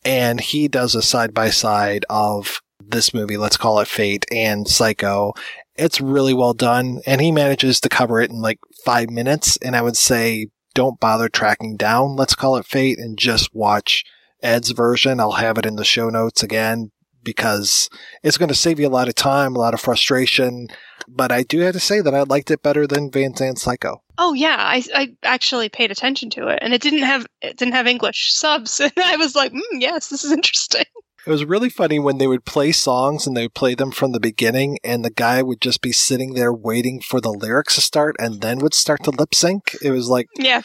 Speaker 11: And he does a side by side of this movie, let's call it Fate and Psycho. It's really well done and he manages to cover it in like five minutes. And I would say don't bother tracking down, let's call it Fate and just watch Ed's version. I'll have it in the show notes again because it's going to save you a lot of time, a lot of frustration. But I do have to say that I liked it better than Van Sant's Psycho.
Speaker 12: Oh yeah, I, I actually paid attention to it, and it didn't have it didn't have English subs, and I was like, mm, yes, this is interesting.
Speaker 11: It was really funny when they would play songs and they would play them from the beginning, and the guy would just be sitting there waiting for the lyrics to start, and then would start to lip sync. It was like,
Speaker 12: yeah,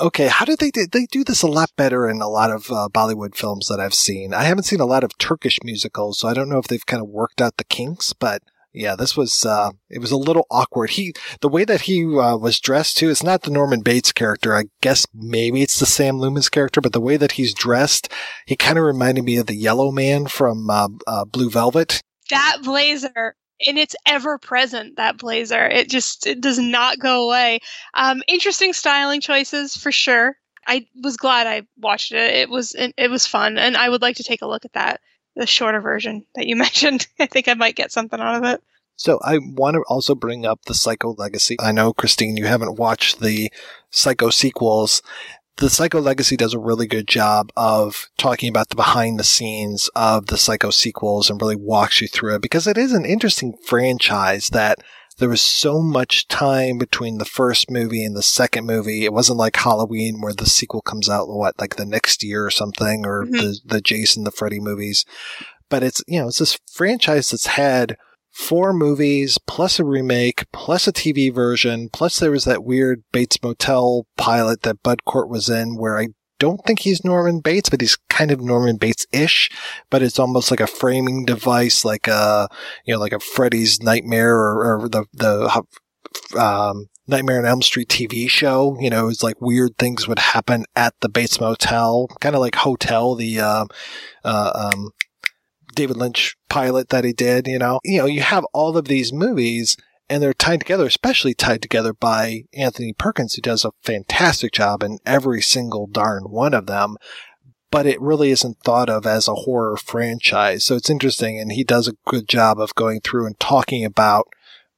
Speaker 11: okay, how did they do? They do this a lot better in a lot of uh, Bollywood films that I've seen. I haven't seen a lot of Turkish musicals, so I don't know if they've kind of worked out the kinks, but yeah, this was, uh, it was a little awkward. He, the way that he uh, was dressed too, it's not the Norman Bates character. I guess maybe it's the Sam Loomis character, but the way that he's dressed, he kind of reminded me of the yellow man from uh, uh, Blue Velvet.
Speaker 12: That blazer and it's ever present that blazer it just it does not go away um, interesting styling choices for sure i was glad i watched it it was it was fun and i would like to take a look at that the shorter version that you mentioned. I think i might get something out of it.
Speaker 11: So I want to also bring up the Psycho Legacy. I know, Christine, you haven't watched the Psycho sequels. The Psycho Legacy does a really good job of talking about the behind the scenes of the Psycho sequels and really walks you through it because it is an interesting franchise that there was so much time between the first movie and the second movie. It wasn't like Halloween where the sequel comes out, what, like the next year or something, or mm-hmm. the, the Jason, the Freddy movies. But it's, you know, it's this franchise that's had four movies plus a remake plus a TV version plus there was that weird Bates Motel pilot that Bud Cort was in where I don't think he's Norman Bates, but he's kind of Norman Bates-ish, but it's almost like a framing device, like a, you know, like a Freddy's Nightmare or, or the, the, um, Nightmare on Elm Street TV show. You know, it's like weird things would happen at the Bates Motel, kind of like Hotel, the, uh, uh, um, David Lynch pilot that he did, you know. You know, you have all of these movies and they're tied together, especially tied together by Anthony Perkins, who does a fantastic job in every single darn one of them. But it really isn't thought of as a horror franchise. So it's interesting, and he does a good job of going through and talking about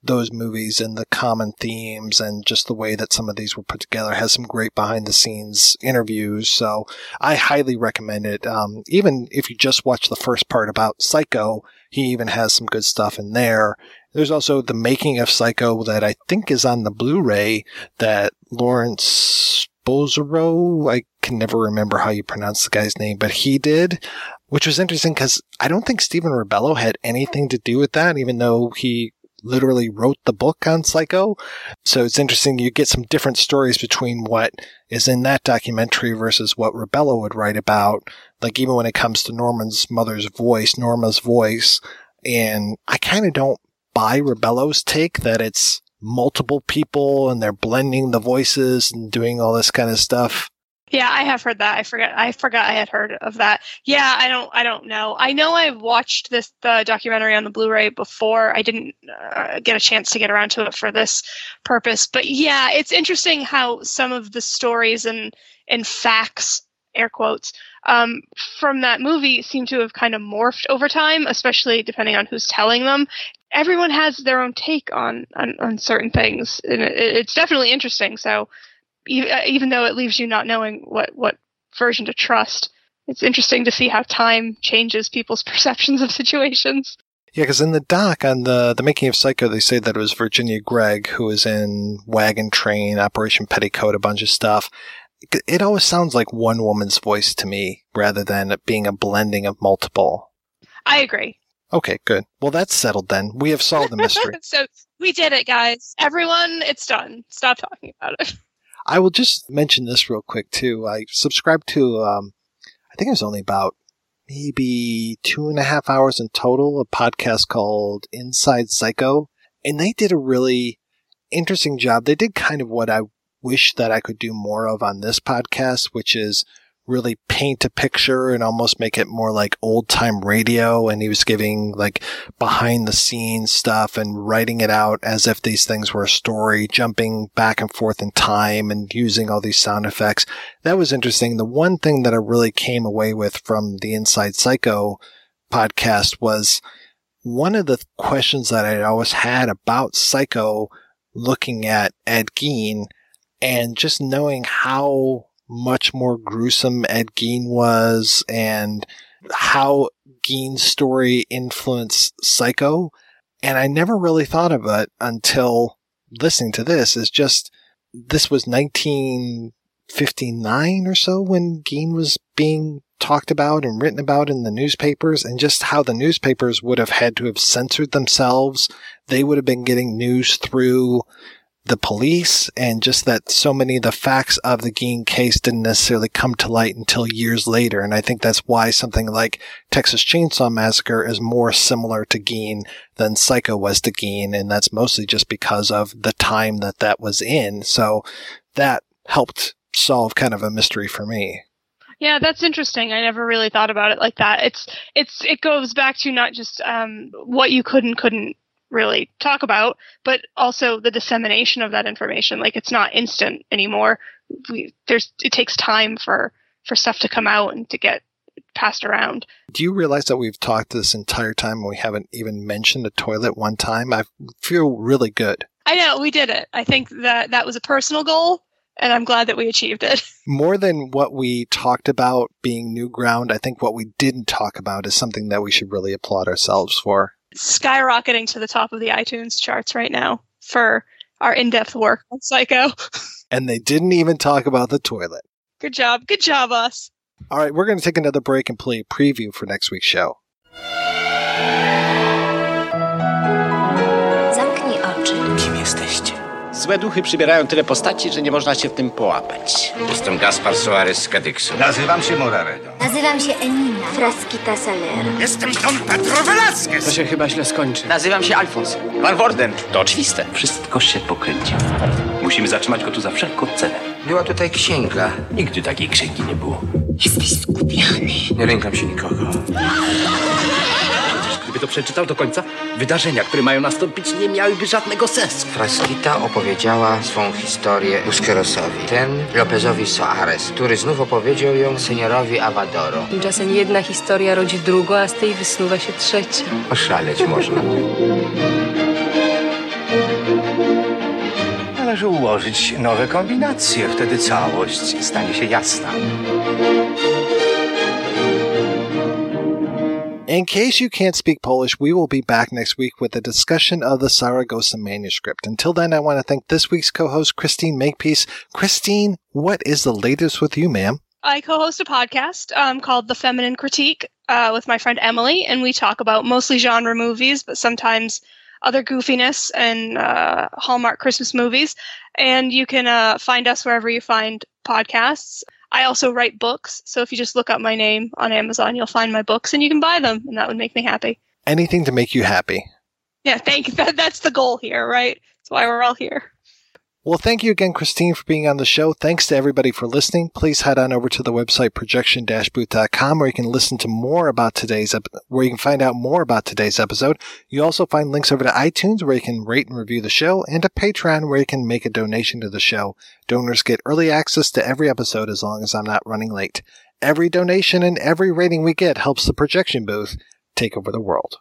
Speaker 11: those movies and the common themes and just the way that some of these were put together has some great behind the scenes interviews. So I highly recommend it. Um, even if you just watch the first part about Psycho, he even has some good stuff in there. There's also the making of Psycho that I think is on the Blu-ray that Lawrence Bouzereau, I can never remember how you pronounce the guy's name, but he did, which was interesting because I don't think Stephen Rebello had anything to do with that, even though he literally wrote the book on Psycho. So it's interesting. You get some different stories between what is in that documentary versus what Rebello would write about. Like even when it comes to Norman's mother's voice, Norma's voice. And I kind of don't buy Rebello's take that it's multiple people and they're blending the voices and doing all this kind of stuff.
Speaker 12: Yeah, I have heard that. I forgot. I forgot I had heard of that. Yeah, I don't. I don't know. I know I've watched this the documentary on the Blu-ray before. I didn't uh, get a chance to get around to it for this purpose. But yeah, it's interesting how some of the stories and and facts, air quotes, um, from that movie seem to have kind of morphed over time, especially depending on who's telling them. Everyone has their own take on on, on certain things, and it, it's definitely interesting. So uh, even though it leaves you not knowing what what version to trust, it's interesting to see how time changes people's perceptions of situations.
Speaker 11: Yeah, because in the doc on the the making of Psycho, they say that it was Virginia Gregg who was in Wagon Train, Operation Petticoat, a bunch of stuff. It- It always sounds like one woman's voice to me, rather than it being a blending of multiple.
Speaker 12: I agree.
Speaker 11: Okay, good. Well, that's settled then. We have solved the mystery.
Speaker 12: so we did it, guys. Everyone, it's done. Stop talking about it.
Speaker 11: I will just mention this real quick too. I subscribed to, um, I think it was only about maybe two and a half hours in total, a podcast called Inside Psycho. And they did a really interesting job. They did kind of what I wish that I could do more of on this podcast, which is really paint a picture and almost make it more like old time radio. And he was giving like behind the scenes stuff and writing it out as if these things were a story, jumping back and forth in time and using all these sound effects. That was interesting. The one thing that I really came away with from the Inside Psycho podcast was one of the questions that I'd always had about Psycho looking at Ed Gein and just knowing how much more gruesome Ed Gein was and how Gein's story influenced Psycho. And I never really thought of it until listening to this is just, this was 1959 or so when Gein was being talked about and written about in the newspapers and just how the newspapers would have had to have censored themselves. They would have been getting news through the police and just that so many of the facts of the Gein case didn't necessarily come to light until years later. And I think that's why something like Texas Chainsaw Massacre is more similar to Gein than Psycho was to Gein. And that's mostly just because of the time that that was in. So that helped solve kind of a mystery for me.
Speaker 12: Yeah, that's interesting. I never really thought about it like that. It's it's it goes back to not just um, what you could and couldn't really talk about, but also the dissemination of that information. Like it's not instant anymore. We, there's it takes time for for stuff to come out and to get passed around.
Speaker 11: Do you realize that we've talked this entire time and we haven't even mentioned a toilet one time? I feel really good.
Speaker 12: I know we did it. I think that that was a personal goal, and I'm glad that we achieved it.
Speaker 11: More than what we talked about being new ground, I think what we didn't talk about is something that we should really applaud ourselves for.
Speaker 12: Skyrocketing to the top of the iTunes charts right now for our in-depth work on Psycho.
Speaker 11: And they didn't even talk about the toilet.
Speaker 12: Good job. Good job, us.
Speaker 11: All right, we're going to take another break and play a preview for next week's show.
Speaker 33: Złe duchy przybierają tyle postaci, że nie można się w tym połapać.
Speaker 34: Jestem Gaspar Soares z Cadixu. Nazywam się Moraredo.
Speaker 35: Nazywam się Enina. Frasquita Saler.
Speaker 34: Jestem Don Pedro Velasquez.
Speaker 33: To się chyba źle skończy.
Speaker 34: Nazywam się Alfons. Van Worden. To oczywiste. Wszystko się pokręci. Musimy zatrzymać go tu za wszelką cenę.
Speaker 36: Była tutaj księga.
Speaker 34: Nigdy takiej księgi nie było.
Speaker 35: Jesteś skupiony.
Speaker 36: Nie lękam się nikogo.
Speaker 34: To przeczytał do końca, wydarzenia, które mają nastąpić, nie miałyby żadnego sensu.
Speaker 36: Frasquita opowiedziała swą historię Busquerosowi. Ten Lopezowi Soares, który znów opowiedział ją seniorowi Avadoro.
Speaker 37: Tymczasem jedna historia rodzi drugą, a z tej wysnuwa się trzecia.
Speaker 36: Oszaleć można.
Speaker 34: Należy ułożyć nowe kombinacje, wtedy całość stanie się jasna.
Speaker 11: In case you can't speak Polish, we will be back next week with a discussion of the Saragossa manuscript. Until then, I want to thank this week's co-host, Christine Makepeace. Christine, what is the latest with you, ma'am?
Speaker 12: I co-host a podcast um, called The Feminine Critique uh, with my friend Emily, and we talk about mostly genre movies, but sometimes other goofiness and uh, Hallmark Christmas movies. And you can uh, find us wherever you find podcasts. I also write books, so if you just look up my name on Amazon, you'll find my books, and you can buy them, and that would make me happy.
Speaker 11: Anything to make you happy.
Speaker 12: Yeah, thank that. That's the goal here, right? That's why we're all here.
Speaker 11: Well, thank you again, Christine, for being on the show. Thanks to everybody for listening. Please head on over to the website projection-booth.com where you can listen to more about today's ep- where you can find out more about today's episode. You also find links over to iTunes where you can rate and review the show and to Patreon where you can make a donation to the show. Donors get early access to every episode as long as I'm not running late. Every donation and every rating we get helps the projection booth take over the world.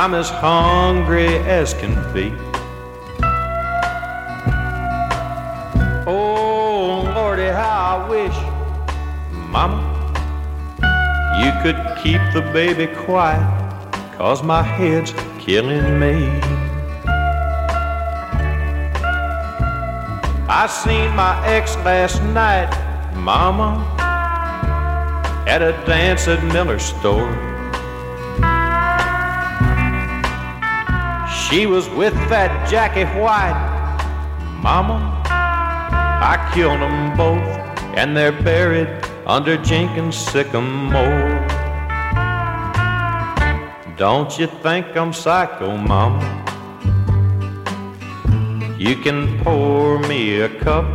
Speaker 38: I'm
Speaker 39: as hungry as can be. Oh, Lordy, how I wish, Mama, you could keep the baby quiet, cause my head's killing me. I seen my ex last night, Mama at a dance at Miller's store. She was with that Jackie White, Mama. I killed them both, and they're buried under Jenkins sycamore. Don't you think I'm psycho, Mama? You can pour me a cup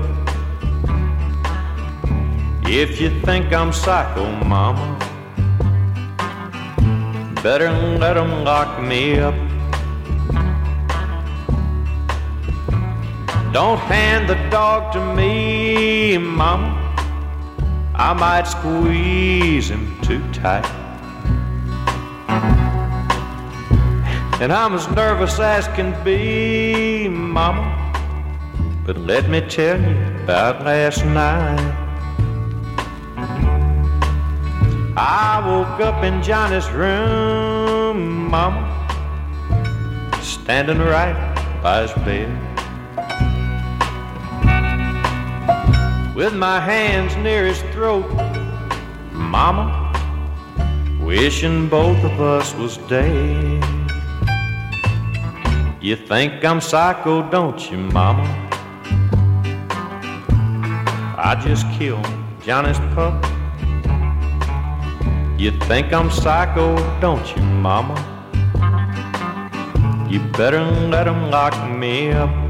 Speaker 39: if you think I'm psycho, mama, better let 'em lock me up. Don't hand the dog to me, mama. I might squeeze him too tight. And I'm as nervous as can be, mama. But let me tell you about last night. I woke up in Johnny's room, Mama, standing right by his bed. With my hands near his throat, Mama, wishing both of us was dead. You think I'm psycho, don't you, Mama? I just killed Johnny's pup. You think I'm psycho, don't you, mama? You better let 'em lock me up.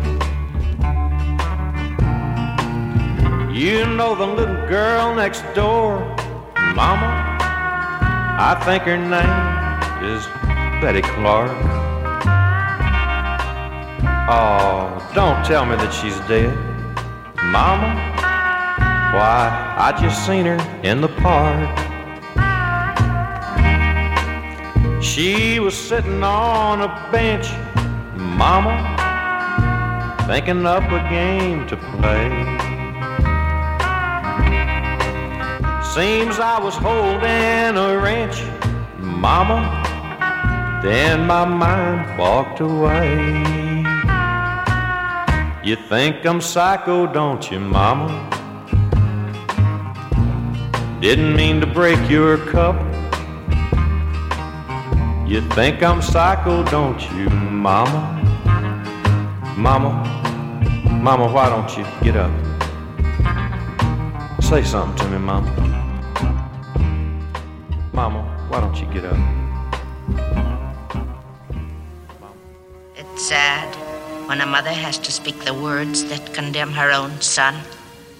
Speaker 39: You know the little girl next door, mama? I think her name is Betty Clark. Oh, don't tell me that she's dead, mama. Why, I just seen her in the park. She was sitting on a bench, Mama, thinking up a game to play. Seems I was holding a wrench, Mama, then my mind walked away. You think I'm psycho, don't you, Mama? Didn't mean to break your cup. You think I'm psycho, don't you, Mama? Mama, Mama, why don't you get up? Say something to me, Mama. Mama, why don't you get up?
Speaker 28: It's sad when a mother has to speak the words that condemn her own son,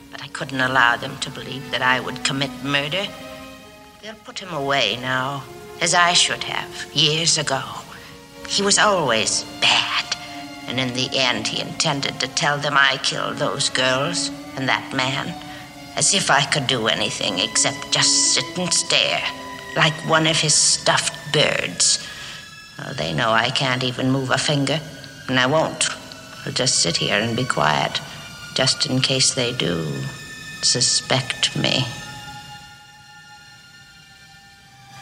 Speaker 28: but I couldn't allow them to believe that I would commit murder. They'll put him away now, as I should have years ago. He was always bad, and in the end, he intended to tell them I killed those girls and that man, as if I could do anything except just sit and stare, like one of his stuffed birds. They know I can't even move a finger, and I won't. I'll just sit here and be quiet, just in case they do suspect me.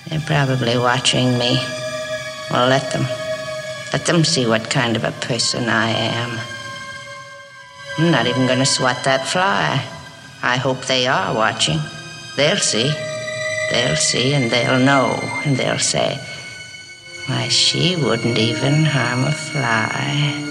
Speaker 28: They're probably watching me. Well, let them. Let them see what kind of a person I am. I'm not even going to swat that fly. I hope they are watching. They'll see. They'll see and they'll know and they'll say, why, she wouldn't even harm a fly.